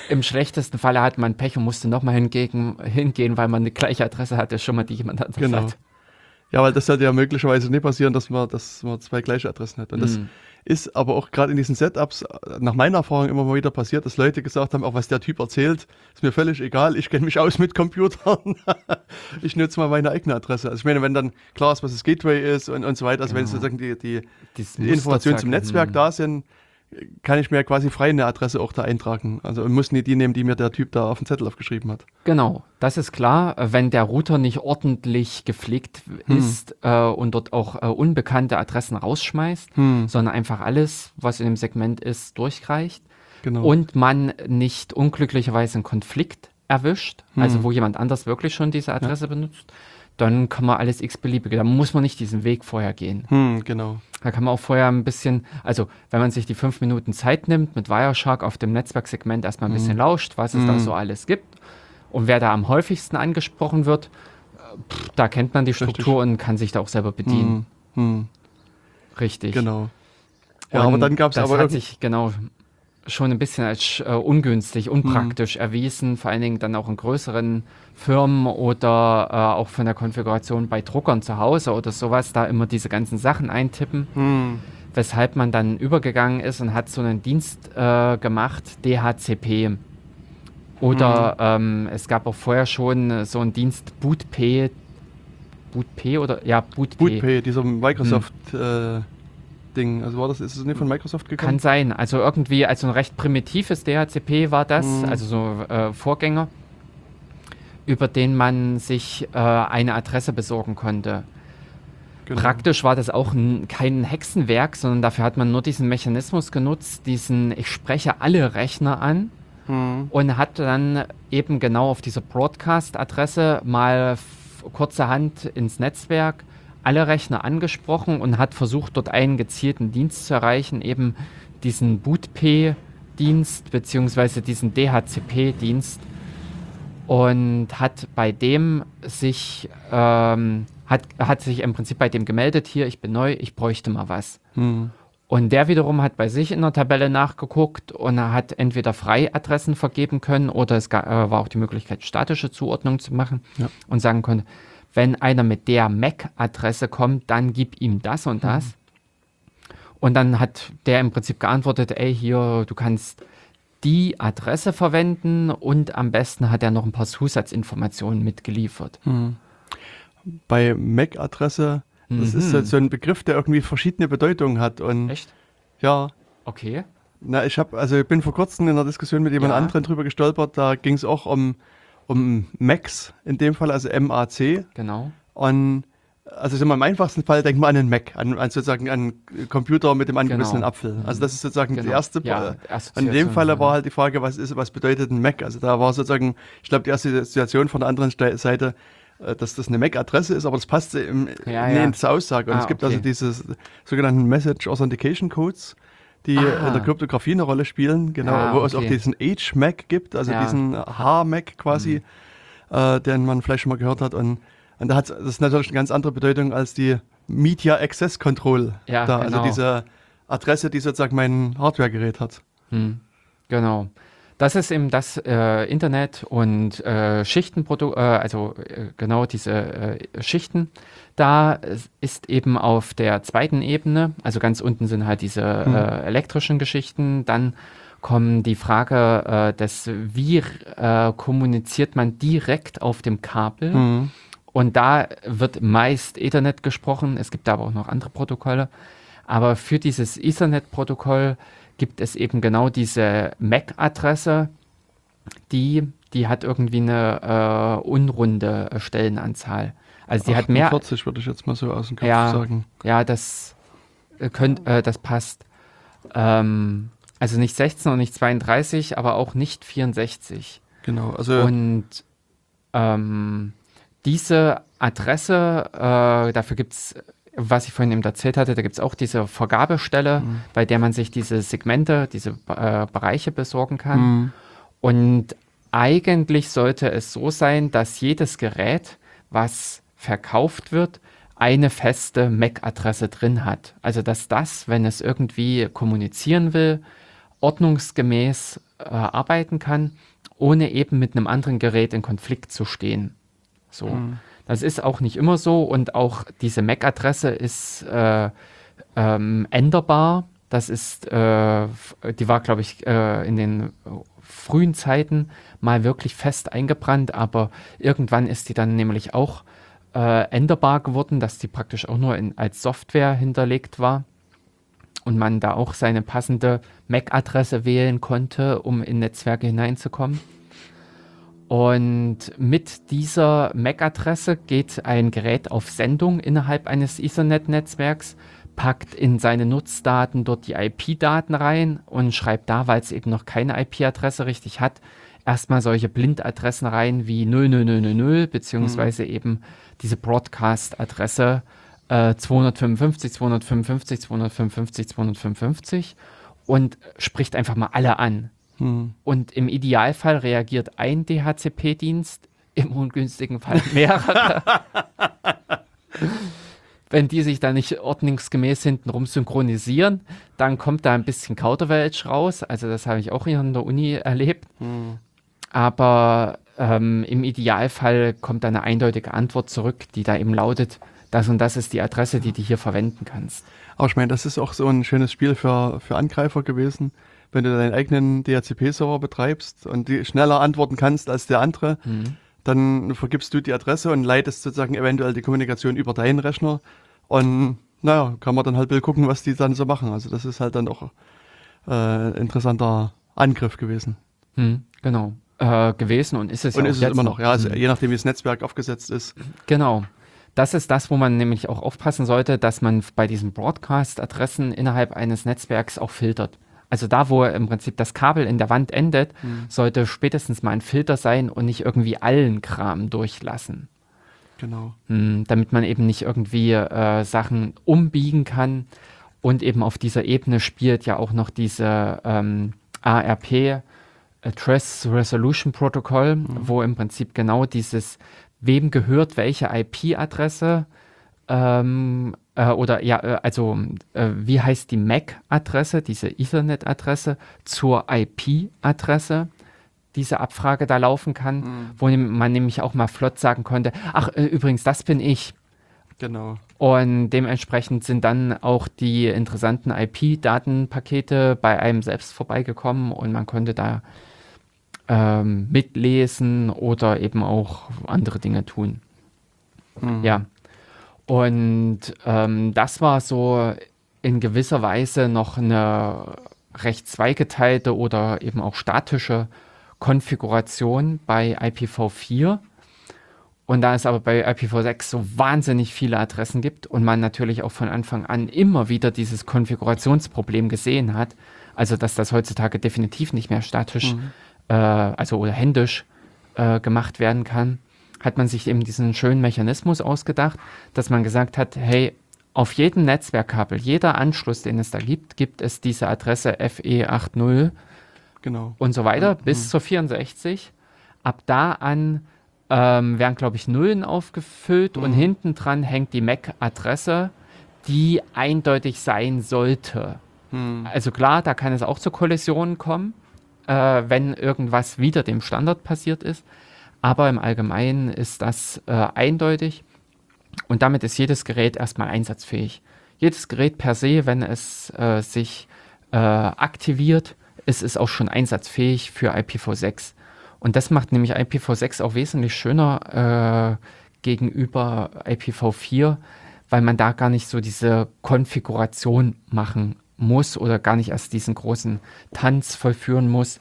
Im schlechtesten Falle hat man Pech und musste nochmal hingehen, hingehen, weil man eine gleiche Adresse hatte, schon mal die jemand anderes genau. hat. Ja, weil das sollte ja möglicherweise nicht passieren, dass man, dass man zwei gleiche Adressen hat. Und das mm. ist aber auch gerade in diesen Setups nach meiner Erfahrung immer mal wieder passiert, dass Leute gesagt haben, auch was der Typ erzählt, ist mir völlig egal, ich kenne mich aus mit Computern. [LAUGHS] ich nutze mal meine eigene Adresse. Also ich meine, wenn dann klar ist, was das Gateway ist und, und so weiter, also genau. wenn sozusagen die, die, die Informationen zum Netzwerk hm. da sind, kann ich mir quasi frei eine Adresse auch da eintragen. Also muss nicht die nehmen, die mir der Typ da auf den Zettel aufgeschrieben hat. Genau, das ist klar. Wenn der Router nicht ordentlich gepflegt hm. ist äh, und dort auch äh, unbekannte Adressen rausschmeißt, hm. sondern einfach alles, was in dem Segment ist, durchreicht. Genau. Und man nicht unglücklicherweise einen Konflikt erwischt, hm. also wo jemand anders wirklich schon diese Adresse ja. benutzt, dann kann man alles x-beliebige. Da muss man nicht diesen Weg vorher gehen. Hm, genau. Da kann man auch vorher ein bisschen, also wenn man sich die fünf Minuten Zeit nimmt, mit Wireshark auf dem Netzwerksegment erstmal ein bisschen hm. lauscht, was es hm. da so alles gibt und wer da am häufigsten angesprochen wird, pff, da kennt man die Struktur Richtig. und kann sich da auch selber bedienen. Hm. hm. Richtig. Genau. Ja, und aber dann gab es aber. Das hat sich, genau, schon ein bisschen als äh, ungünstig, unpraktisch mhm. erwiesen, vor allen Dingen dann auch in größeren Firmen oder äh, auch von der Konfiguration bei Druckern zu Hause oder sowas, da immer diese ganzen Sachen eintippen. Mhm. Weshalb man dann übergegangen ist und hat so einen Dienst äh, gemacht, DHCP. Oder mhm. ähm, es gab auch vorher schon so einen Dienst BootP. BootP oder ja, BootP. BootP, dieser Microsoft äh, Ding. Also war das, ist es nicht von Microsoft gekommen? Kann sein. Also irgendwie, also ein recht primitives DHCP war das, mhm. also so äh, Vorgänger, über den man sich äh, eine Adresse besorgen konnte. Genau. Praktisch war das auch kein Hexenwerk, sondern dafür hat man nur diesen Mechanismus genutzt, diesen ich spreche alle Rechner an mhm. und hat dann eben genau auf dieser Broadcast-Adresse mal kurzerhand ins Netzwerk alle Rechner angesprochen und hat versucht, dort einen gezielten Dienst zu erreichen, eben diesen BootP-Dienst bzw. diesen DHCP-Dienst. Und hat bei dem sich, ähm, hat, hat sich im Prinzip bei dem gemeldet, hier, ich bin neu, ich bräuchte mal was. Hm. Und der wiederum hat bei sich in der Tabelle nachgeguckt und er hat entweder Freiadressen vergeben können oder es ga- äh, war auch die Möglichkeit, statische Zuordnung zu machen Ja. und sagen konnte, wenn einer mit der MAC-Adresse kommt, dann gib ihm das und das. Und dann hat der im Prinzip geantwortet, ey, hier, du kannst die Adresse verwenden und am besten hat er noch ein paar Zusatzinformationen mitgeliefert. Hm. Bei MAC-Adresse, das Mhm. ist halt so ein Begriff, der irgendwie verschiedene Bedeutungen hat. Und Echt? ja, Okay. na, ich habe, also ich bin vor kurzem in einer Diskussion mit jemand Ja. anderen drüber gestolpert, da ging es auch um, um Macs in dem Fall, also M-A-C. Genau. Und also so im einfachsten Fall denkt man an einen Mac, an, an sozusagen einen Computer mit dem angebissenen Genau. Apfel. Also das ist sozusagen die Genau. erste. Ja, In Assoziation, dem Falle ja. war halt die Frage, was ist, was bedeutet ein Mac? Also da war sozusagen, ich glaube, die erste Situation von der anderen Seite, äh, dass das eine MAC-Adresse ist, aber das passte im, Ja, ja. in zur Aussage. Und Ah, es gibt okay. also diese sogenannten Message Authentication Codes, die Ah. in der Kryptographie eine Rolle spielen, genau, Ah, wo es auch okay. diesen H-Mac gibt, also. Mhm. diesen H-Mac quasi, äh, den man vielleicht schon mal gehört hat. Und, und da hat das natürlich eine ganz andere Bedeutung als die Media Access Control. Ja, da, genau. Also diese Adresse, die sozusagen mein Hardware-Gerät hat. Hm, genau. Das ist eben das äh, Internet und äh, Schichtenprodu äh, also äh, genau diese äh, Schichten. Da ist eben auf der zweiten Ebene, also ganz unten sind halt diese äh, elektrischen Geschichten, dann kommen die Frage äh, des, wie äh, kommuniziert man direkt auf dem Kabel. Mhm. Und da wird meist Ethernet gesprochen. Es gibt aber auch noch andere Protokolle. Aber für dieses Ethernet-Protokoll gibt es eben genau diese MAC-Adresse, die, die hat irgendwie eine äh, unrunde äh, Stellenanzahl. Also die hat mehr, 48 würde ich jetzt mal so aus dem Kopf Ja. sagen. ja, das, äh, könnt, äh, das passt. Ähm, also nicht 16 und nicht 32, aber auch nicht 64. Genau, also Und ähm, diese Adresse, äh, dafür gibt es, was ich vorhin eben erzählt hatte, da gibt es auch diese Vergabestelle, Mhm. bei der man sich diese Segmente, diese äh, Bereiche besorgen kann. Mhm. Und eigentlich sollte es so sein, dass jedes Gerät, was verkauft wird, eine feste MAC-Adresse drin hat. Also dass das, wenn es irgendwie kommunizieren will, ordnungsgemäß äh, arbeiten kann, ohne eben mit einem anderen Gerät in Konflikt zu stehen. So. Mhm. Das ist auch nicht immer so und auch diese MAC-Adresse ist äh, ähm, änderbar. Das ist, äh, die war, glaube ich, äh, in den frühen Zeiten mal wirklich fest eingebrannt, aber irgendwann ist die dann nämlich auch äh, änderbar geworden, dass die praktisch auch nur in, als Software hinterlegt war und man da auch seine passende MAC-Adresse wählen konnte, um in Netzwerke hineinzukommen. Und mit dieser MAC-Adresse geht ein Gerät auf Sendung innerhalb eines Ethernet-Netzwerks, packt in seine Nutzdaten dort die IP-Daten rein und schreibt da, weil es eben noch keine IP-Adresse richtig hat, erstmal solche Blindadressen rein wie 00000, beziehungsweise eben diese Broadcast-Adresse äh, 255, 255, 255, 255 und spricht einfach mal alle an. Mhm. Und im Idealfall reagiert ein DHCP-Dienst, [LAUGHS] im ungünstigen Fall mehrere. [LAUGHS] Wenn die sich da nicht ordnungsgemäß hintenrum synchronisieren, dann kommt da ein bisschen Kauderwelsch raus. Also das habe ich auch hier an der Uni erlebt. Mhm. Aber ähm, im Idealfall kommt da eine eindeutige Antwort zurück, die da eben lautet, das und das ist die Adresse, die du hier verwenden kannst. Aber ich meine, das ist auch so ein schönes Spiel für, für Angreifer gewesen, wenn du deinen eigenen DHCP-Server betreibst und die schneller antworten kannst als der andere, Mhm. dann vergibst du die Adresse und leitest sozusagen eventuell die Kommunikation über deinen Rechner. Und naja, kann man dann halt gucken, was die dann so machen. Also das ist halt dann auch äh, ein interessanter Angriff gewesen. Hm, genau. Äh, gewesen und ist es und ja ist es immer noch, ja, also Hm. je nachdem, wie das Netzwerk aufgesetzt ist. Genau. Das ist das, wo man nämlich auch aufpassen sollte, dass man bei diesen Broadcast-Adressen innerhalb eines Netzwerks auch filtert. Also da, wo im Prinzip das Kabel in der Wand endet, sollte spätestens mal ein Filter sein und nicht irgendwie allen Kram durchlassen. Genau. Hm, damit man eben nicht irgendwie äh, Sachen umbiegen kann. Und eben auf dieser Ebene spielt ja auch noch diese ähm, ARP Address Resolution Protocol, mhm. wo im Prinzip genau dieses, wem gehört welche IP-Adresse ähm, äh, oder ja, äh, also äh, wie heißt die MAC-Adresse, diese Ethernet-Adresse zur IP-Adresse diese Abfrage da laufen kann, mhm. wo man nämlich auch mal flott sagen konnte, ach äh, übrigens, das bin ich. Genau. Und dementsprechend sind dann auch die interessanten IP-Datenpakete bei einem selbst vorbeigekommen und man konnte da ähm, mitlesen oder eben auch andere Dinge tun. Mhm. Ja. Und ähm, das war so in gewisser Weise noch eine recht zweigeteilte oder eben auch statische Konfiguration bei IPv4. Und da es aber bei IPv6 so wahnsinnig viele Adressen gibt und man natürlich auch von Anfang an immer wieder dieses Konfigurationsproblem gesehen hat, also dass das heutzutage definitiv nicht mehr statisch, mhm. äh, also oder händisch äh, gemacht werden kann, hat man sich eben diesen schönen Mechanismus ausgedacht, dass man gesagt hat, hey, auf jedem Netzwerkkabel, jeder Anschluss, den es da gibt, gibt es diese Adresse FE80 genau. und so weiter mhm. bis zur 64. Ab da an ähm, werden, glaube ich, Nullen aufgefüllt mhm. und hinten dran hängt die MAC-Adresse, die eindeutig sein sollte. Mhm. Also klar, da kann es auch zu Kollisionen kommen, äh, wenn irgendwas wieder dem Standard passiert ist. Aber im Allgemeinen ist das äh, eindeutig und damit ist jedes Gerät erstmal einsatzfähig. Jedes Gerät per se, wenn es äh, sich äh, aktiviert, ist es auch schon einsatzfähig für IPv6. Und das macht nämlich IPv6 auch wesentlich schöner äh, gegenüber IPv4, weil man da gar nicht so diese Konfiguration machen muss oder gar nicht erst diesen großen Tanz vollführen muss,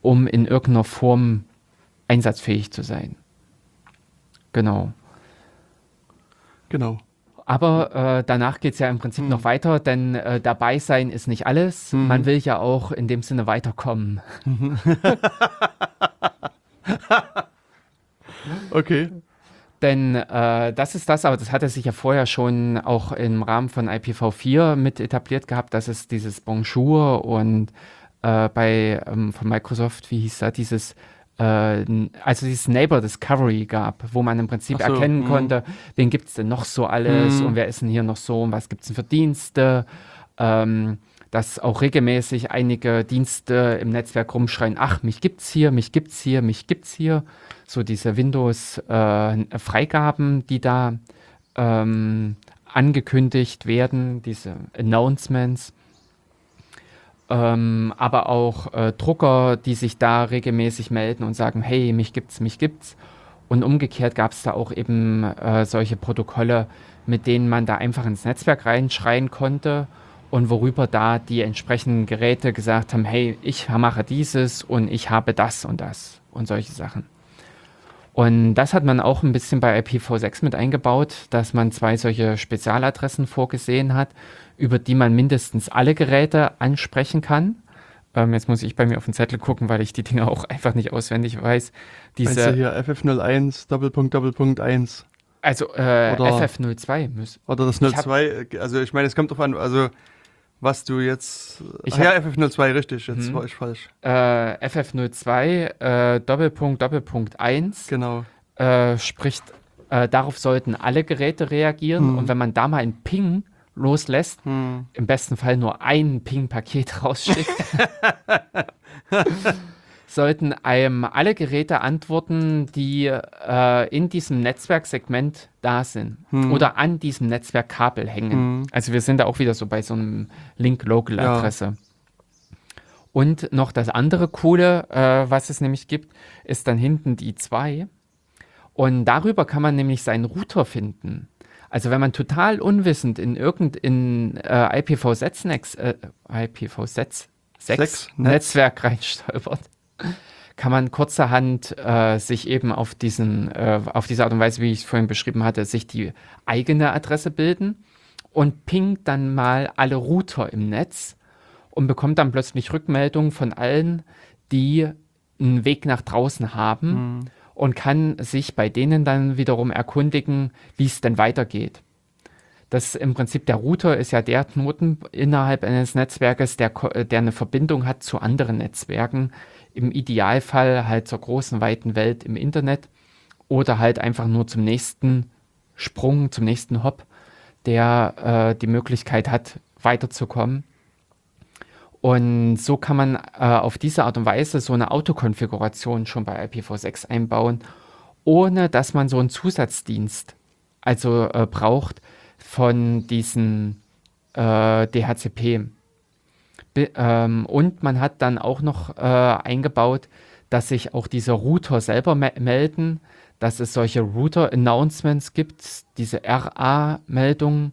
um in irgendeiner Form einsatzfähig zu sein. Genau. Genau. Aber äh, danach geht es ja im Prinzip hm. noch weiter, denn äh, dabei sein ist nicht alles. Hm. Man will ja auch in dem Sinne weiterkommen. [LAUGHS] okay. Denn äh, das ist das, aber das hatte sich ja vorher schon auch im Rahmen von IPv4 mit etabliert gehabt, dass es dieses Bonjour und äh, bei ähm, von Microsoft, wie hieß da, dieses also dieses Neighbor Discovery gab, wo man im Prinzip so, erkennen mh. konnte, wen gibt es denn noch so alles mh. und wer ist denn hier noch so und was gibt es denn für Dienste. Ähm, dass auch regelmäßig einige Dienste im Netzwerk rumschreien, ach, mich gibt's hier, mich gibt's hier, mich gibt's hier. So diese Windows-Freigaben, äh, die da ähm, angekündigt werden, diese Announcements ähm, aber auch äh, Drucker, die sich da regelmäßig melden und sagen, hey, mich gibt's, mich gibt's. Und umgekehrt gab es da auch eben äh, solche Protokolle, mit denen man da einfach ins Netzwerk reinschreien konnte und worüber da die entsprechenden Geräte gesagt haben, hey, ich mache dieses und ich habe das und das und solche Sachen. Und das hat man auch ein bisschen bei IPv6 mit eingebaut, dass man zwei solche Spezialadressen vorgesehen hat, über die man mindestens alle Geräte ansprechen kann. Ähm, jetzt muss ich bei mir auf den Zettel gucken, weil ich die Dinge auch einfach nicht auswendig weiß. Diese Meinst du hier FF01 Doppelpunkt Doppelpunkt 1? Also äh, FF02 muss. Oder das 02, also ich meine, es kommt drauf an, also was du jetzt. Ich ja, FF02, richtig, jetzt hm. war ich falsch. Äh, FF02 äh, Doppelpunkt Doppelpunkt 1 genau. Äh, spricht, äh, darauf sollten alle Geräte reagieren hm. und wenn man da mal einen Ping loslässt, hm. im besten Fall nur ein Ping-Paket [LAUGHS] rausschickt, sollten einem alle Geräte antworten, die äh, in diesem Netzwerksegment da sind hm. oder an diesem Netzwerkkabel hängen. Hm. Also wir sind da auch wieder so bei so einem Link-Local-Adresse. Ja. Und noch das andere Coole, äh, was es nämlich gibt, ist dann hinten die 2. Und darüber kann man nämlich seinen Router finden. Also wenn man total unwissend in irgendein äh, IPv6, äh, IPv6 6 Netzwerk reinstolpert, kann man kurzerhand äh, sich eben auf diesen, äh, auf diese Art und Weise, wie ich es vorhin beschrieben hatte, sich die eigene Adresse bilden und pingt dann mal alle Router im Netz und bekommt dann plötzlich Rückmeldungen von allen, die einen Weg nach draußen haben. Mhm und kann sich bei denen dann wiederum erkundigen, wie es denn weitergeht. Das im Prinzip der Router ist ja der Knoten innerhalb eines Netzwerkes, der, der eine Verbindung hat zu anderen Netzwerken im Idealfall halt zur großen, weiten Welt im Internet oder halt einfach nur zum nächsten Sprung, zum nächsten Hop, der äh, die Möglichkeit hat, weiterzukommen. Und so kann man äh, auf diese Art und Weise so eine Autokonfiguration schon bei IPv6 einbauen, ohne dass man so einen Zusatzdienst also äh, braucht von diesen äh, DHCP. Be ähm, und man hat dann auch noch äh, eingebaut, dass sich auch diese Router selber me melden, dass es solche Router-Announcements gibt, diese RA-Meldungen,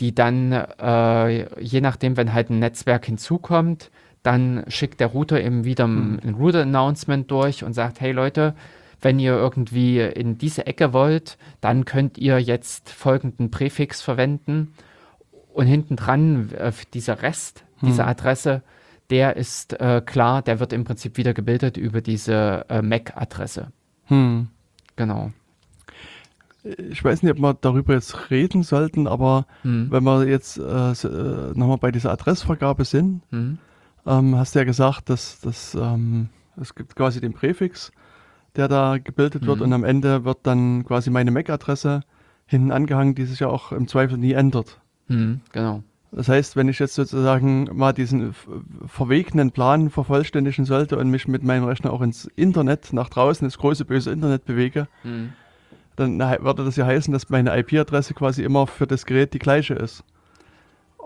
die dann, äh, je nachdem, wenn halt ein Netzwerk hinzukommt, dann schickt der Router eben wieder hm. ein Router-Announcement durch und sagt, hey Leute, wenn ihr irgendwie in diese Ecke wollt, dann könnt ihr jetzt folgenden Präfix verwenden und hinten dran äh, dieser Rest, hm. diese Adresse, der ist äh, klar, der wird im Prinzip wieder gebildet über diese äh, MAC-Adresse. Hm. Genau ich weiß nicht, ob wir darüber jetzt reden sollten, aber mhm. wenn wir jetzt äh, äh, nochmal bei dieser Adressvergabe sind, mhm. ähm, hast du ja gesagt, dass, dass ähm, es gibt quasi den Präfix, der da gebildet mhm. wird und am Ende wird dann quasi meine MAC-Adresse hinten angehangen, die sich ja auch im Zweifel nie ändert. Mhm, genau. Das heißt, wenn ich jetzt sozusagen mal diesen verwegenen Plan vervollständigen sollte und mich mit meinem Rechner auch ins Internet, nach draußen, ins große böse Internet bewege, mhm dann würde das ja heißen, dass meine IP-Adresse quasi immer für das Gerät die gleiche ist.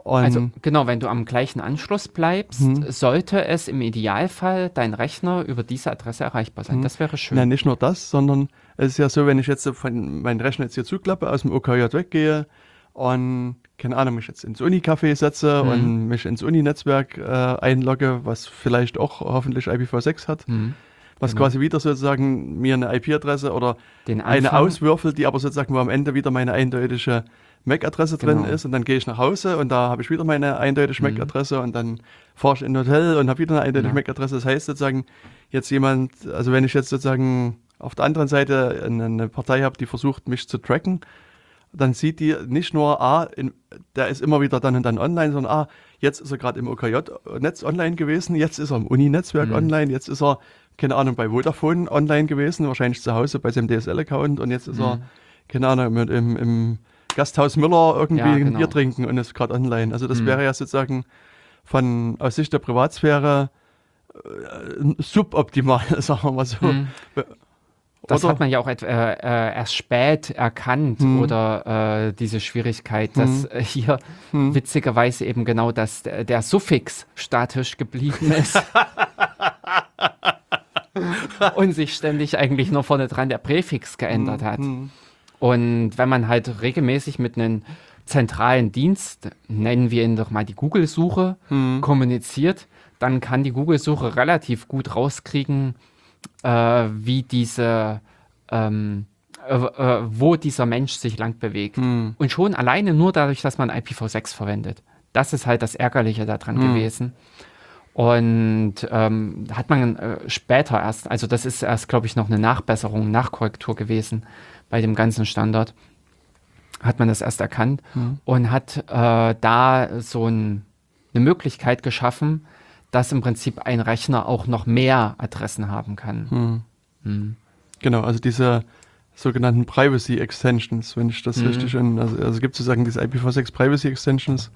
Und also genau, wenn du am gleichen Anschluss bleibst, hm. sollte es im Idealfall dein Rechner über diese Adresse erreichbar sein. Hm. Das wäre schön. Nein, nicht nur das, sondern es ist ja so, wenn ich jetzt von meinen Rechner jetzt hier zuklappe, aus dem OKJ weggehe und keine Ahnung, mich jetzt ins Uni-Café setze hm. und mich ins Uni-Netzwerk äh, einlogge, was vielleicht auch hoffentlich IPv6 hat, hm was genau. quasi wieder sozusagen mir eine IP-Adresse oder eine auswürfelt, die aber sozusagen wo am Ende wieder meine eindeutige MAC-Adresse genau. drin ist und dann gehe ich nach Hause und da habe ich wieder meine eindeutige mhm. MAC-Adresse und dann fahre ich in ein Hotel und habe wieder eine eindeutige ja. MAC-Adresse. Das heißt sozusagen, jetzt jemand, also wenn ich jetzt sozusagen auf der anderen Seite eine Partei habe, die versucht, mich zu tracken, dann sieht die nicht nur, ah, in, der ist immer wieder dann und dann online, sondern ah, jetzt ist er gerade im OKJ-Netz online gewesen, jetzt ist er im Uni-Netzwerk mhm. online, jetzt ist er keine Ahnung, bei Vodafone online gewesen, wahrscheinlich zu Hause bei seinem DSL-Account und jetzt ist mhm. er, keine Ahnung, mit, im, im Gasthaus Müller irgendwie ja, genau. ein Bier trinken und ist gerade online. Also das mhm. wäre ja sozusagen von aus Sicht der Privatsphäre äh, suboptimal, [LAUGHS] sagen wir mal so. Das oder? hat man ja auch äh, äh, erst spät erkannt hm. oder äh, diese Schwierigkeit, dass hm. hier hm. witzigerweise eben genau das, der Suffix statisch geblieben ist. [LAUGHS] und sich ständig eigentlich nur vorne dran der Präfix geändert hat. Mhm. Und wenn man halt regelmäßig mit einem zentralen Dienst, nennen wir ihn doch mal die Google-Suche, mhm. kommuniziert, dann kann die Google-Suche relativ gut rauskriegen, äh, wie diese, ähm, äh, äh, wo dieser Mensch sich lang bewegt. Mhm. Und schon alleine nur dadurch, dass man IPv6 verwendet. Das ist halt das Ärgerliche daran mhm. gewesen. Und ähm, hat man äh, später erst, also das ist erst, glaube ich, noch eine Nachbesserung, Nachkorrektur gewesen bei dem ganzen Standard, hat man das erst erkannt mhm. und hat äh, da so ein, eine Möglichkeit geschaffen, dass im Prinzip ein Rechner auch noch mehr Adressen haben kann. Mhm. Mhm. Genau, also diese sogenannten Privacy Extensions, wenn ich das hm. richtig in, also, also gibt es sozusagen diese IPv6 Privacy Extensions,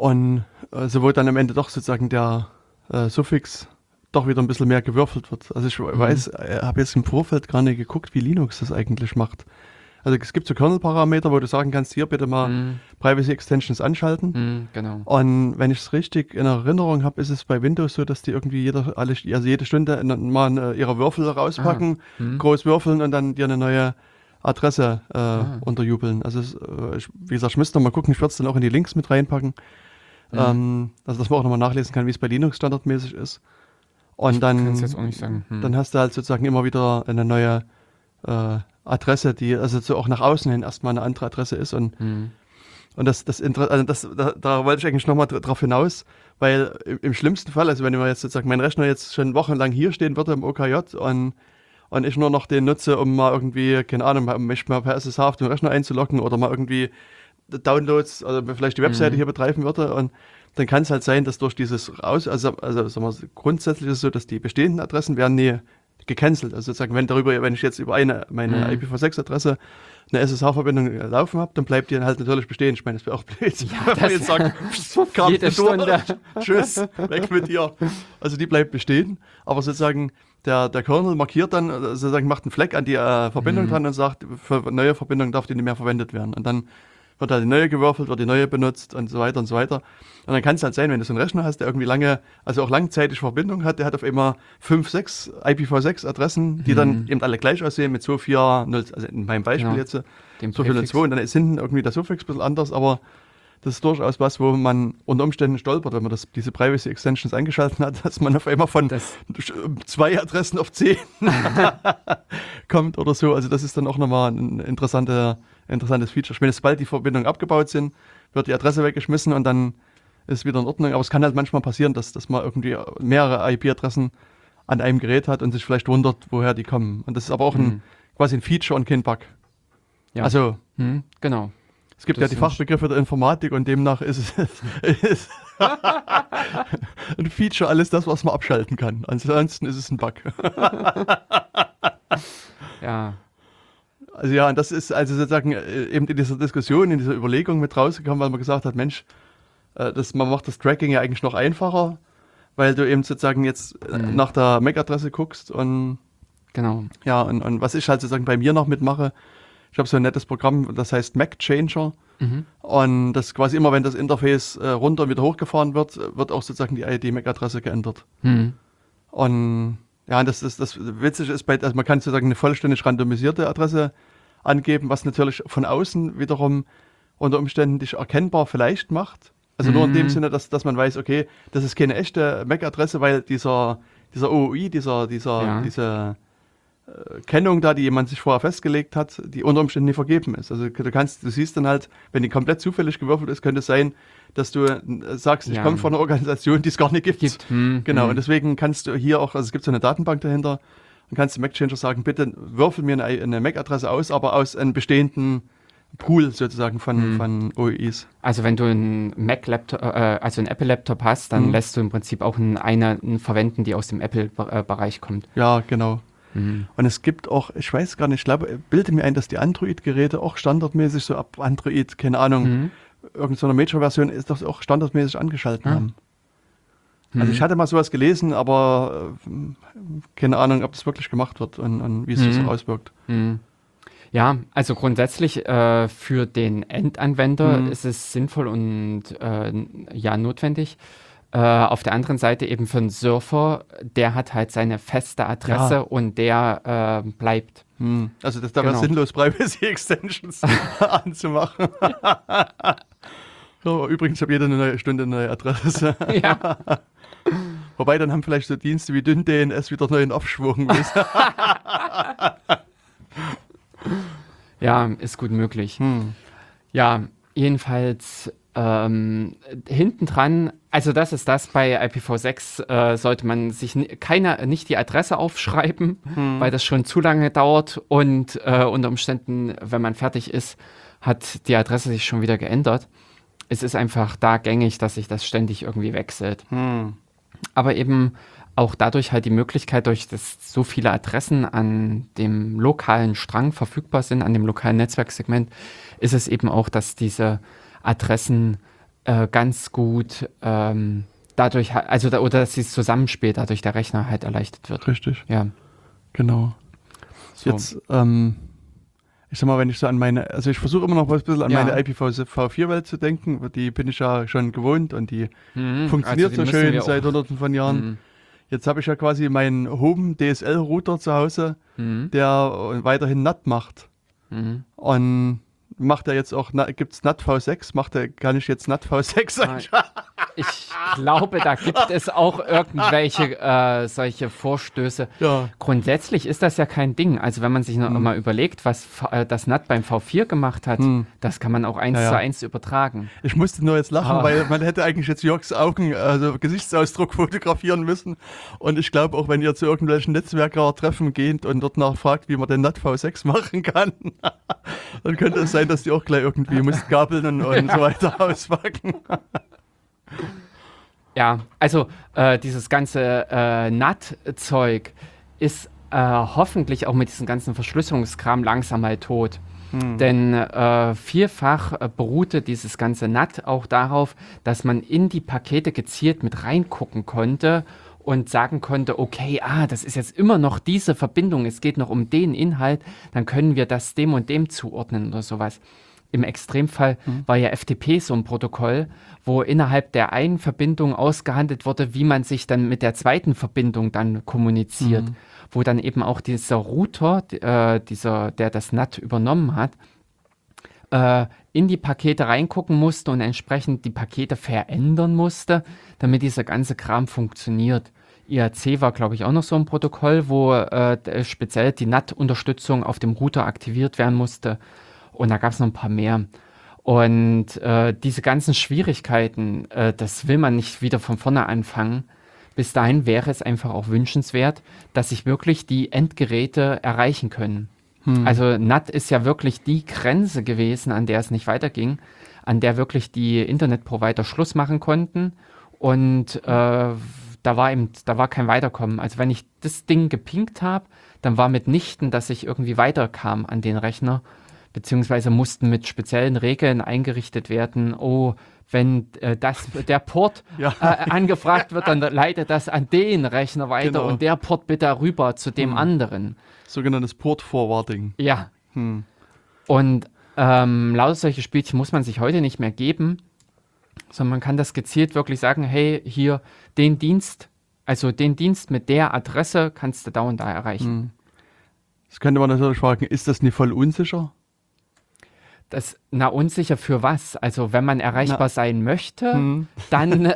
und also wo dann am Ende doch sozusagen der äh, Suffix doch wieder ein bisschen mehr gewürfelt wird. Also ich mhm. weiß, äh, habe jetzt im Vorfeld gar nicht geguckt, wie Linux das eigentlich macht. Also es gibt so Kernel-Parameter, wo du sagen kannst, hier bitte mal mhm. Privacy Extensions anschalten. Mhm, genau. Und wenn ich es richtig in Erinnerung habe, ist es bei Windows so, dass die irgendwie jeder, alle, also jede Stunde mal ihre Würfel rauspacken, mhm. groß würfeln und dann dir eine neue Adresse äh, ah. unterjubeln. Also es, äh, wie gesagt, ich müsste noch mal gucken, ich würde es dann auch in die Links mit reinpacken. Mhm. Ähm, also dass man auch nochmal nachlesen kann, wie es bei Linux standardmäßig ist. Und ich dann, hm. dann hast du halt sozusagen immer wieder eine neue äh, Adresse, die also so auch nach außen hin erstmal eine andere Adresse ist. Und, mhm. und das, das, also das da, da, wollte ich eigentlich nochmal drauf hinaus, weil im, im, schlimmsten Fall, also wenn ich jetzt sozusagen mein Rechner jetzt schon wochenlang hier stehen würde im OKJ und, und ich nur noch den nutze, um mal irgendwie, keine Ahnung, mich mal per SSH auf den Rechner einzuloggen oder mal irgendwie Downloads, also vielleicht die Webseite mhm. hier betreiben würde und dann kann es halt sein, dass durch dieses raus, also, also sagen wir, grundsätzlich ist es so, dass die bestehenden Adressen werden nie gecancelt. Also sozusagen, wenn darüber, wenn ich jetzt über eine meine Mhm. IPv6-Adresse eine SSH-Verbindung laufen habe, dann bleibt die halt natürlich bestehen. Ich meine, das wäre auch [LAUGHS] blöd, wenn man das- jetzt sagt, [LAUGHS] Karte Jede Stunde. Tschüss, weg mit dir. Also die bleibt bestehen, aber sozusagen der, der Kernel markiert dann, äh, sozusagen macht einen Fleck an die äh, Verbindung Mhm. dran und sagt, für neue Verbindung darf die nicht mehr verwendet werden. Und dann wird halt die neue gewürfelt, wird die neue benutzt und so weiter und so weiter. Und dann kann es halt sein, wenn du so einen Rechner hast, der irgendwie lange, also auch langzeitig Verbindung hat, der hat auf einmal fünf, sechs IPv6-Adressen, die dann eben alle gleich aussehen mit so vier, null, also in meinem Beispiel Genau. jetzt, Dem so viel und Präfix. zwei und dann ist hinten irgendwie der Suffix ein bisschen anders, aber das ist durchaus was, wo man unter Umständen stolpert, wenn man das, diese Privacy Extensions eingeschaltet hat, [LAUGHS] dass man auf einmal von Das- zwei Adressen auf zehn [LAUGHS] kommt oder so. Also das ist dann auch nochmal ein interessante, interessantes Feature. Ich meine, sobald die Verbindungen abgebaut sind, wird die Adresse weggeschmissen und dann ist wieder in Ordnung. Aber es kann halt manchmal passieren, dass, dass man irgendwie mehrere IP-Adressen an einem Gerät hat und sich vielleicht wundert, woher die kommen. Und das ist aber auch ein, Mhm. quasi ein Feature und kein Bug. Ja. Also Hm, genau. es gibt Das ja die Fachbegriffe der Informatik und demnach ist es [LAUGHS] ist [LAUGHS] ein Feature alles das, was man abschalten kann. Ansonsten ist es ein Bug. [LAUGHS] Ja. Also ja, und das ist also sozusagen äh, eben in dieser Diskussion, in dieser Überlegung mit rausgekommen, weil man gesagt hat, Mensch, äh, das, man macht das Tracking ja eigentlich noch einfacher, weil du eben sozusagen jetzt äh, Mhm. nach der MAC-Adresse guckst und Genau. ja, und, und was ich halt sozusagen bei mir noch mitmache, ich habe so ein nettes Programm, das heißt Mac Changer. Mhm. Und das quasi immer, wenn das Interface äh, runter und wieder hochgefahren wird, wird auch sozusagen die ID-MAC-Adresse geändert. Hm. Und ja, das ist das Witzige ist, bei, also man kann sozusagen eine vollständig randomisierte Adresse angeben, was natürlich von außen wiederum unter Umständen dich erkennbar vielleicht macht. Also nur in dem Mhm. Sinne, dass, dass man weiß, okay, das ist keine echte MAC-Adresse, weil dieser, dieser OOI, dieser, dieser, Ja. diese äh, Kennung da, die jemand sich vorher festgelegt hat, die unter Umständen nie vergeben ist. Also du kannst, du siehst dann halt, wenn die komplett zufällig gewürfelt ist, könnte es sein, dass du äh, sagst, ich Ja. komme von einer Organisation, die es gar nicht gibt. Gibt. Hm, Genau, hm. und deswegen kannst du hier auch, also es gibt so eine Datenbank dahinter, und kannst du MacChanger sagen, bitte würfel mir eine, eine MAC-Adresse aus, aber aus einem bestehenden Pool sozusagen von, Mhm. von OEIs. Also wenn du einen Mac-Laptop, äh, also einen Apple-Laptop hast, dann Mhm. lässt du im Prinzip auch einen, eine verwenden, die aus dem Apple-Bereich kommt. Ja, genau. Mhm. Und es gibt auch, ich weiß gar nicht, ich glaube, bilde mir ein, dass die Android-Geräte auch standardmäßig so ab Android, keine Ahnung, Mhm. irgendeiner Major-Version ist das auch standardmäßig angeschaltet Ah. haben. Also Mhm. ich hatte mal sowas gelesen, aber äh, keine Ahnung, ob das wirklich gemacht wird und, und wie es sich so Mhm. auswirkt. Mhm. Ja, also grundsätzlich äh, für den Endanwender Mhm. ist es sinnvoll und äh, ja notwendig. Äh, auf der anderen Seite eben für einen Surfer, der hat halt seine feste Adresse Ja. und der äh, bleibt. Hm. Also das da wäre Genau. sinnlos, Privacy [LAUGHS] Extensions [LAUGHS] anzumachen. so, [LAUGHS] übrigens, ich habe jede neue Stunde eine neue Adresse. ja. Wobei, dann haben vielleicht so Dienste wie DynDNS wieder neuen Aufschwung. Ja, ist gut möglich. hm. Ja, jedenfalls ähm, hinten dran, also das ist das, bei IPv6 äh, sollte man sich keiner, nicht die Adresse aufschreiben, weil das schon zu lange dauert und äh, unter Umständen, wenn man fertig ist, hat die Adresse sich schon wieder geändert. Es ist einfach da gängig, dass sich das ständig irgendwie wechselt. Hm. Aber eben auch dadurch halt die Möglichkeit, durch dass so viele Adressen an dem lokalen Strang verfügbar sind, an dem lokalen Netzwerksegment, ist es eben auch, dass diese Adressen äh, ganz gut ähm, dadurch, also da, oder dass dieses Zusammenspiel dadurch der Rechner halt erleichtert wird. Richtig, Ja. genau. So. Jetzt, ähm, ich sag mal, wenn ich so an meine, also ich versuche immer noch ein bisschen an Ja. meine IPv4-Welt zu denken, die bin ich ja schon gewohnt und die Mhm, funktioniert also die so schön seit hunderten von Jahren. Mhm. Jetzt habe ich ja quasi meinen Home DSL-Router zu Hause, Mhm. der weiterhin NAT macht. Mhm. Und macht er jetzt auch, gibt es NAT V6? Macht er, kann ich jetzt NAT V6 Ah, einschalten? Ich glaube, da gibt es auch irgendwelche [LAUGHS] äh, solche Vorstöße. Ja. Grundsätzlich ist das ja kein Ding. Also wenn man sich noch Hm. mal überlegt, was äh, das NAT beim V4 gemacht hat, Hm. das kann man auch eins Ja, ja. zu eins übertragen. Ich musste nur jetzt lachen, Ah. weil man hätte eigentlich jetzt Jörgs Augen, also Gesichtsausdruck [LAUGHS] fotografieren müssen. Und ich glaube, auch wenn ihr zu irgendwelchen Netzwerker-Treffen geht und dort nachfragt, wie man den NAT V6 [LAUGHS] machen kann, dann könnte es sein, dass die auch gleich irgendwie müsst gabeln und, und so weiter auspacken. Ja, also äh, dieses ganze äh, NAT-Zeug ist äh, hoffentlich auch mit diesem ganzen Verschlüsselungskram langsam mal tot. Hm. Denn äh, vielfach äh, beruhte dieses ganze NAT auch darauf, dass man in die Pakete gezielt mit reingucken konnte und sagen konnte, okay, ah, das ist jetzt immer noch diese Verbindung, es geht noch um den Inhalt, dann können wir das dem und dem zuordnen oder sowas. Im Extremfall mhm. war ja FTP so ein Protokoll, wo innerhalb der einen Verbindung ausgehandelt wurde, wie man sich dann mit der zweiten Verbindung dann kommuniziert. Mhm. Wo dann eben auch dieser Router, äh, dieser, der das NAT übernommen hat, äh, in die Pakete reingucken musste und entsprechend die Pakete verändern musste, damit dieser ganze Kram funktioniert. IAC war, glaube ich, auch noch so ein Protokoll, wo äh, speziell die NAT-Unterstützung auf dem Router aktiviert werden musste. Und da gab es noch ein paar mehr. Und äh, diese ganzen Schwierigkeiten, äh, das will man nicht wieder von vorne anfangen. Bis dahin wäre es einfach auch wünschenswert, dass sich wirklich die Endgeräte erreichen können. Hm. Also NAT ist ja wirklich die Grenze gewesen, an der es nicht weiterging, an der wirklich die Internetprovider Schluss machen konnten. Und äh, da war eben, da war kein Weiterkommen. Also wenn ich das Ding gepinkt habe, dann war mitnichten, dass ich irgendwie weiterkam an den Rechner, beziehungsweise mussten mit speziellen Regeln eingerichtet werden. Oh, wenn äh, das, der Port [LAUGHS] ja. äh, angefragt wird, dann leitet das an den Rechner weiter genau. und der Port bitte rüber zu dem hm. anderen. Sogenanntes Port Forwarding. Ja. Hm. Und ähm, lauter solche Spielchen muss man sich heute nicht mehr geben, sondern man kann das gezielt wirklich sagen, hey, hier den Dienst, also den Dienst mit der Adresse kannst du da und da erreichen. Hm. Das könnte man natürlich fragen, ist das nicht voll unsicher? Das, na, unsicher für was? Also, wenn man erreichbar na. sein möchte, hm. dann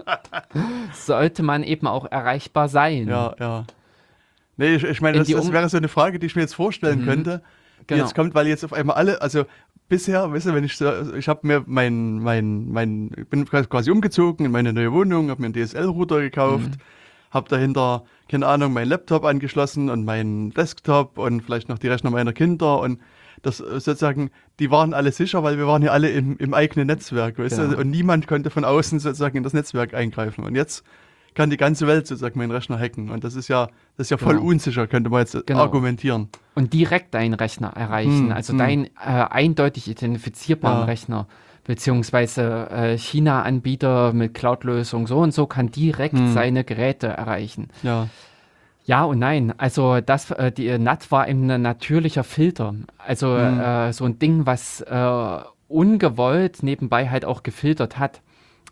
[LAUGHS] [LAUGHS] sollte man eben auch erreichbar sein. Ja, ja. Nee, ich, ich meine, das, das, wäre so eine Frage, die ich mir jetzt vorstellen mhm. könnte, die genau. jetzt kommt, weil jetzt auf einmal alle, also bisher, weißt du, wenn ich so, ich habe mir mein, mein, mein, bin quasi umgezogen in meine neue Wohnung, habe mir einen DSL-Router gekauft, mhm. habe dahinter, keine Ahnung, meinen Laptop angeschlossen und meinen Desktop und vielleicht noch die Rechner meiner Kinder und das sozusagen, die waren alle sicher, weil wir waren ja alle im, im eigenen Netzwerk, weißt ja. du, und niemand konnte von außen sozusagen in das Netzwerk eingreifen. Und jetzt kann die ganze Welt sozusagen meinen Rechner hacken. Und das ist ja, das ist ja voll genau. unsicher, könnte man jetzt genau. argumentieren. Und direkt deinen Rechner erreichen, hm, also hm. deinen äh, eindeutig identifizierbaren ja. Rechner beziehungsweise äh, China-Anbieter mit Cloud-Lösung so und so kann direkt hm. seine Geräte erreichen. Ja. Ja und nein. Also das, äh, die NAT war eben ein natürlicher Filter. Also hm. äh, so ein Ding, was äh, ungewollt nebenbei halt auch gefiltert hat.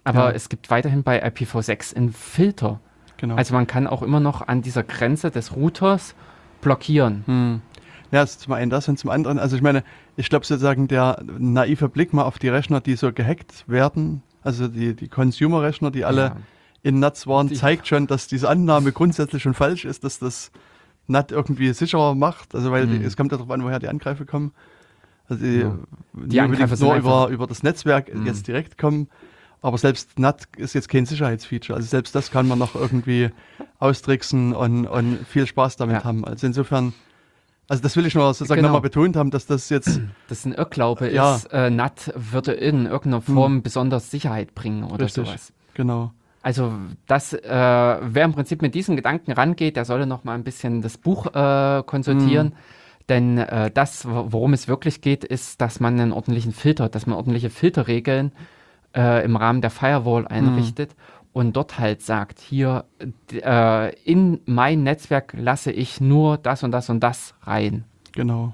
Aber ja. es gibt weiterhin bei IPv6 einen Filter. Genau. Also man kann auch immer noch an dieser Grenze des Routers blockieren. Hm. Ja, das ist zum einen das und zum anderen, also ich meine, ich glaube sozusagen der naive Blick mal auf die Rechner, die so gehackt werden, also die, die Consumer-Rechner, die alle ja. In NATs waren, zeigt schon, dass diese Annahme grundsätzlich schon falsch ist, dass das NAT irgendwie sicherer macht. Also weil hm. die, es kommt ja darauf an, woher die Angriffe kommen. Also die, ja. die Angriffe nur über, über das Netzwerk hm. jetzt direkt kommen. Aber selbst NAT ist jetzt kein Sicherheitsfeature. Also selbst das kann man noch irgendwie austricksen und, und viel Spaß damit ja. haben. Also insofern, also das will ich nur sozusagen genau. nochmal betont haben, dass das jetzt. [CLEARS THROAT] Das ein Irrglaube ja. ist, äh, NAT würde in irgendeiner Form hm. besonders Sicherheit bringen oder Richtig. sowas. Genau. Also das, äh, wer im Prinzip mit diesem Gedanken rangeht, der sollte noch mal ein bisschen das Buch äh, konsultieren. Hm. Denn äh, das, worum es wirklich geht, ist, dass man einen ordentlichen Filter, dass man ordentliche Filterregeln äh, im Rahmen der Firewall einrichtet mhm. und dort halt sagt, hier äh, in mein Netzwerk lasse ich nur das und das und das rein. Genau.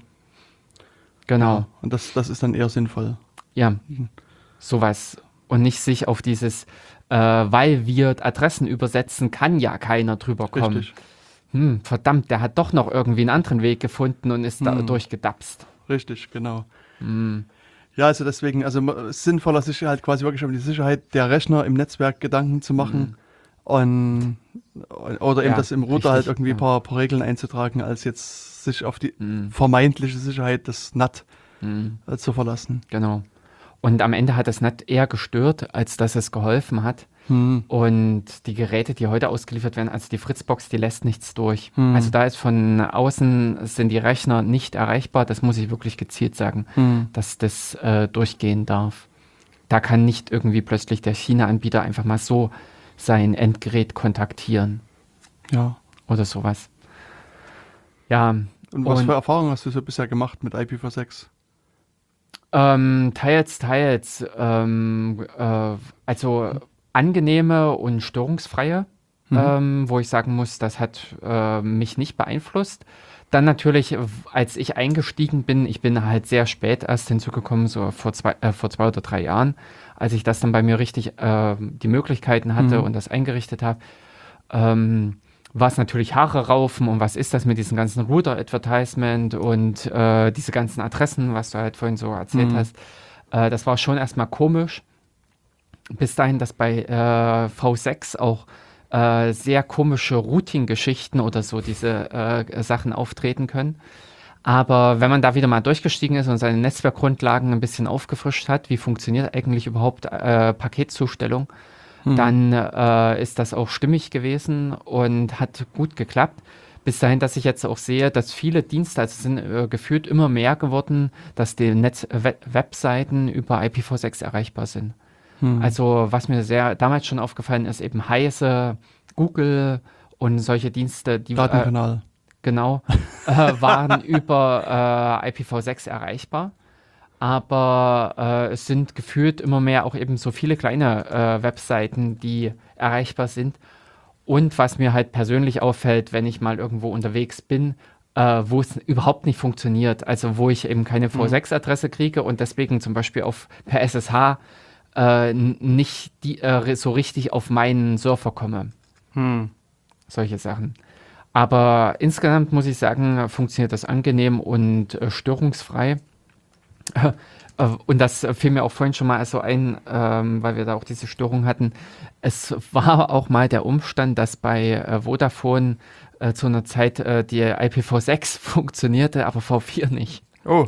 Genau. Ja, und das, das ist dann eher sinnvoll. Ja, mhm. sowas. Und nicht sich auf dieses, äh, weil wir Adressen übersetzen, kann ja keiner drüber kommen. Richtig. Hm, verdammt, der hat doch noch irgendwie einen anderen Weg gefunden und ist hm. da durchgedapst. Richtig, genau. Hm. Ja, also deswegen, also sinnvoller sich halt quasi wirklich um die Sicherheit der Rechner im Netzwerk Gedanken zu machen. Mhm. Und, oder eben ja, das im Router halt richtig, halt irgendwie ein ja. paar, paar, Regeln einzutragen, als jetzt sich auf die mhm. vermeintliche Sicherheit des NAT äh, zu verlassen. Genau. Und am Ende hat das NAT eher gestört, als dass es geholfen hat. Hm. Und die Geräte, die heute ausgeliefert werden, also die Fritzbox, die lässt nichts durch. Hm. Also da ist von außen sind die Rechner nicht erreichbar. Das muss ich wirklich gezielt sagen, hm. dass das äh, durchgehen darf. Da kann nicht irgendwie plötzlich der China-Anbieter einfach mal so sein Endgerät kontaktieren. Ja. Oder sowas. Ja. Und was und, für Erfahrungen hast du so bisher gemacht mit IPv6? Ähm, teils, teils. Ähm, äh, also angenehme und störungsfreie, mhm. ähm, wo ich sagen muss, das hat äh, mich nicht beeinflusst. Dann natürlich, als ich eingestiegen bin, ich bin halt sehr spät erst hinzugekommen, so vor zwei, äh, vor zwei oder drei Jahren, als ich das dann bei mir richtig äh, die Möglichkeiten hatte mhm. und das eingerichtet habe. Ähm, war es natürlich Haare raufen und was ist das mit diesem ganzen Router-Advertisement und äh, diese ganzen Adressen, was du halt vorhin so erzählt mhm. hast. Äh, das war schon erstmal komisch. Bis dahin, dass bei äh, V6 auch äh, sehr komische Routing-Geschichten oder so diese äh, Sachen auftreten können. Aber wenn man da wieder mal durchgestiegen ist und seine Netzwerkgrundlagen ein bisschen aufgefrischt hat, wie funktioniert eigentlich überhaupt äh, Paketzustellung, hm. dann äh, ist das auch stimmig gewesen und hat gut geklappt. Bis dahin, dass ich jetzt auch sehe, dass viele Dienste, also sind äh, gefühlt immer mehr geworden, dass die Netz Webseiten über IPv6 erreichbar sind. Hm. Also was mir sehr damals schon aufgefallen ist, eben Heise, Google und solche Dienste, die Datenkanal. Äh, genau, äh, waren [LAUGHS] über äh, IPv6 erreichbar. Aber äh, es sind gefühlt immer mehr auch eben so viele kleine äh, Webseiten, die erreichbar sind. Und was mir halt persönlich auffällt, wenn ich mal irgendwo unterwegs bin, äh, wo es überhaupt nicht funktioniert, also wo ich eben keine mhm. V6-Adresse kriege und deswegen zum Beispiel auf per SSH äh, nicht die, äh, so richtig auf meinen Surfer komme. Hm. Solche Sachen. Aber insgesamt muss ich sagen, funktioniert das angenehm und äh, störungsfrei. Äh, und das fiel mir auch vorhin schon mal so ein, ähm, weil wir da auch diese Störung hatten. Es war auch mal der Umstand, dass bei äh, Vodafone äh, zu einer Zeit die IPv6 [LAUGHS] funktionierte, aber V4 nicht. Oh.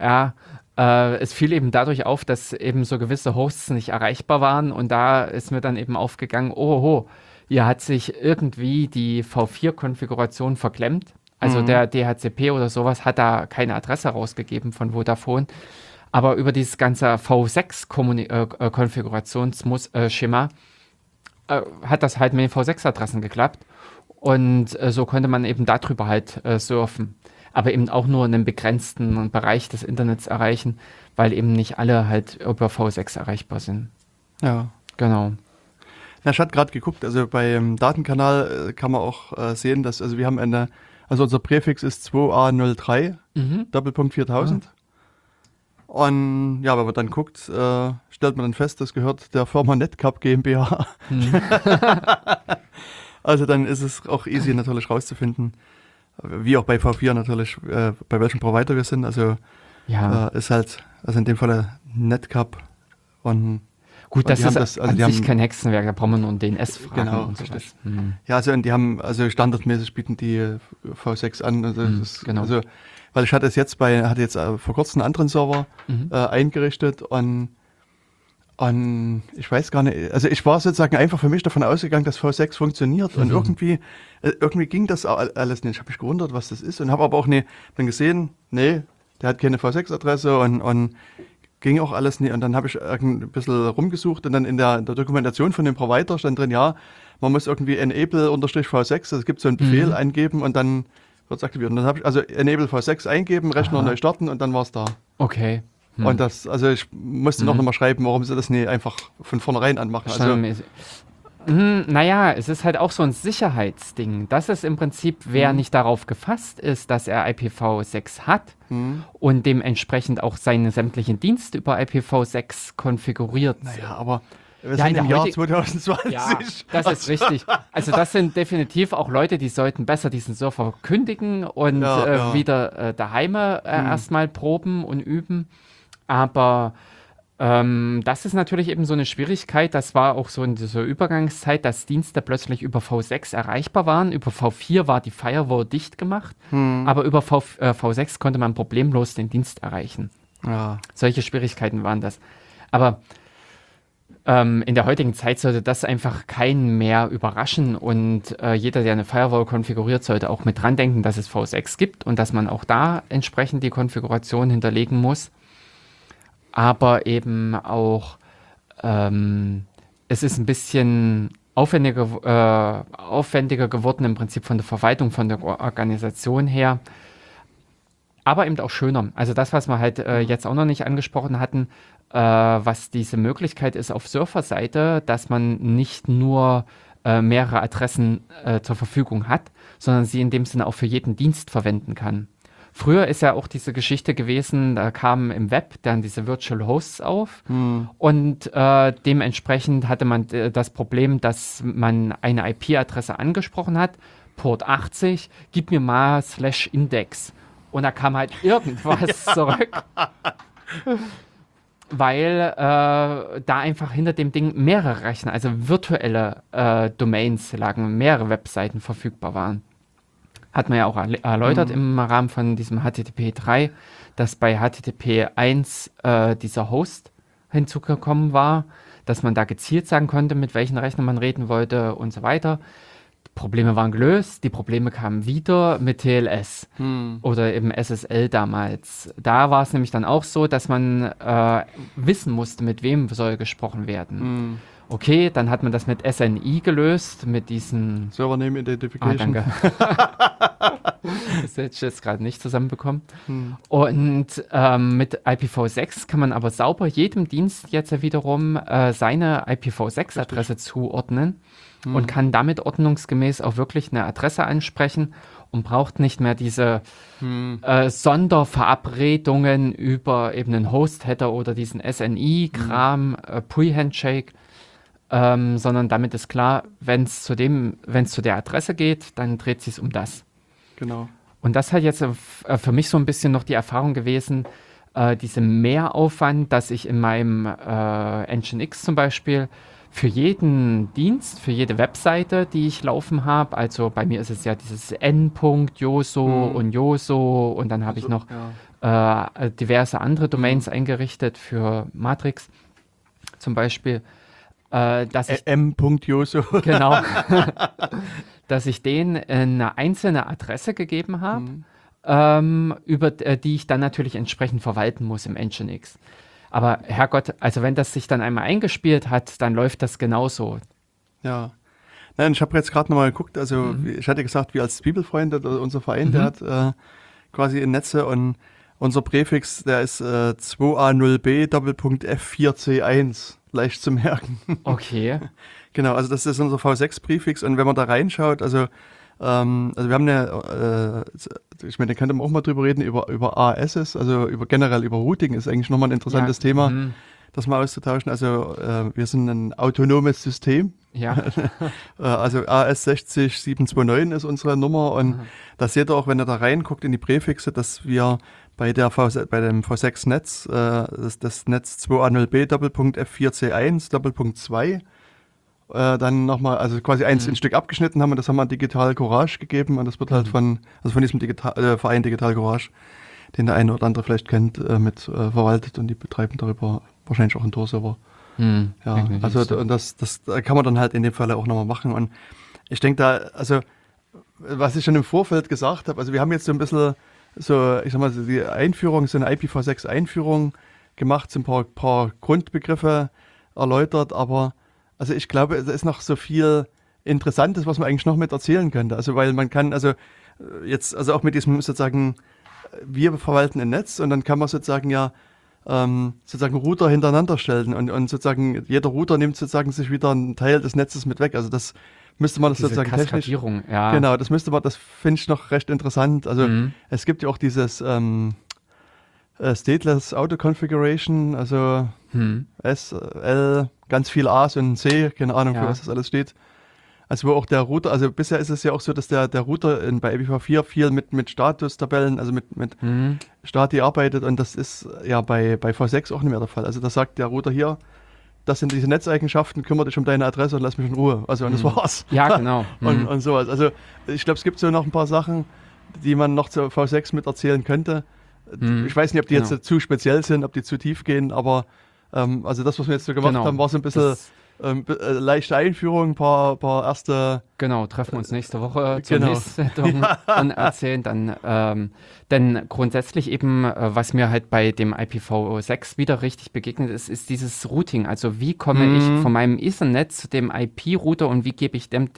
Ja, äh, es fiel eben dadurch auf, dass eben so gewisse Hosts nicht erreichbar waren und da ist mir dann eben aufgegangen, oh, oh hier hat sich irgendwie die V4-Konfiguration verklemmt. Also mhm. der DHCP oder sowas hat da keine Adresse rausgegeben von Vodafone. Aber über dieses ganze V6-Konfigurationsschema äh, äh, hat das halt mit den V6-Adressen geklappt. Und äh, so konnte man eben darüber halt äh, surfen aber eben auch nur in einem begrenzten Bereich des Internets erreichen, weil eben nicht alle halt über V6 erreichbar sind. Ja. Genau. Ja, ich hatte gerade geguckt, also beim Datenkanal äh, kann man auch äh, sehen, dass, also wir haben eine, also unser Präfix ist 2A03, mhm. Doppelpunkt 4000. Ja. Und ja, wenn man dann guckt, äh, stellt man dann fest, das gehört der Firma Netcap GmbH. Mhm. [LAUGHS] also dann ist es auch easy natürlich rauszufinden, wie auch bei V4 natürlich, äh, bei welchem Provider wir sind. Also ja. äh, ist halt, also in dem Fall Netcup und Gut, das ist das, also an sich kein Hexenwerk, da brauchen wir nur einen DNS fragen genau, und sowas. Mhm. Ja, also und die haben, also standardmäßig bieten die äh, V6 an. Also, mhm, ist, genau. also weil ich hatte es jetzt bei, hatte jetzt äh, vor kurzem einen anderen Server mhm. äh, eingerichtet und und ich weiß gar nicht, also ich war sozusagen einfach für mich davon ausgegangen, dass V6 funktioniert. Mhm. Und irgendwie, äh, irgendwie ging das alles nicht. Ich habe mich gewundert, was das ist. Und habe aber auch nie, dann gesehen, nee, der hat keine V6-Adresse und, und ging auch alles nicht. Und dann habe ich ein bisschen rumgesucht und dann in der, in der, Dokumentation von dem Provider stand drin, ja, man muss irgendwie enable-v6, also es gibt so einen Befehl mhm. eingeben und dann wird es aktiviert. Und dann habe ich also enable v6 eingeben, Rechner Aha. neu starten und dann war es da. Okay. Hm. Und das, also ich musste hm. noch mal schreiben, warum sie das nicht einfach von vornherein anmachen. Also, hm, naja, es ist halt auch so ein Sicherheitsding. Das ist im Prinzip, wer hm. nicht darauf gefasst ist, dass er IPv6 hat hm. und dementsprechend auch seine sämtlichen Dienste über IPv6 konfiguriert. Naja, aber wir ja, sind im Jahr 2020. Ja, das ist richtig. Also das sind definitiv auch Leute, die sollten besser diesen Surfer kündigen und ja, äh, ja. wieder äh, daheim äh, hm. erstmal proben und üben. Aber ähm, das ist natürlich eben so eine Schwierigkeit. Das war auch so in dieser Übergangszeit, dass Dienste plötzlich über V6 erreichbar waren. Über V4 war die Firewall dicht gemacht, hm. aber über v, äh, V6 konnte man problemlos den Dienst erreichen. Ja. Solche Schwierigkeiten waren das. Aber ähm, in der heutigen Zeit sollte das einfach keinen mehr überraschen und äh, jeder, der eine Firewall konfiguriert, sollte auch mit dran denken, dass es V6 gibt und dass man auch da entsprechend die Konfiguration hinterlegen muss. Aber eben auch, ähm, es ist ein bisschen aufwendiger, äh, aufwendiger geworden im Prinzip von der Verwaltung, von der Organisation her. Aber eben auch schöner. Also das, was wir halt äh, jetzt auch noch nicht angesprochen hatten, äh, was diese Möglichkeit ist auf Surferseite, dass man nicht nur äh, mehrere Adressen äh, zur Verfügung hat, sondern sie in dem Sinne auch für jeden Dienst verwenden kann. Früher ist ja auch diese Geschichte gewesen, da kamen im Web dann diese Virtual Hosts auf Hm. und äh, dementsprechend hatte man äh, das Problem, dass man eine IP-Adresse angesprochen hat, Port 80, gib mir mal slash Index. Und da kam halt irgendwas [LAUGHS] zurück. Weil äh, da einfach hinter dem Ding mehrere Rechner, also virtuelle äh, Domains lagen, mehrere Webseiten verfügbar waren. Hat man ja auch erläutert im Rahmen von diesem HTTP 3, dass bei HTTP 1 äh, dieser Host hinzugekommen war, dass man da gezielt sagen konnte, mit welchen Rechnern man reden wollte und so weiter. Probleme waren gelöst, die Probleme kamen wieder mit TLS Hm. oder eben SSL damals. Da war es nämlich dann auch so, dass man äh, wissen musste, mit wem soll gesprochen werden. Hm. Okay, dann hat man das mit SNI gelöst, mit diesen Server Name Ah, Identification. danke. [LAUGHS] das hätte ich jetzt gerade nicht zusammenbekommen. Hm. Und ähm, mit IPv6 kann man aber sauber jedem Dienst jetzt wiederum äh, seine IPv6-Adresse zuordnen und kann damit ordnungsgemäß auch wirklich eine Adresse ansprechen und braucht nicht mehr diese Hm. äh, Sonderverabredungen über eben einen Host-Header oder diesen SNI-Kram, äh, Pre-Handshake, ähm, sondern damit ist klar, wenn es zu dem, wenn es zu der Adresse geht, dann dreht sich um das. Genau. Und das hat jetzt äh, für mich so ein bisschen noch die Erfahrung gewesen, äh, diese Mehraufwand, dass ich in meinem äh, Nginx zum Beispiel für jeden Dienst, für jede Webseite, die ich laufen habe, also bei mir ist es ja dieses N.Joso Mhm. und Joso und dann habe ich noch Ja. äh, diverse andere Domains eingerichtet für Matrix zum Beispiel, äh, dass ich Ä- M.Joso. [LAUGHS] genau, [LAUGHS] dass ich denen eine einzelne Adresse gegeben habe, Hm. ähm, über äh, die ich dann natürlich entsprechend verwalten muss im Nginx. Aber Herrgott, also wenn das sich dann einmal eingespielt hat, dann läuft das genauso. Ja. Nein, ich habe jetzt gerade nochmal geguckt, also Mhm. ich hatte gesagt, wir als Bibelfreund, oder unser Verein, der hat äh, quasi in Netze und unser Präfix, der ist äh, 2A0B Doppelpunkt F4C1, leicht zu merken. [LAUGHS] Okay. genau, also das ist unser V6-Präfix und wenn man da reinschaut, also ähm, also wir haben eine, äh, ich meine, da könnte man auch mal drüber reden, über, über ASs, also über generell über Routing ist eigentlich nochmal ein interessantes Ja, Thema, mhm. das mal auszutauschen. Also äh, wir sind ein autonomes System, Ja, [LAUGHS] äh, Also AS60729 ist unsere Nummer und das seht ihr auch, wenn ihr da reinguckt in die Präfixe, dass wir bei, der v bei dem V6-Netz, äh, das, das Netz 2A0B Doppelpunkt F4C1 Doppelpunkt 2, äh, dann nochmal, also quasi eins Mhm. ein Stück abgeschnitten haben und das haben wir Digital Courage gegeben und das wird halt von, also von diesem Digital, äh, Verein Digital Courage, den der eine oder andere vielleicht kennt, äh, mit äh, verwaltet und die betreiben darüber wahrscheinlich auch einen Tor-Server. hm, Ja, also so. und das, das da kann man dann halt in dem Fall auch nochmal machen. Und ich denke da, also was ich schon im Vorfeld gesagt habe, also wir haben jetzt so ein bisschen so, ich sag mal, die Einführung, so eine IPv6-Einführung gemacht, so ein paar, paar Grundbegriffe erläutert, aber also ich glaube, es ist noch so viel Interessantes, was man eigentlich noch mit erzählen könnte. Also weil man kann, also äh, jetzt, also auch mit diesem sozusagen, äh, wir verwalten ein Netz und dann kann man sozusagen ja ähm, sozusagen Router hintereinander stellen und, und sozusagen jeder Router nimmt sozusagen sich wieder einen Teil des Netzes mit weg. Also das müsste man das Diese sozusagen technisch. Ja. Genau, das müsste man, das finde ich noch recht interessant. Also Mhm. es gibt ja auch dieses ähm, äh, Stateless Auto Configuration, also Hm. S, L, ganz viel A's und C, keine Ahnung, für Ja. was das alles steht. Also wo auch der Router, also bisher ist es ja auch so, dass der, der Router in, bei IPv4 viel mit, mit Statustabellen, also mit, mit Hm. Stati arbeitet und das ist ja bei, bei V6 auch nicht mehr der Fall. Also da sagt der Router hier, das sind diese Netzeigenschaften, kümmere dich um deine Adresse und lass mich in Ruhe. Also und das war's. Ja, [LAUGHS] genau. Und, Hm. und sowas. Also ich glaube, es gibt so noch ein paar Sachen, die man noch zu V6 mit erzählen könnte. Hm. Ich weiß nicht, ob die Genau. jetzt zu speziell sind, ob die zu tief gehen, aber ähm, also das, was wir jetzt so gemacht Genau. haben, war so ein bisschen Das- ähm, äh, leichte Einführung, ein paar, paar erste. Genau, treffen wir uns nächste Woche zur Genau. nächsten Sendung [LAUGHS] und erzählen dann, ähm, denn grundsätzlich eben, äh, was mir halt bei dem IPv6 wieder richtig begegnet ist, ist dieses Routing. Also wie komme Mhm. ich von meinem Ethernet zu dem IP-Router und wie gebe ich dem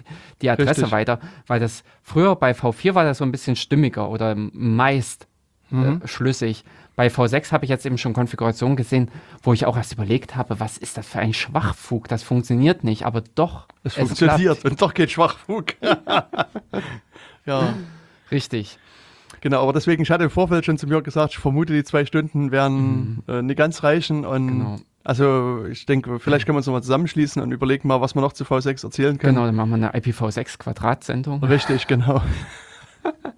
die Adresse Richtig. weiter? Weil das früher bei V4 war das so ein bisschen stimmiger oder meist Mhm. äh, schlüssig. Bei V6 habe ich jetzt eben schon Konfigurationen gesehen, wo ich auch erst überlegt habe, was ist das für ein Schwachfug? Das funktioniert nicht, aber doch. Es klappt. funktioniert und doch geht Schwachfug. [LAUGHS] ja, Richtig. genau. Aber deswegen, ich hatte im Vorfeld schon zu mir gesagt, ich vermute, die zwei Stunden werden äh, nicht ganz reichen. Und Mhm. Genau. also ich denke, vielleicht können wir uns nochmal zusammenschließen und überlegen mal, was wir noch zu V6 erzählen können. Genau, dann machen wir eine IPv6 Quadratsendung. Richtig, genau. [LAUGHS]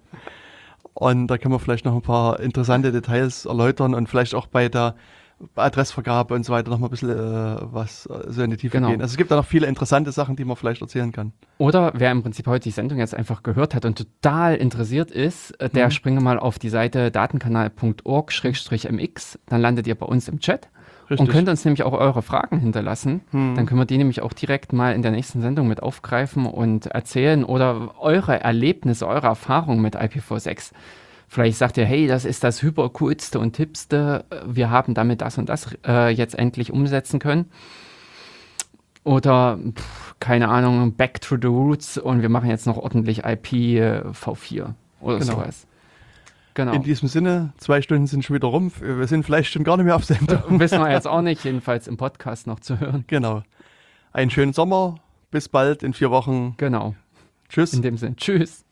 und da können wir vielleicht noch ein paar interessante Details erläutern und vielleicht auch bei der Adressvergabe und so weiter noch mal ein bisschen äh, was äh, so in die Tiefe Genau. gehen. Also es gibt da noch viele interessante Sachen, die man vielleicht erzählen kann. Oder wer im Prinzip heute die Sendung jetzt einfach gehört hat und total interessiert ist, äh, der Mhm. springe mal auf die Seite datenkanal.org-mx, dann landet ihr bei uns im Chat Richtig. und könnt uns nämlich auch eure Fragen hinterlassen. Hm. Dann können wir die nämlich auch direkt mal in der nächsten Sendung mit aufgreifen und erzählen oder eure Erlebnisse, eure Erfahrungen mit IPv6. Vielleicht sagt ihr, hey, das ist das hypercoolste und tippste, wir haben damit das und das äh, jetzt endlich umsetzen können. Oder, pff, keine Ahnung, back to the roots und wir machen jetzt noch ordentlich IPv4 oder Genau. sowas. Genau. In diesem Sinne, zwei Stunden sind schon wieder rum. Wir sind vielleicht schon gar nicht mehr auf Sendung. Wissen wir jetzt auch nicht, jedenfalls im Podcast noch zu hören. genau. Einen schönen Sommer. Bis bald in vier Wochen. Genau. Tschüss. In dem Sinn. Tschüss.